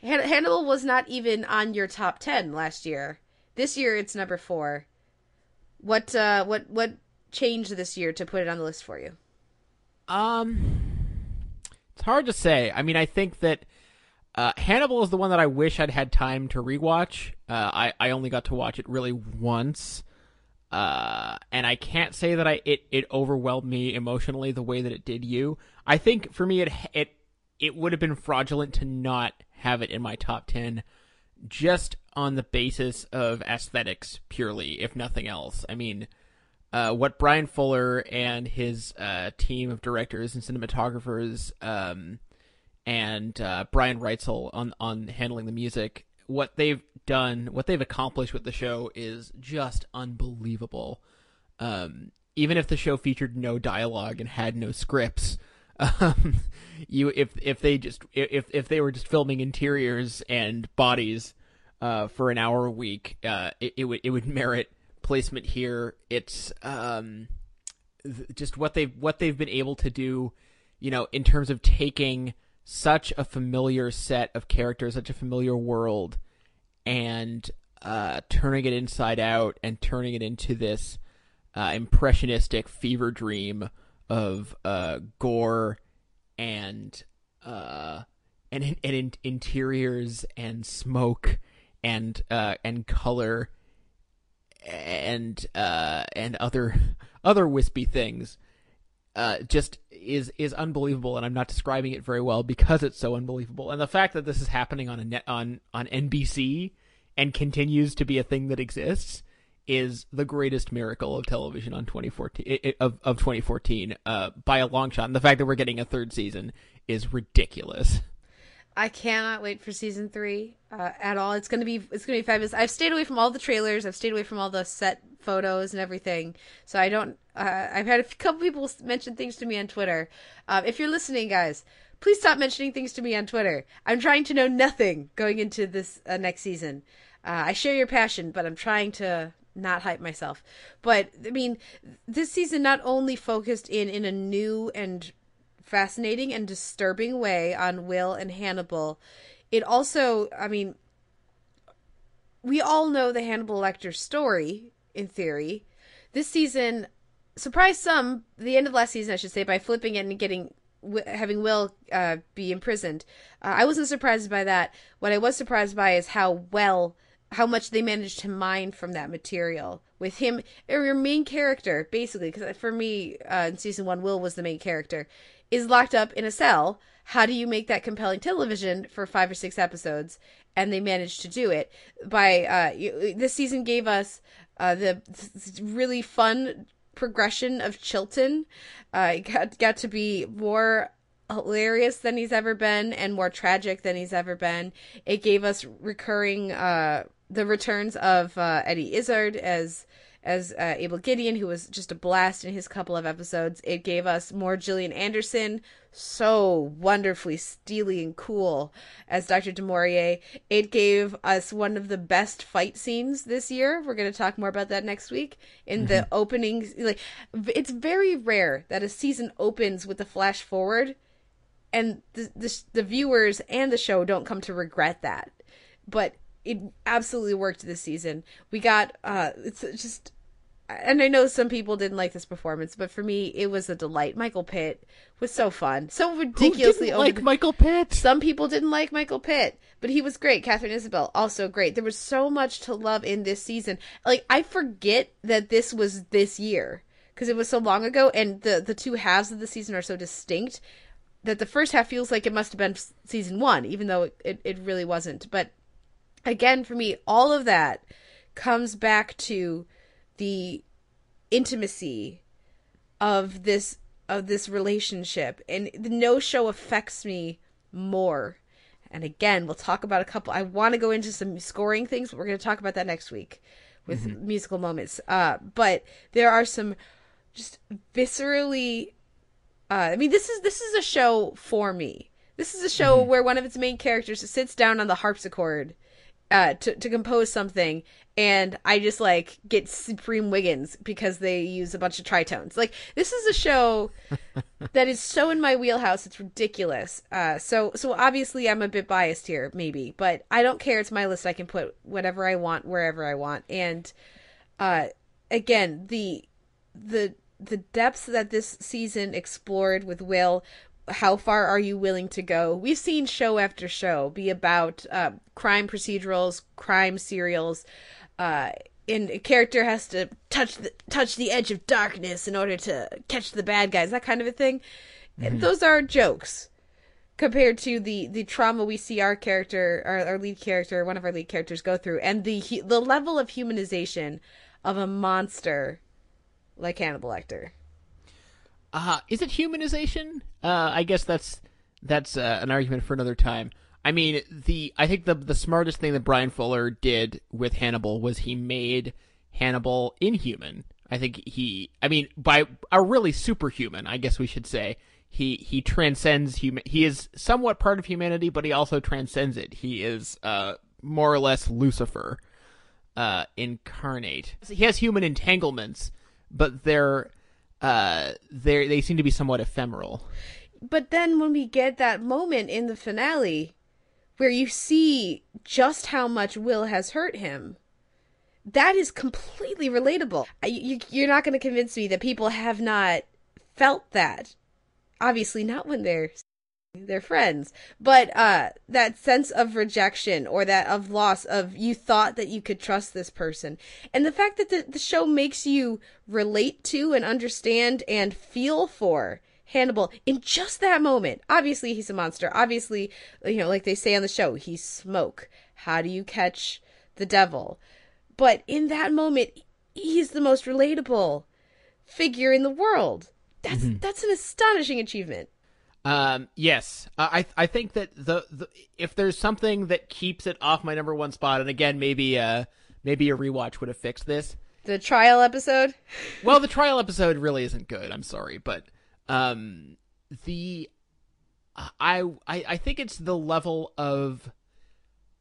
Han- Hannibal was not even on your top ten last year. This year, it's number four. What uh, what what changed this year to put it on the list for you?
Um, it's hard to say. I mean, I think that uh, Hannibal is the one that I wish I'd had time to rewatch. Uh, I I only got to watch it really once, uh, and I can't say that I it it overwhelmed me emotionally the way that it did you. I think for me it it it would have been fraudulent to not have it in my top ten, just on the basis of aesthetics purely, if nothing else. I mean. Uh, what Bryan Fuller and his uh, team of directors and cinematographers um, and uh, Brian Reitzell on on handling the music. What they've done, what they've accomplished with the show is just unbelievable. Um, even if the show featured no dialogue and had no scripts, um, you if if they just if if they were just filming interiors and bodies uh, for an hour a week, uh, it, it would it would merit placement here. It's um, just what they've what they've been able to do, you know, in terms of taking such a familiar set of characters, such a familiar world, and uh, turning it inside out and turning it into this uh, impressionistic fever dream of uh, gore and uh, and and in, interiors and smoke and uh, and color and uh, and other other wispy things uh, just is is unbelievable, and I'm not describing it very well because it's so unbelievable. And the fact that this is happening on a net on on NBC and continues to be a thing that exists is the greatest miracle of television on 2014 i- i- of of 2014 uh, by a long shot. And the fact that we're getting a third season is ridiculous.
I cannot wait for season three uh, at all. It's gonna be it's gonna be fabulous. I've stayed away from all the trailers. I've stayed away from all the set photos and everything. So I don't. Uh, I've had a couple people mention things to me on Twitter. Um, if you're listening, guys, please stop mentioning things to me on Twitter. I'm trying to know nothing going into this uh, next season. Uh, I share your passion, but I'm trying to not hype myself. But I mean, this season not only focused in in a new and fascinating and disturbing way on Will and Hannibal. It also, I mean, we all know the Hannibal Lecter story in theory. This season surprised some, the end of last season, I should say, by flipping it and getting having Will uh, be imprisoned. Uh, I wasn't surprised by that. What I was surprised by is how well, how much they managed to mine from that material with him, or your main character, basically. Because for me, uh, in season one, Will was the main character, is locked up in a cell. How do you make that compelling television for five or six episodes? And they managed to do it by uh, this season gave us uh, the really fun progression of Chilton. Uh, got got to be more hilarious than he's ever been and more tragic than he's ever been. It gave us recurring uh, the returns of uh, Eddie Izzard as as uh, Abel Gideon, who was just a blast in his couple of episodes. It gave us more Gillian Anderson, so wonderfully steely and cool as Dr. Du Maurier. It gave us one of the best fight scenes this year. We're going to talk more about that next week. In the opening, like it's very rare that a season opens with a flash forward, and the, the the viewers and the show don't come to regret that. But it absolutely worked this season. We got uh, it's just and I know some people didn't like this performance, but for me, it was a delight. Michael Pitt was so fun, so ridiculously
didn't like
the-
Michael Pitt?
Some people didn't like Michael Pitt, but he was great. Katharine Isabelle also great. There was so much to love in this season. Like I forget that this was this year because it was so long ago, and the the two halves of the season are so distinct that the first half feels like it must have been season one, even though it, it, it really wasn't. But again, for me, all of that comes back to the intimacy of this of this relationship. And the no show affects me more. And again we'll talk about a couple i want to go into some scoring things but we're going to talk about that next week with musical moments. Uh but there are some just viscerally uh, I mean, this is this is a show for me. This is a show where one of its main characters sits down on the harpsichord uh, to to compose something, and I just like get supreme Wiggins because they use a bunch of tritones. Like this is a show that is so in my wheelhouse. It's ridiculous. Uh, so so obviously I'm a bit biased here, maybe, but I don't care. It's my list. I can put whatever I want wherever I want, and uh, again the the the depths that this season explored with Will. How far are you willing to go? We've seen show after show be about uh, crime procedurals, crime serials, uh, and a character has to touch the touch the edge of darkness in order to catch the bad guys, that kind of a thing. And Those are jokes compared to the the trauma we see our character, our, our lead character, one of our lead characters go through, and the the level of humanization of a monster like Hannibal Lecter.
Uh, is it humanization? Uh, I guess that's that's uh, an argument for another time. I mean, the I think the the smartest thing that Bryan Fuller did with Hannibal was he made Hannibal inhuman. I think he, I mean, by a really superhuman, I guess we should say. He he transcends human. He is somewhat part of humanity, but he also transcends it. He is uh, more or less Lucifer uh, incarnate. He has human entanglements, but they're uh, they seem to be somewhat ephemeral.
But then when we get that moment in the finale where you see just how much Will has hurt him, that is completely relatable. You, you're not going to convince me that people have not felt that. Obviously, not when they're they're friends. But uh that sense of rejection or that of loss of you thought that you could trust this person. And the fact that the, the show makes you relate to and understand and feel for hannibal in just that moment. Obviously he's a monster. Obviously you know like they say on the show he's smoke. How do you catch the devil? But in that moment he's the most relatable figure in the world. That's that's an astonishing achievement
Um, yes, uh, I I think that the, the if there's something that keeps it off my number one spot, and again maybe uh maybe a rewatch would have fixed this.
the trial episode
Well, the trial episode really isn't good. I'm sorry, but um, the I I I think it's the level of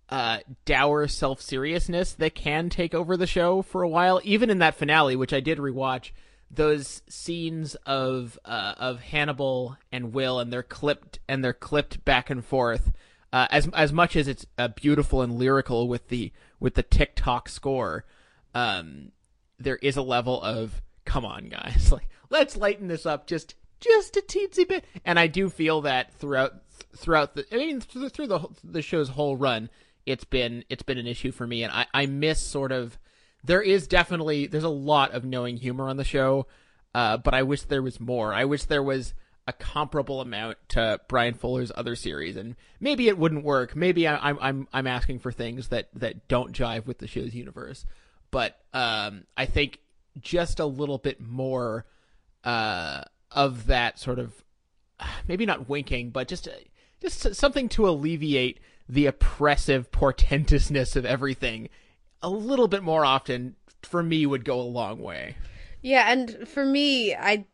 uh dour self seriousness that can take over the show for a while. Even in that finale, which I did rewatch, those scenes of uh of Hannibal and Will, and they're clipped and they're clipped back and forth. Uh, as as much as it's uh, beautiful and lyrical with the with the TikTok score, um, there is a level of come on guys like let's lighten this up just just a teensy bit and i do feel that throughout throughout the i mean through, through the the show's whole run it's been it's been an issue for me and i i miss sort of there is definitely there's a lot of knowing humor on the show uh but i wish there was more i wish there was a comparable amount to Bryan Fuller's other series, and maybe it wouldn't work. Maybe I, I'm I'm I'm asking for things that that don't jive with the show's universe. But um, I think just a little bit more uh, of that sort of maybe not winking, but just just something to alleviate the oppressive portentousness of everything a little bit more often for me would go a long way.
Yeah, and for me, I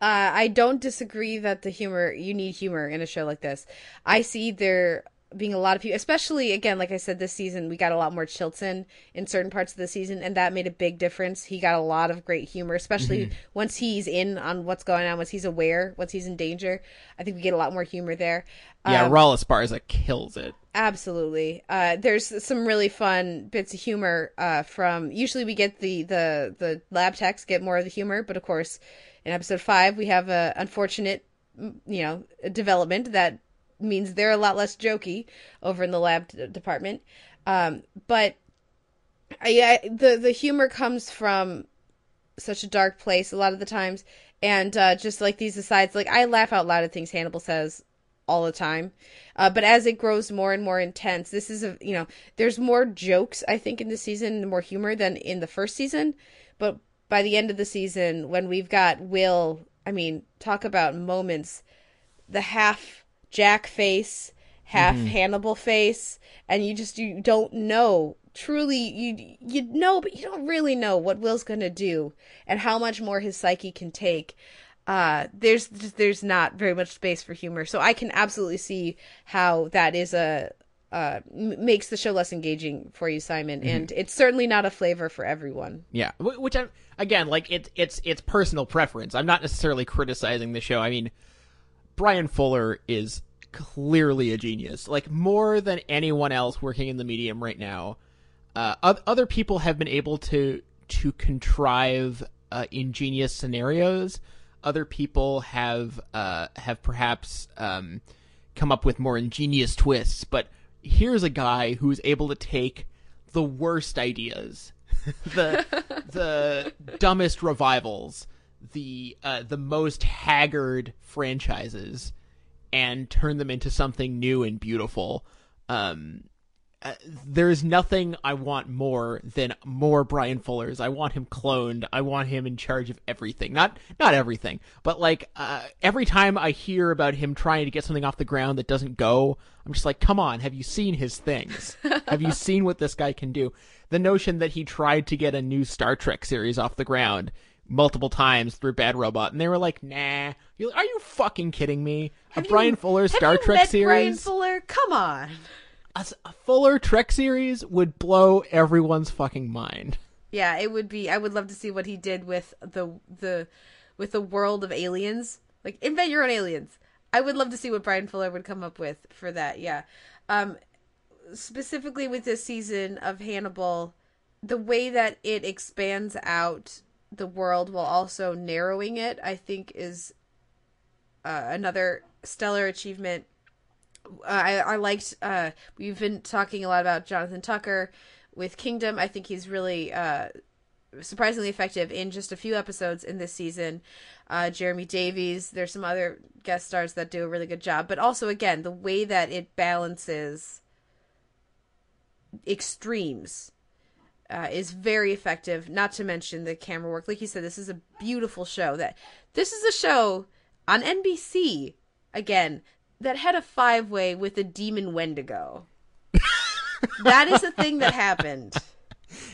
uh, I don't disagree that the humor you need humor in a show like this. I see there being a lot of people, especially again, like I said, this season we got a lot more Chilton in certain parts of the season, and that made a big difference. He got a lot of great humor, especially
Mhm.
once he's in on what's going on, once he's aware, once he's in danger. I think we get a lot more humor there.
Yeah,
Um,
Raul Esparza kills it.
Absolutely. Uh, there's some really fun bits of humor uh, from. Usually, we get the the the lab techs get more of the humor, but of course, in episode five, we have a unfortunate, you know, development that means they're a lot less jokey over in the lab d- department. Um, but I the the humor comes from such a dark place a lot of the times, and uh, just like these asides, like I laugh out loud at things Hannibal says all the time. Uh, but as it grows more and more intense, this is a you know there's more jokes I think in the season, more humor than in the first season. But by the end of the season, when we've got Will, I mean, talk about moments, the half Jack face, half
Mhm.
Hannibal face, and you just you don't know truly you you know but you don't really know what Will's gonna do and how much more his psyche can take uh there's there's not very much space for humor so i can absolutely see how that is a uh makes the show less engaging for you simon
Mhm.
and it's certainly not a flavor for everyone
Yeah, which I again like it's it's it's personal preference. I'm not necessarily criticizing the show. I mean, Bryan Fuller is clearly a genius. Like more than anyone else working in the medium right now. Uh, other people have been able to to contrive uh, ingenious scenarios. Other people have uh, have perhaps um, come up with more ingenious twists. But here's a guy who's able to take the worst ideas, the the dumbest revivals, the uh, the most haggard franchises, and turn them into something new and beautiful. Um, uh, there's nothing I want more than more Bryan Fullers. I want him cloned. I want him in charge of everything. Not not everything, but like uh, every time I hear about him trying to get something off the ground that doesn't go, I'm just like, come on, have you seen his things? have you seen what this guy can do? The notion that he tried to get a new Star Trek series off the ground multiple times through Bad Robot, and they were like, nah. You're like, Are you fucking kidding me? A Bryan Fuller Star
you
Trek series?
Bryan Fuller? Come on.
A fuller Trek series would blow everyone's fucking mind.
Yeah, it would be. I would love to see what he did with the the with the world of aliens. Like invent your own aliens. I would love to see what Bryan Fuller would come up with for that. Yeah. Um specifically with this season of Hannibal, the way that it expands out the world while also narrowing it, I think is uh, another stellar achievement. Uh, I I liked. Uh, we've been talking a lot about Jonathan Tucker with Kingdom. I think he's really uh, surprisingly effective in just a few episodes in this season. Uh, Jeremy Davies. There's some other guest stars that do a really good job, but also again the way that it balances extremes uh, is very effective. Not to mention the camera work. Like you said, this is a beautiful show. That this is a show on NBC again that had a five way with a demon Wendigo. that is a thing that happened.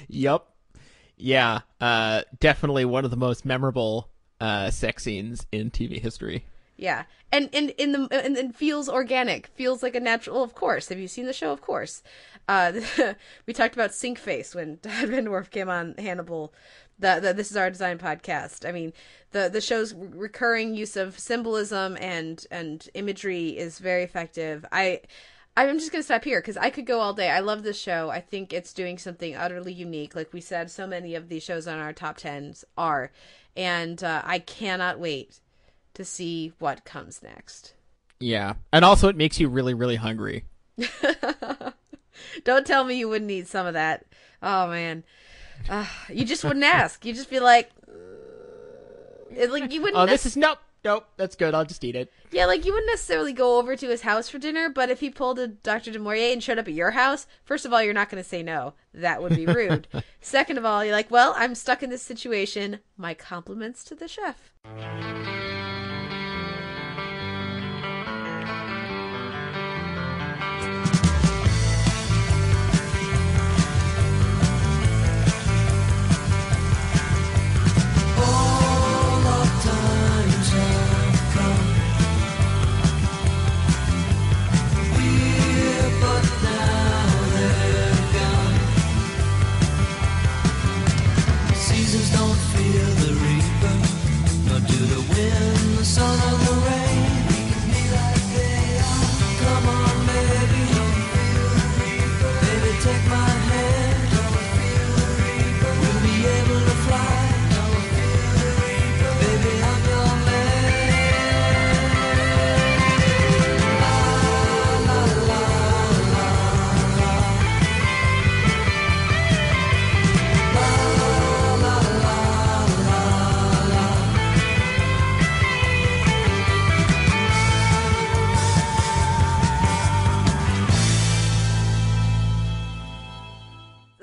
Yep. Yeah. Uh, definitely one of the most memorable uh, sex scenes in TV history.
Yeah, and and in the and, and feels organic, feels like a natural. Of course, have you seen the show? Of course. Uh, we talked about Sink Face when Todd VanDerWerff came on Hannibal. The, the this is our design podcast. I mean, the the show's recurring use of symbolism and and imagery is very effective. I I'm just gonna stop here because I could go all day. I love this show. I think it's doing something utterly unique. Like we said, so many of these shows on our top tens are, and uh, I cannot wait to see what comes next.
Yeah, and also it makes you really, really hungry.
Don't tell me you wouldn't eat some of that. Oh man, uh, you just wouldn't ask. You'd just be like, uh, like you wouldn't.
Oh, this is nope, nope. That's good. I'll just eat it.
Yeah, like you wouldn't necessarily go over to his house for dinner, but if he pulled a Dr. Du and showed up at your house, first of all, you're not going to say no. That would be rude. Second of all, you're like, well, I'm stuck in this situation. My compliments to the chef.
Wind, the sun, or the rain.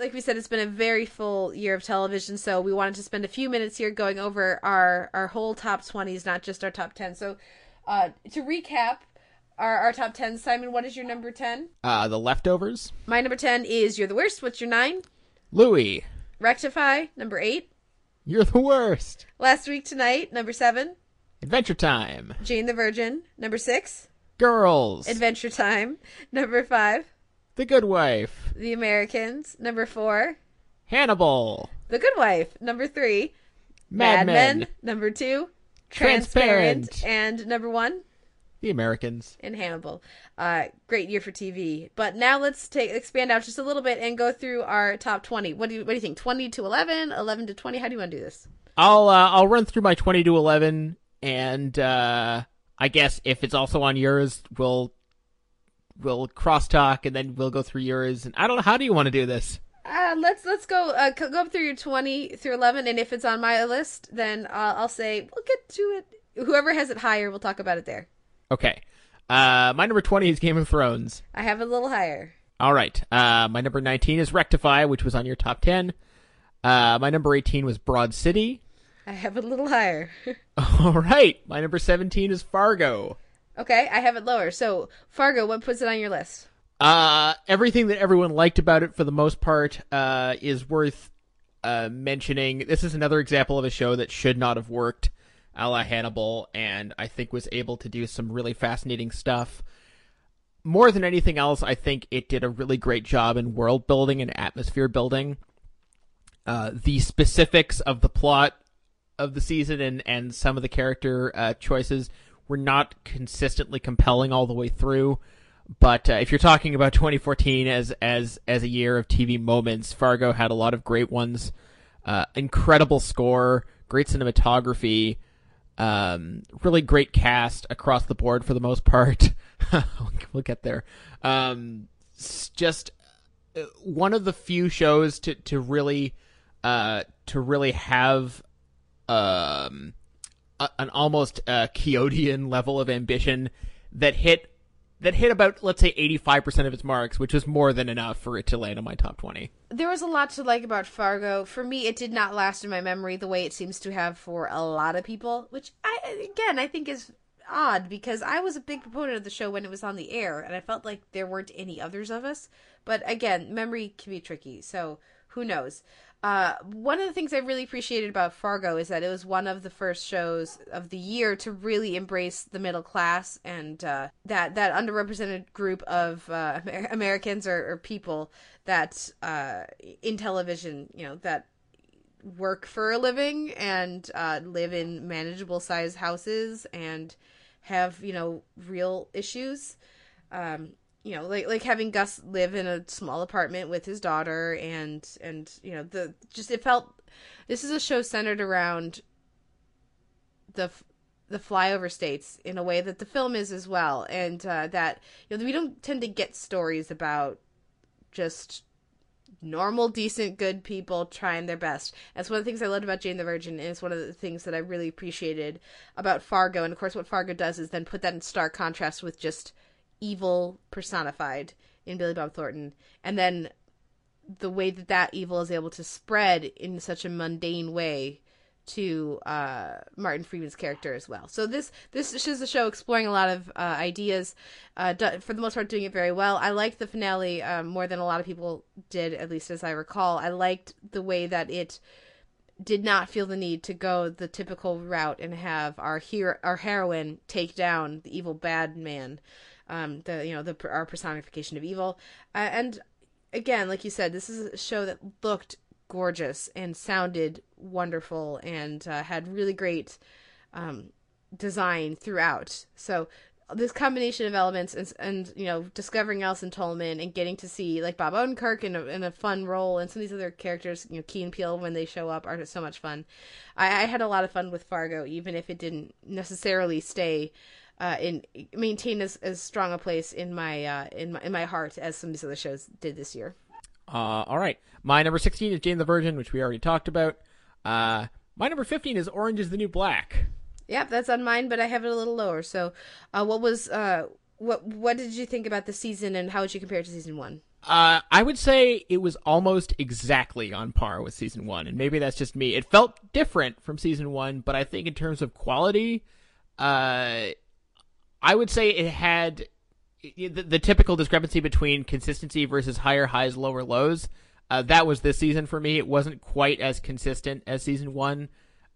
Like
we said, it's been a very full year of television, so we wanted to spend a few minutes here going over our our whole top twenties, not just our top ten. So, uh, to recap our our top ten, Simon, what is your number ten?
Uh, the leftovers.
My number ten is You're the Worst. What's your nine?
Louie,
Rectify, number eight.
you're the worst.
Last week tonight, number seven.
Adventure Time.
Jane the Virgin, number six.
Girls.
Adventure Time, number five.
The Good Wife.
The Americans, number four.
Hannibal.
The Good Wife, number three.
Mad Men.
number two.
Transparent.
Transparent, and number one.
The Americans.
And Hannibal. Uh, great year for TV. But now let's take expand out just a little bit and go through our top twenty. What do you what do you think? Twenty to 11, 11 to twenty. How do you want to do this?
I'll uh, I'll run through my twenty to eleven, and uh, I guess if it's also on yours, we'll we'll crosstalk, and then we'll go through yours. And I don't know how do you want to do this.
Uh, let's let's go uh, go up through your twenty through eleven, and if it's on my list, then uh, I'll say we'll get to it. Whoever has it higher, we'll talk about it there.
Okay. Uh, my number twenty is Game of Thrones.
I have it a little higher.
All right. Uh, my number 19 is Rectify, which was on your top 10. Uh, my number 18 was Broad City.
I have it a little higher.
All right. My number 17 is Fargo.
Okay, I have it lower. So Fargo, what puts it on your list?
Uh, everything that everyone liked about it for the most part uh, is worth uh, mentioning. This is another example of a show that should not have worked a la Hannibal, and I think was able to do some really fascinating stuff. More than anything else, I think it did a really great job in world building and atmosphere building. Uh, the specifics of the plot of the season and, and some of the character uh, choices were not consistently compelling all the way through. But uh, if you're talking about 2014 as as as a year of TV moments, Fargo had a lot of great ones. Uh, incredible score, great cinematography, Um, really great cast across the board for the most part. we'll get there. Um, just uh, one of the few shows to to really uh to really have um a, an almost uh Kyotian level of ambition that hit that hit about let's say 85% of its marks which was more than enough for it to land in my top 20
There was a lot to like about Fargo. For me, it did not last in my memory the way it seems to have for a lot of people, which I again I think is odd because I was a big proponent of the show when it was on the air, and I felt like there weren't any others of us. But again, memory can be tricky, so who knows? Uh, one of the things I really appreciated about Fargo is that it was one of the first shows of the year to really embrace the middle class and uh, that that underrepresented group of uh, Amer- Americans or, or people that uh, in television, you know, that work for a living and uh, live in manageable size houses and have you know real issues. Um, you know, like like having Gus live in a small apartment with his daughter and and you know the just it felt this is a show centered around the the flyover states in a way that the film is as well and uh, that you know we don't tend to get stories about just normal, decent, good people trying their best. That's one of the things I loved about Jane the Virgin, and it's one of the things that I really appreciated about Fargo. And of course, what Fargo does is then put that in stark contrast with just evil personified in Billy Bob Thornton, and then the way that that evil is able to spread in such a mundane way to uh, Martin Freeman's character as well. So this this is a show exploring a lot of uh, ideas, uh, for the most part doing it very well. I liked the finale um, more than a lot of people did, at least as I recall. I liked the way that it did not feel the need to go the typical route and have our hero, our heroine take down the evil bad man, um, the you know the our personification of evil, uh, and again, like you said, this is a show that looked gorgeous and sounded wonderful and uh, had really great um, design throughout. So this combination of elements and, and you know discovering Allison Tolman and getting to see like Bob Odenkirk in a, in a fun role and some of these other characters, you know, Key and Peele when they show up are so much fun. I, I had a lot of fun with Fargo, even if it didn't necessarily stay. Uh, in maintain as, as strong a place in my uh, in my in my heart as some of these other shows did this year.
Uh, all right. My number 16 is Jane the Virgin, which we already talked about. Uh, my number 15 is Orange is the New Black.
Yep, that's on mine, but I have it a little lower. So, uh, what was uh, what what did you think about the season, and how would you compare it to season one?
Uh, I would say it was almost exactly on par with season one, and maybe that's just me. It felt different from season one, but I think in terms of quality, uh, I would say it had the, the typical discrepancy between consistency versus higher highs, lower lows. Uh, that was this season for me. It wasn't quite as consistent as season one,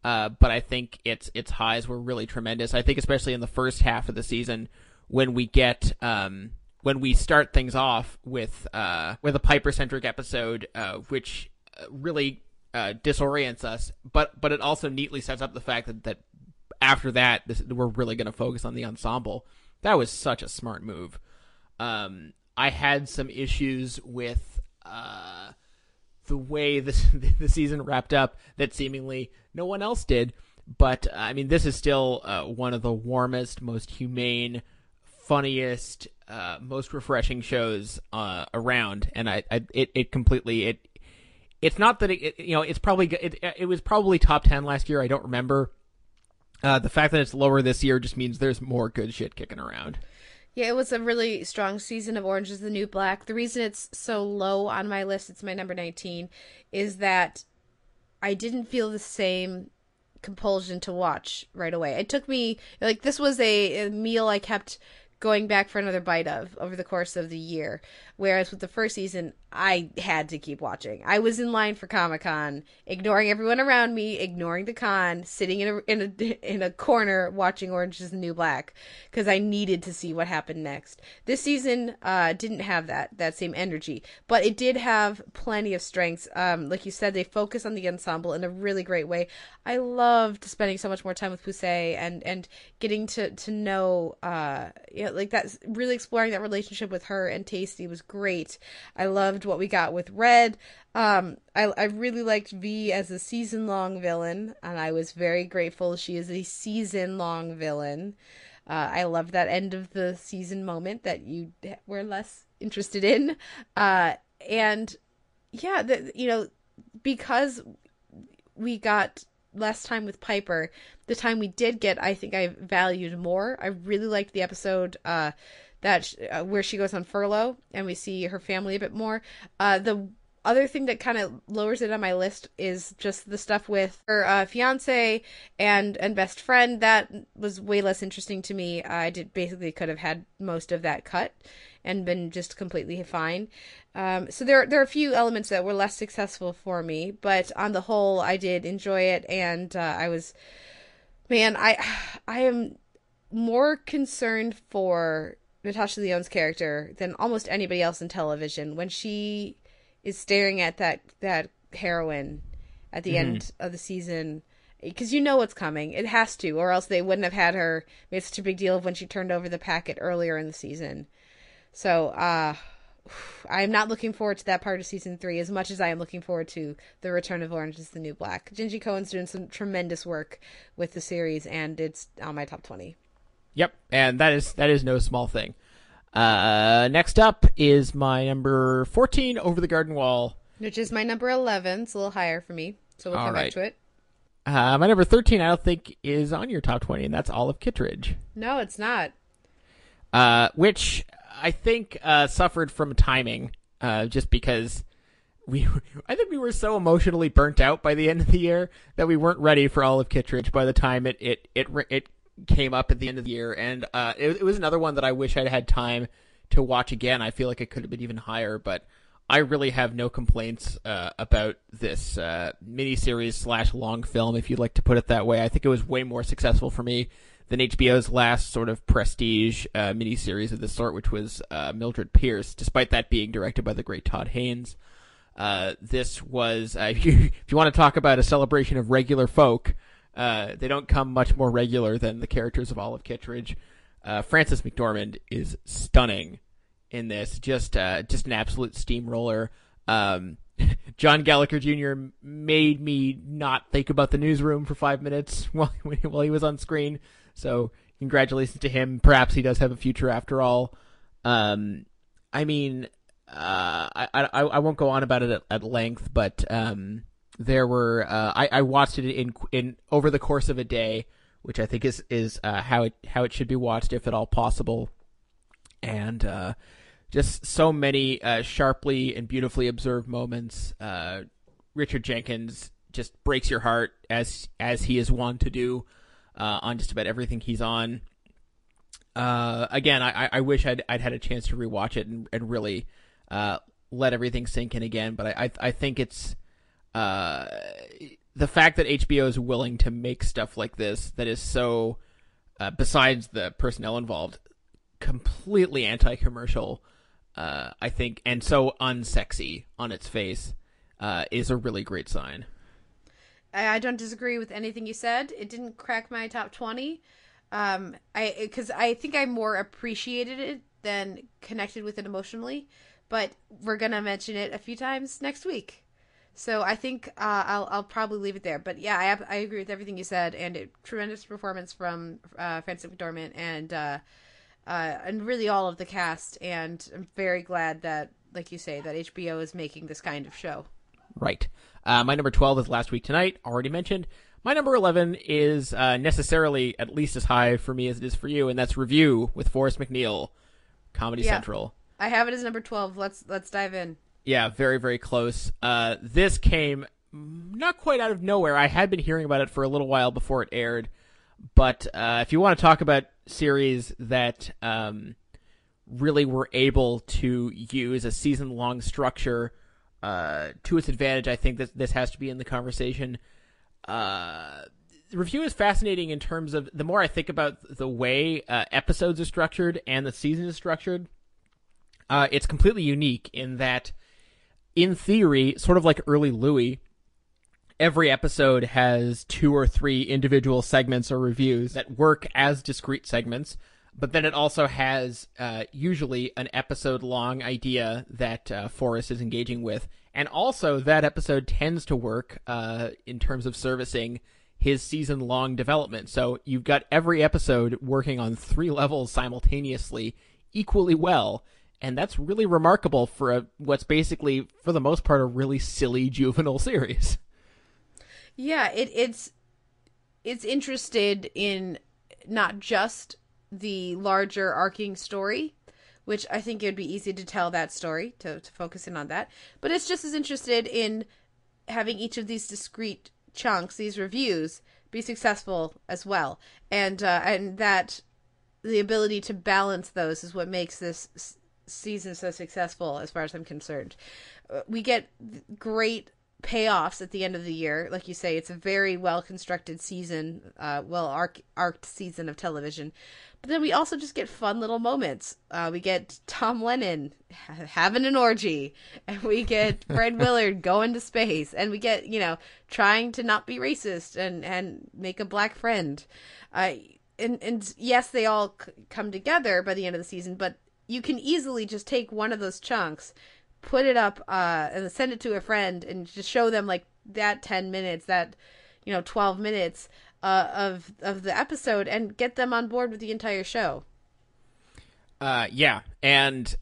uh, but I think its its highs were really tremendous. I think especially in the first half of the season when we get um, when we start things off with uh, with a Piper centric episode, uh, which uh, really uh, disorients us, but but it also neatly sets up the fact that that after that this, we're really going to focus on the ensemble. That was such a smart move. Um, I had some issues with uh, the way this the season wrapped up that seemingly no one else did. But I mean, this is still uh, one of the warmest, most humane, funniest, uh, most refreshing shows uh, around, and I, I it, it completely it. It's not that it, it you know it's probably it, it was probably top ten last year. I don't remember. Uh, the fact that it's lower this year just means there's more good shit kicking around.
Yeah, it was a really strong season of Orange is the New Black. The reason it's so low on my list, it's my number 19, is that I didn't feel the same compulsion to watch right away. It took me, like, this was a, a meal I kept going back for another bite of over the course of the year. Whereas with the first season, I had to keep watching. I was in line for Comic Con, ignoring everyone around me, ignoring the con, sitting in a in a in a corner watching Orange is the New Black because I needed to see what happened next. This season uh, didn't have that that same energy, but it did have plenty of strengths. Um, like you said, they focus on the ensemble in a really great way. I loved spending so much more time with Poussey and and getting to to know uh, you know, like that's really exploring that relationship with her and Tasty was great. I loved what we got with Red. Um, I I really liked V as a season long villain, and I was very grateful she is a season long villain. Uh, I love that end of the season moment that you were less interested in, uh, and yeah, the, you know, because we got less time with Piper, the time we did get, I think I valued more. I really liked the episode uh, that uh, where she goes on furlough and we see her family a bit more. Uh, the other thing that kind of lowers it on my list is just the stuff with her uh, fiance and and best friend. That was way less interesting to me. I did basically could have had most of that cut and been just completely fine. Um, so there there are a few elements that were less successful for me, but on the whole, I did enjoy it, and uh, I was, man, I I am more concerned for Natasha Lyonne's character than almost anybody else in television when she is staring at that that heroin at the end of the season because you know what's coming. It has to, or else they wouldn't have had her made such a big deal of when she turned over the packet earlier in the season. So, uh, I am not looking forward to that part of season three as much as I am looking forward to the return of Orange is the New Black. Jenji Kohan's doing some tremendous work with the series, and it's on my top twenty.
Yep, and that is that is no small thing. Uh, next up is my number fourteen, Over the Garden Wall.
Which is my number eleven. It's a little higher for me, so we'll
All
come
right.
back to it.
Uh, my number thirteen, I don't think is on your top twenty, and that's Olive Kitteridge.
No, it's not.
uh, which I think uh, suffered from timing, uh, just because we, I think we were so emotionally burnt out by the end of the year that we weren't ready for Olive Kitteridge by the time it it it it came up at the end of the year, and uh, it, it was another one that I wish I'd had time to watch again. I feel like it could have been even higher, but. I really have no complaints uh, about this uh, miniseries slash long film, if you'd like to put it that way. I think it was way more successful for me than HBO's last sort of prestige uh, miniseries of this sort, which was uh, Mildred Pierce, despite that being directed by the great Todd Haynes. Uh, this was, uh, if, you, if you want to talk about a celebration of regular folk, uh, they don't come much more regular than the characters of Olive Kitteridge. Uh, Frances McDormand is stunning in this, just uh, just an absolute steamroller. Um, John Gallagher Jr. made me not think about the newsroom for five minutes while while he was on screen. So congratulations to him. Perhaps he does have a future after all. Um, I mean, uh, I, I I won't go on about it at, at length, but um, there were uh, I, I watched it in in over the course of a day, which I think is is uh, how it how it should be watched if at all possible, and uh, just so many uh, sharply and beautifully observed moments. Uh, Richard Jenkins just breaks your heart as as he is wont to do uh, on just about everything he's on. Uh, again, I, I wish I'd I'd had a chance to rewatch it and, and really uh, let everything sink in again. But I I, I think it's uh, the fact that HBO is willing to make stuff like this that is so uh, besides the personnel involved, completely anti-commercial. Uh, I think, and so unsexy on its face, uh, is a really great sign.
I, don't disagree with anything you said. It didn't crack my top twenty. Um, I because I think I more appreciated it than connected with it emotionally. But we're gonna mention it a few times next week. So I think uh, I'll I'll probably leave it there. But yeah, I I agree with everything you said, and it, tremendous performance from uh, Frances McDormand and uh, uh, and really all of the cast. And I'm very glad that, like you say, that HBO is making this kind of show.
Right. Uh, my number 12 is Last Week Tonight, already mentioned. My number 11 is uh, necessarily at least as high for me as it is for you, and that's Review with Forrest MacNeil, Comedy
Yeah.
Central.
I have it as number twelve. Let's let's dive in.
Yeah, very, very close. Uh, this came not quite out of nowhere. I had been hearing about it for a little while before it aired. But uh, if you want to talk about series that um, really were able to use a season long structure uh, to its advantage, I think that this has to be in the conversation. Uh, the review is fascinating in terms of the more I think about the way uh, episodes are structured and the season is structured. Uh, it's completely unique in that, in theory, sort of like early Louie, every episode has two or three individual segments or reviews that work as discrete segments. but then it also has uh, usually an episode long idea that uh, Forrest is engaging with, and also that episode tends to work uh, in terms of servicing his season long development. So you've got every episode working on three levels simultaneously equally well. And that's really remarkable for a, what's basically, for the most part, a really silly juvenile series.
Yeah, it, it's it's interested in not just the larger arcing story, which I think it would be easy to tell that story to, to focus in on that, but it's just as interested in having each of these discrete chunks, these reviews, be successful as well, and uh, and that the ability to balance those is what makes this season so successful, as far as I'm concerned. Uh, We get great payoffs at the end of the year. Like you say, it's a very well constructed season, uh, well arc- arced season of television. But then we also just get fun little moments. Uh, we get Tom Lennon ha- having an orgy, and we get Fred Willard going to space, and we get you know trying to not be racist and and make a black friend. Uh, and and yes, they all c- come together by the end of the season, but you can easily just take one of those chunks put it up uh and send it to a friend and just show them like that 10 minutes that you know 12 minutes uh of of the episode and get them on board with the entire show.
Uh, yeah, and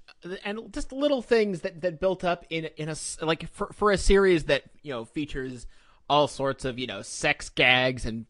and just little things that that built up in in a like for for a series that you know features all sorts of you know sex gags and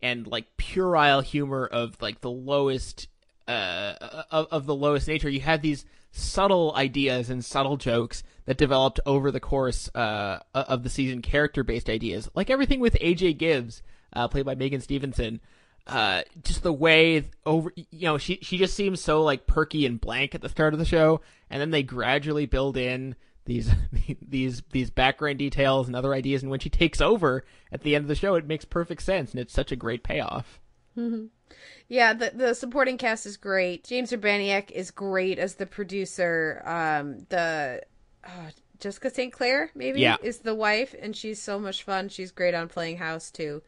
and like puerile humor of like the lowest uh of, of the lowest nature. You had these subtle ideas and subtle jokes that developed over the course uh of the season, character based ideas, like everything with AJ Gibbs, uh, played by Megan Stevenson uh just the way over you know she she just seems so like perky and blank at the start of the show and then they gradually build in these these these background details and other ideas and when she takes over at the end of the show it makes perfect sense and it's such a great payoff
hmm Yeah, the the supporting cast is great. James Urbaniak is great as the producer. Um, the uh, Jessica St. Clair maybe
Yeah.
is the wife, and she's so much fun. She's great on playing house too.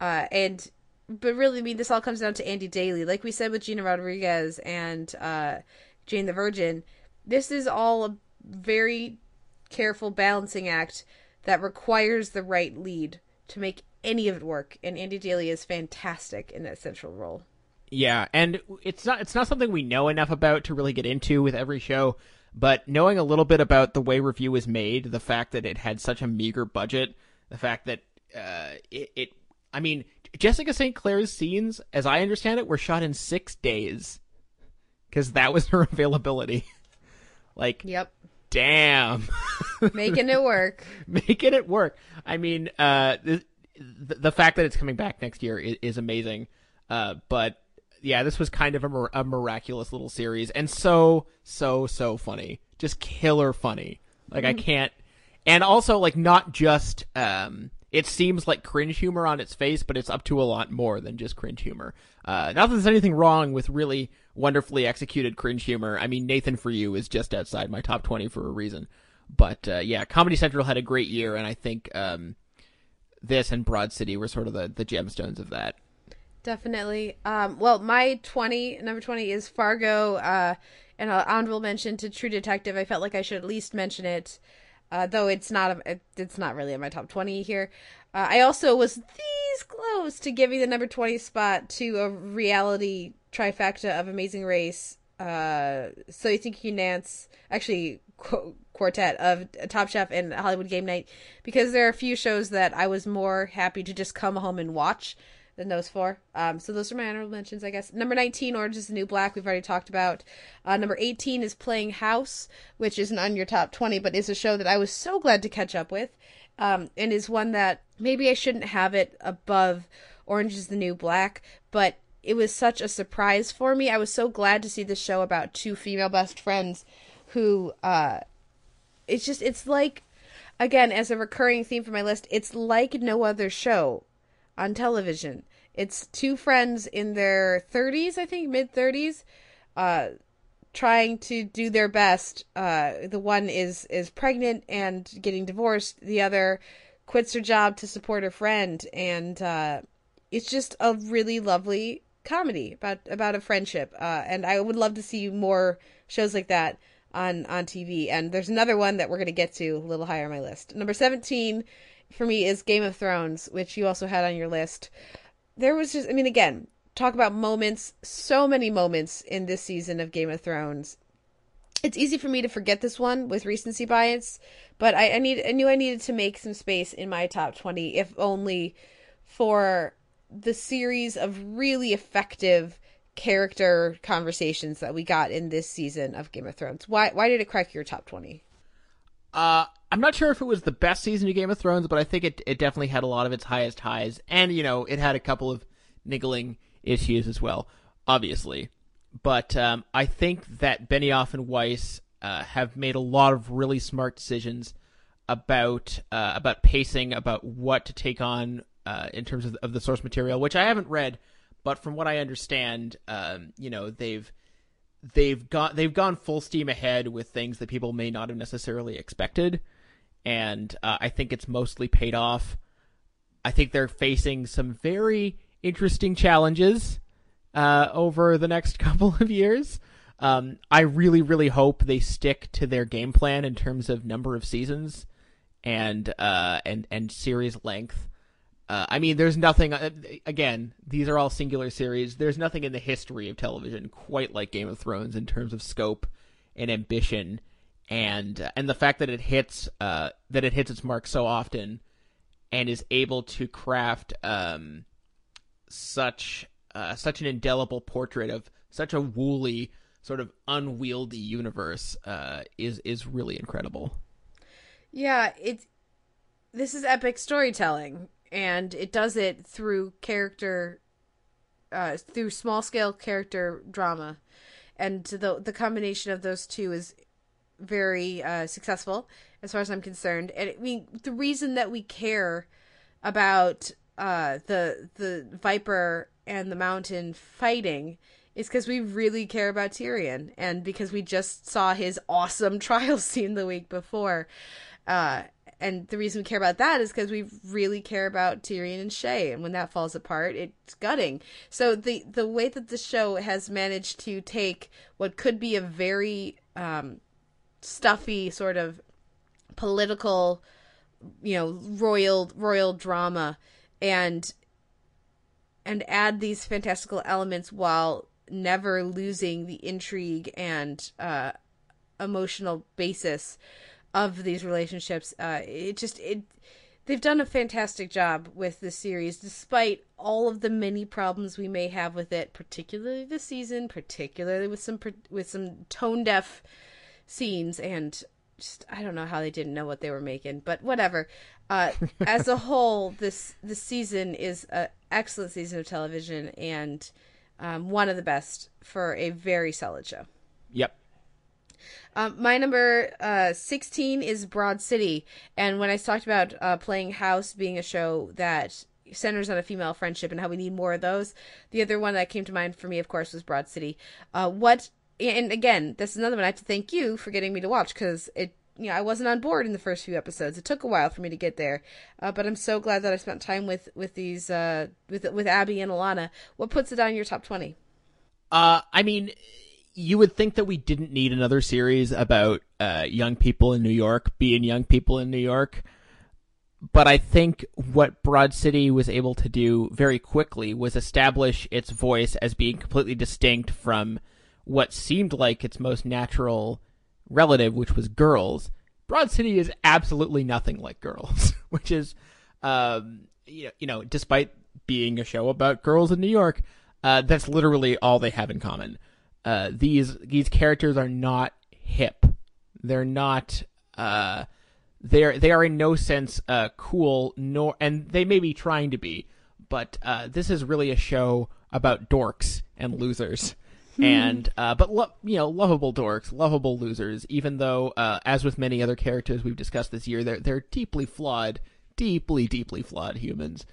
Uh, and but really, I mean, this all comes down to Andy Daly, like we said with Gina Rodriguez and uh, Jane the Virgin. This is all a very careful balancing act that requires the right lead to make any of it work. And Andy Daly is fantastic in that central role.
Yeah, and it's not it's not something we know enough about to really get into with every show, but knowing a little bit about the way review was made, the fact that it had such a meager budget, the fact that uh, it, it I mean, Jessica St. Clair's scenes, as I understand it, were shot in six days because that was her availability. like,
Yep.
damn,
Making it work.
making it work. I mean, uh, the the fact that it's coming back next year is, is amazing. Uh, but yeah, this was kind of a, a miraculous little series, and so so so funny, just killer funny. Like I
Mhm.
can't, and also like not just um. It seems like cringe humor on its face, but it's up to a lot more than just cringe humor. Uh, not that there's anything wrong with really wonderfully executed cringe humor. I mean, Nathan for You is just outside my top 20 for a reason. But uh, yeah, Comedy Central had a great year, and I think um, this and Broad City were sort of the, the gemstones of that.
Definitely. Um, well, my 20, number 20 is Fargo, uh, and an honorable mention to True Detective. I felt like I should at least mention it, uh, though it's not, a, it's not really in my top 20 here. Uh, I also was these close to giving the number 20 spot to a reality trifecta of Amazing Race, uh, So You Think You Can Dance, actually, quartet of Top Chef and Hollywood Game Night, because there are a few shows that I was more happy to just come home and watch than those four. Um, so those are my honorable mentions, I guess. Number 19, Orange is the New Black, we've already talked about. Uh, number 18 is Playing House, which isn't on your top 20, but is a show that I was so glad to catch up with. Um, and is one that maybe I shouldn't have it above Orange is the New Black, but it was such a surprise for me. I was so glad to see this show about two female best friends who, uh, it's just, it's like, again, as a recurring theme for my list, it's like no other show on television. It's two friends in their 30s, I think, mid 30s, uh, trying to do their best. Uh, the one is is pregnant and getting divorced. The other quits her job to support her friend, and uh, it's just a really lovely comedy, about about a friendship, uh, and I would love to see more shows like that on on TV. And there's another one that we're gonna get to a little higher on my list. Number seventeen for me is Game of Thrones, which you also had on your list. There was just, I mean, again, talk about moments, so many moments in this season of Game of Thrones. It's easy for me to forget this one with recency bias, but I, I need I knew I needed to make some space in my top twenty, if only for the series of really effective character conversations that we got in this season of Game of Thrones. Why why did it crack your top twenty?
Uh, I'm not sure if it was the best season of Game of Thrones, but I think it it definitely had a lot of its highest highs, and you know it had a couple of niggling issues as well, obviously. But um, I think that Benioff and Weiss uh, have made a lot of really smart decisions about uh, about pacing, about what to take on uh, in terms of, of the source material, which I haven't read, but from what I understand, um, you know they've they've got they've gone full steam ahead with things that people may not have necessarily expected, and uh, I think it's mostly paid off. I think they're facing some very interesting challenges uh, over the next couple of years. Um, I really, really hope they stick to their game plan in terms of number of seasons and uh, and and series length. Uh, I mean, there's nothing. Uh, again, these are all singular series. There's nothing in the history of television quite like Game of Thrones in terms of scope and ambition, and uh, and the fact that it hits uh, that it hits its mark so often, and is able to craft um, such uh, such an indelible portrait of such a woolly, sort of unwieldy universe uh, is is really incredible.
Yeah, it's this is epic storytelling, and it does it through character, uh, through small scale character drama, and the the combination of those two is very uh, successful as far as I'm concerned. And I mean, the reason that we care about uh, the the Viper and the Mountain fighting is because we really care about Tyrion, and because we just saw his awesome trial scene the week before. Uh, and the reason we care about that is because we really care about Tyrion and Shae, and when that falls apart, it's gutting. So the the way that the show has managed to take what could be a very um, stuffy sort of political, you know, royal royal drama, and and add these fantastical elements while never losing the intrigue and uh, emotional basis of these relationships. Uh, it just it they've done a fantastic job with this series, despite all of the many problems we may have with it, particularly this season, particularly with some with some tone deaf scenes and just I don't know how they didn't know what they were making, but whatever. Uh, as a whole, this this season is an excellent season of television and um, one of the best for a very solid show.
Yep.
Um, my number uh, 16 is Broad City. And when I talked about uh, playing House being a show that centers on a female friendship and how we need more of those, the other one that came to mind for me, of course, was Broad City. Uh, what, and again, this is another one I have to thank you for getting me to watch because it, you know, I wasn't on board in the first few episodes. It took a while for me to get there, uh, but I'm so glad that I spent time with with these uh, with with Abbi and Ilana. What puts it on your top twenty?
Uh, I mean, you would think that we didn't need another series about uh, young people in New York being young people in New York. But I think what Broad City was able to do very quickly was establish its voice as being completely distinct from what seemed like its most natural relative, which was girls. Broad City is absolutely nothing like girls, which is, um, you know, you know, despite being a show about girls in New York, uh, that's literally all they have in common uh, these these characters are not hip. They're not. Uh, they're they are in no sense uh, cool, nor and they may be trying to be, but uh, this is really a show about dorks and losers. And uh, but lo- you know, lovable dorks, lovable losers. Even though, uh, as with many other characters we've discussed this year, they're they're deeply flawed, deeply deeply flawed humans.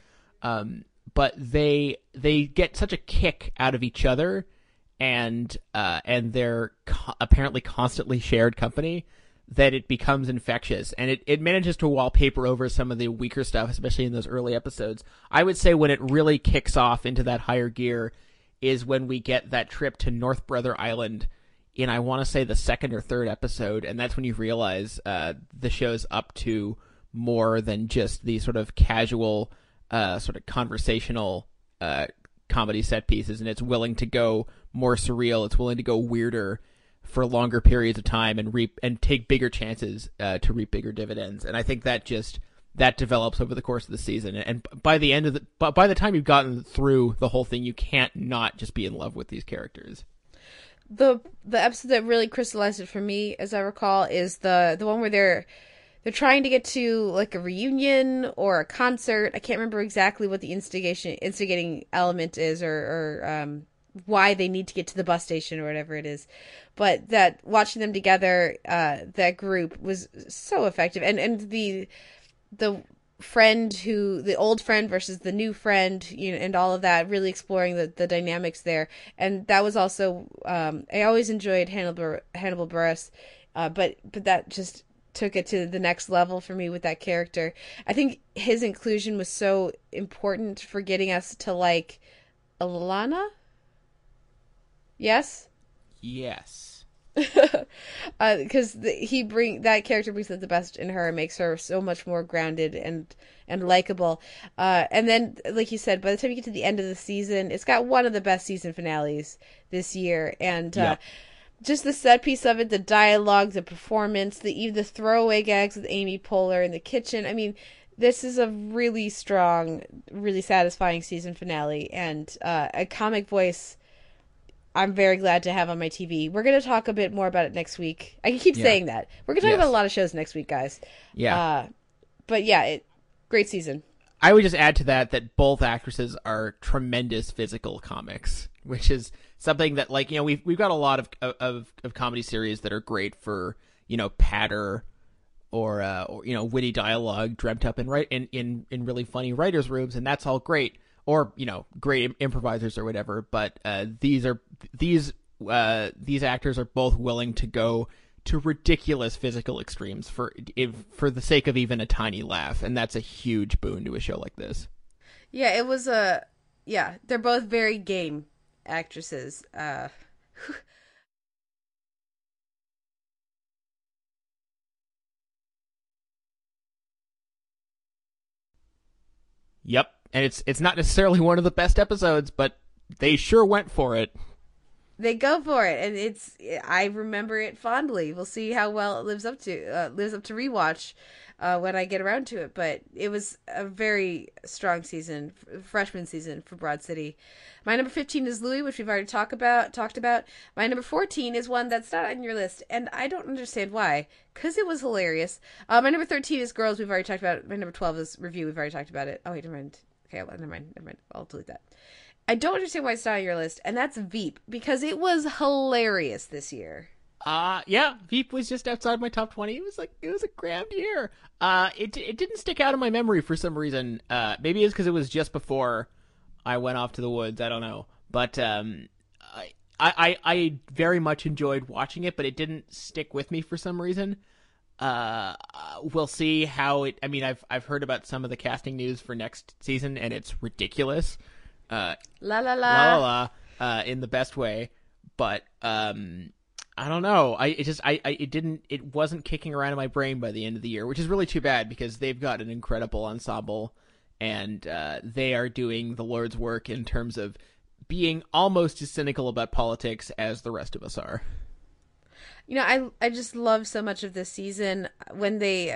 Um, but they they get such a kick out of each other and uh, and their co- apparently constantly shared company that it becomes infectious. And it, it manages to wallpaper over some of the weaker stuff especially in those early episodes. I would say when it really kicks off into that higher gear is when we get that trip to North Brother Island in I want to say the second or third episode, and that's when you realize uh, the show's up to more than just the sort of casual, uh, sort of conversational uh, comedy set pieces, and it's willing to go more surreal. It's willing to go weirder for longer periods of time and reap and take bigger chances uh, to reap bigger dividends. And I think that just that develops over the course of the season. And by the end of the by the time you've gotten through the whole thing, you can't not just be in love with these characters.
the the episode that really crystallized it for me, as I recall, is the the one where they're they're trying to get to like a reunion or a concert. I can't remember exactly what the instigation instigating element is or or um, why they need to get to the bus station or whatever it is. But that watching them together, uh, that group was so effective, and and the the friend who the old friend versus the new friend you know and all of that really exploring the, the dynamics there. And that was also um i always enjoyed hannibal hannibal buress uh but but that just took it to the next level for me with that character. I think his inclusion was so important for getting us to like Ilana yes?
Yes.
because he bring that character brings out the best in her and makes her so much more grounded and and likable. Uh and then like you said by the time you get to the end of the season it's got one of the best season finales this year. And uh just the set piece of it the dialogue the performance the even the throwaway gags with amy poehler in the kitchen. I mean this is a really strong really satisfying season finale. And uh a comic voice I'm very glad to have on my TV. We're going to talk a bit more about it next week. I keep
Yeah.
saying that. We're going to talk
Yes.
about a lot of shows next week, guys.
Yeah.
Uh, but yeah, it great season.
I would just add to that that both actresses are tremendous physical comics, which is something that like you know we've we've got a lot of of of comedy series that are great for you know patter or uh, or you know witty dialogue dreamt up in right in in in really funny writers rooms, and that's all great. Or you know great improvisers or whatever, but uh, these are these uh, these actors are both willing to go to ridiculous physical extremes for if, for the sake of even a tiny laugh, and that's a huge boon to a show like this.
Yeah, it was a yeah, they're both very game actresses. Uh
Yep, and it's it's not necessarily one of the best episodes, but they sure went for it.
they go for it and it's I remember it fondly. We'll see how well it lives up to uh, lives up to rewatch uh, when I get around to it, but it was a very strong season, freshman season for Broad City. My number 15 is Louie, which we've already talked about, talked about. My number 14 is one that's not on your list, and I don't understand why, cuz it was hilarious. Uh, my number 13 is Girls, we've already talked about. My number 12 is Review, we've already talked about it. Oh, wait, never mind. Okay, well, never mind, never mind. I'll delete that. I don't understand why it's not on your list, and that's Veep because it was hilarious this year.
Uh yeah, Veep was just outside my top twenty. It was like it was a grand year. Uh, it it didn't stick out in my memory for some reason. Uh, maybe it's because it was just before I went off to the woods. I don't know, but um, I I I very much enjoyed watching it, but it didn't stick with me for some reason. Uh, we'll see how it. I mean, I've I've heard about some of the casting news for next season, and it's ridiculous. Uh,
La la la.
la la la, uh, in the best way. But um, I don't know. I it just I, I it didn't it wasn't kicking around in my brain by the end of the year, which is really too bad because they've got an incredible ensemble and uh, they are doing the Lord's work in terms of being almost as cynical about politics as the rest of us are.
You know, I I just love so much of this season when they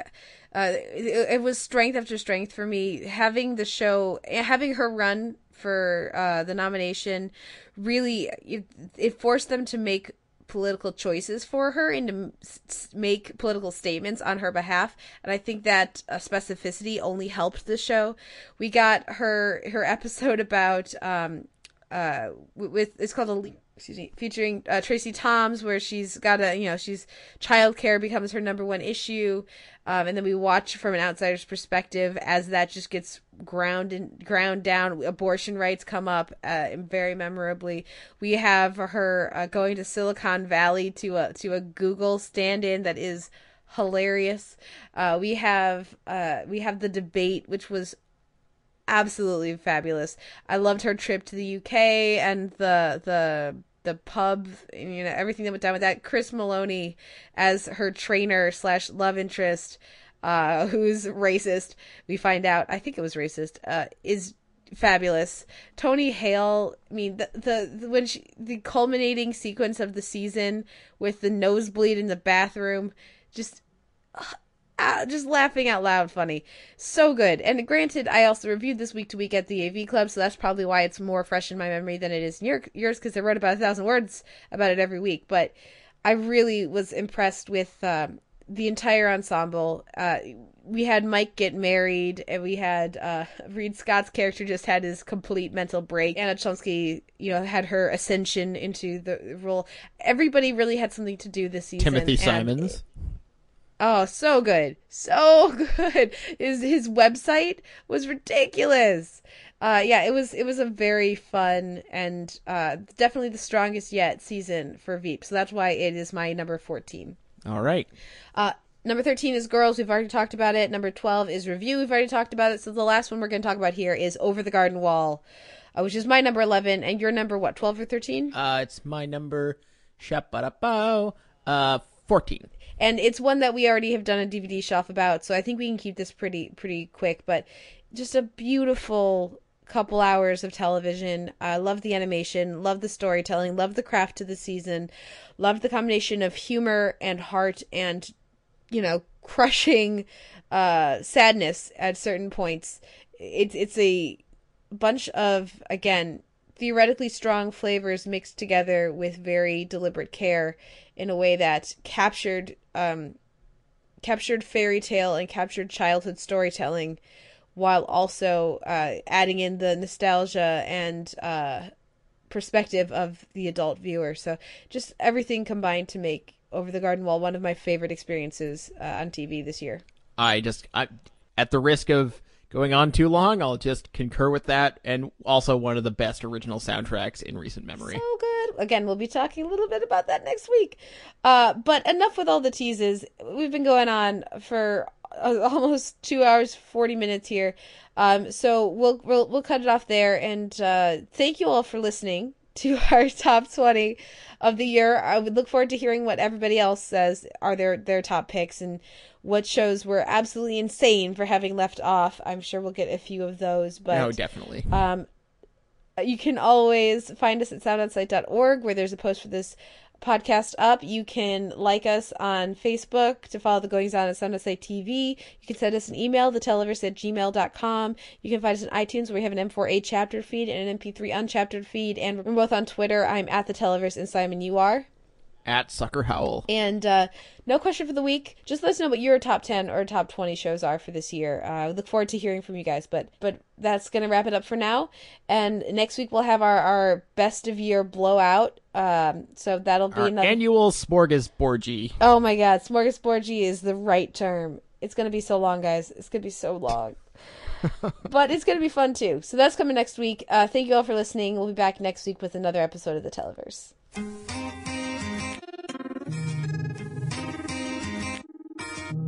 uh it, it was strength after strength for me. Having the show having her run for uh the nomination really it, it forced them to make political choices for her and to make political statements on her behalf. And i think that uh, specificity only helped the show. We got her her episode about um uh with it's called a excuse me featuring uh, Tracie Thoms where she's got a you know she's childcare becomes her number one issue um, and then we watch from an outsider's perspective as that just gets ground and ground down. Abortion rights come up uh, very memorably. We have her uh, going to Silicon Valley to a to a Google stand-in that is hilarious. Uh, we have uh, we have the debate which was absolutely fabulous. I loved her trip to the UK and the the the pub, you know, everything that went down with that. Chris Meloni as her trainer slash love interest, uh, who's racist. We find out, I think it was racist, uh, is fabulous. Tony Hale, I mean, the, the, the when she, the culminating sequence of the season with the nosebleed in the bathroom, just uh, just laughing out loud funny. So good. And granted, I also reviewed this week to week at the AV Club, so that's probably why it's more fresh in my memory than it is in your, yours, because I wrote about a thousand words about it every week. But I really was impressed with um, the entire ensemble. Uh, we had Mike get married, and we had uh, Reid Scott's character just had his complete mental break. Anna Chlumsky, you know, had her ascension into the role. Everybody really had something to do this season.
Timothy Simons.
Oh, so good. So good. His his website was ridiculous. Uh yeah, it was it was a very fun and uh definitely the strongest yet season for Veep. So that's why it is my number 14.
All right.
Uh number 13 is Girls. We've already talked about it. Number 12 is Review. We've already talked about it. So the last one we're going to talk about here is Over the Garden Wall, uh, which is my number 11 and your number what? 12 or 13?
Uh, it's my number, shaparapow, uh, 14.
And it's one that we already have done a DVD shelf about, so I think we can keep this pretty pretty quick. But just a beautiful couple hours of television. I love the animation, love the storytelling, love the craft to the season, love the combination of humor and heart, and you know, crushing uh, sadness at certain points. It's it's a bunch of again theoretically strong flavors mixed together with very deliberate care in a way that captured um, captured fairy tale and captured childhood storytelling while also uh, adding in the nostalgia and uh, perspective of the adult viewer. So just everything combined to make Over the Garden Wall one of my favorite experiences uh, on TV this year.
I just, I, at the risk of going on too long, I'll just concur with that, and also one of the best original soundtracks in recent memory.
So good. Again, we'll be talking a little bit about that next week. Uh, but enough with all the teases. We've been going on for uh, almost two hours, forty minutes here. Um, so we'll we'll we'll cut it off there. And uh, thank you all for listening to our top twenty of the year. I would look forward to hearing what everybody else says are their their top picks and what shows were absolutely insane for having left off. I'm sure we'll get a few of those. But
no, definitely.
um, you can always find us at soundonsight.org where there's a post for this podcast up. You can like us on Facebook to follow the goings on at on TV. You can send us an email, theteleverse at gmail.com. You can find us on iTunes where we have an M4A chaptered feed and an MP3 unchaptered feed. And we're both on Twitter. I'm at the Televerse and Simon, you are.
At Sucker Howl.
And uh, no question for the week. Just let us know what your top ten or top twenty shows are for this year. Uh, I look forward to hearing from you guys. But but that's gonna wrap it up for now. And next week we'll have our, our best of year blowout. Um, so that'll be
Our
another.
annual smorgasborgy.
oh my god, smorgasbordy is the right term. It's gonna be so long, guys. It's gonna be so long. but it's gonna be fun too. So that's coming next week. Uh, thank you all for listening. We'll be back next week with another episode of the Televerse. うん。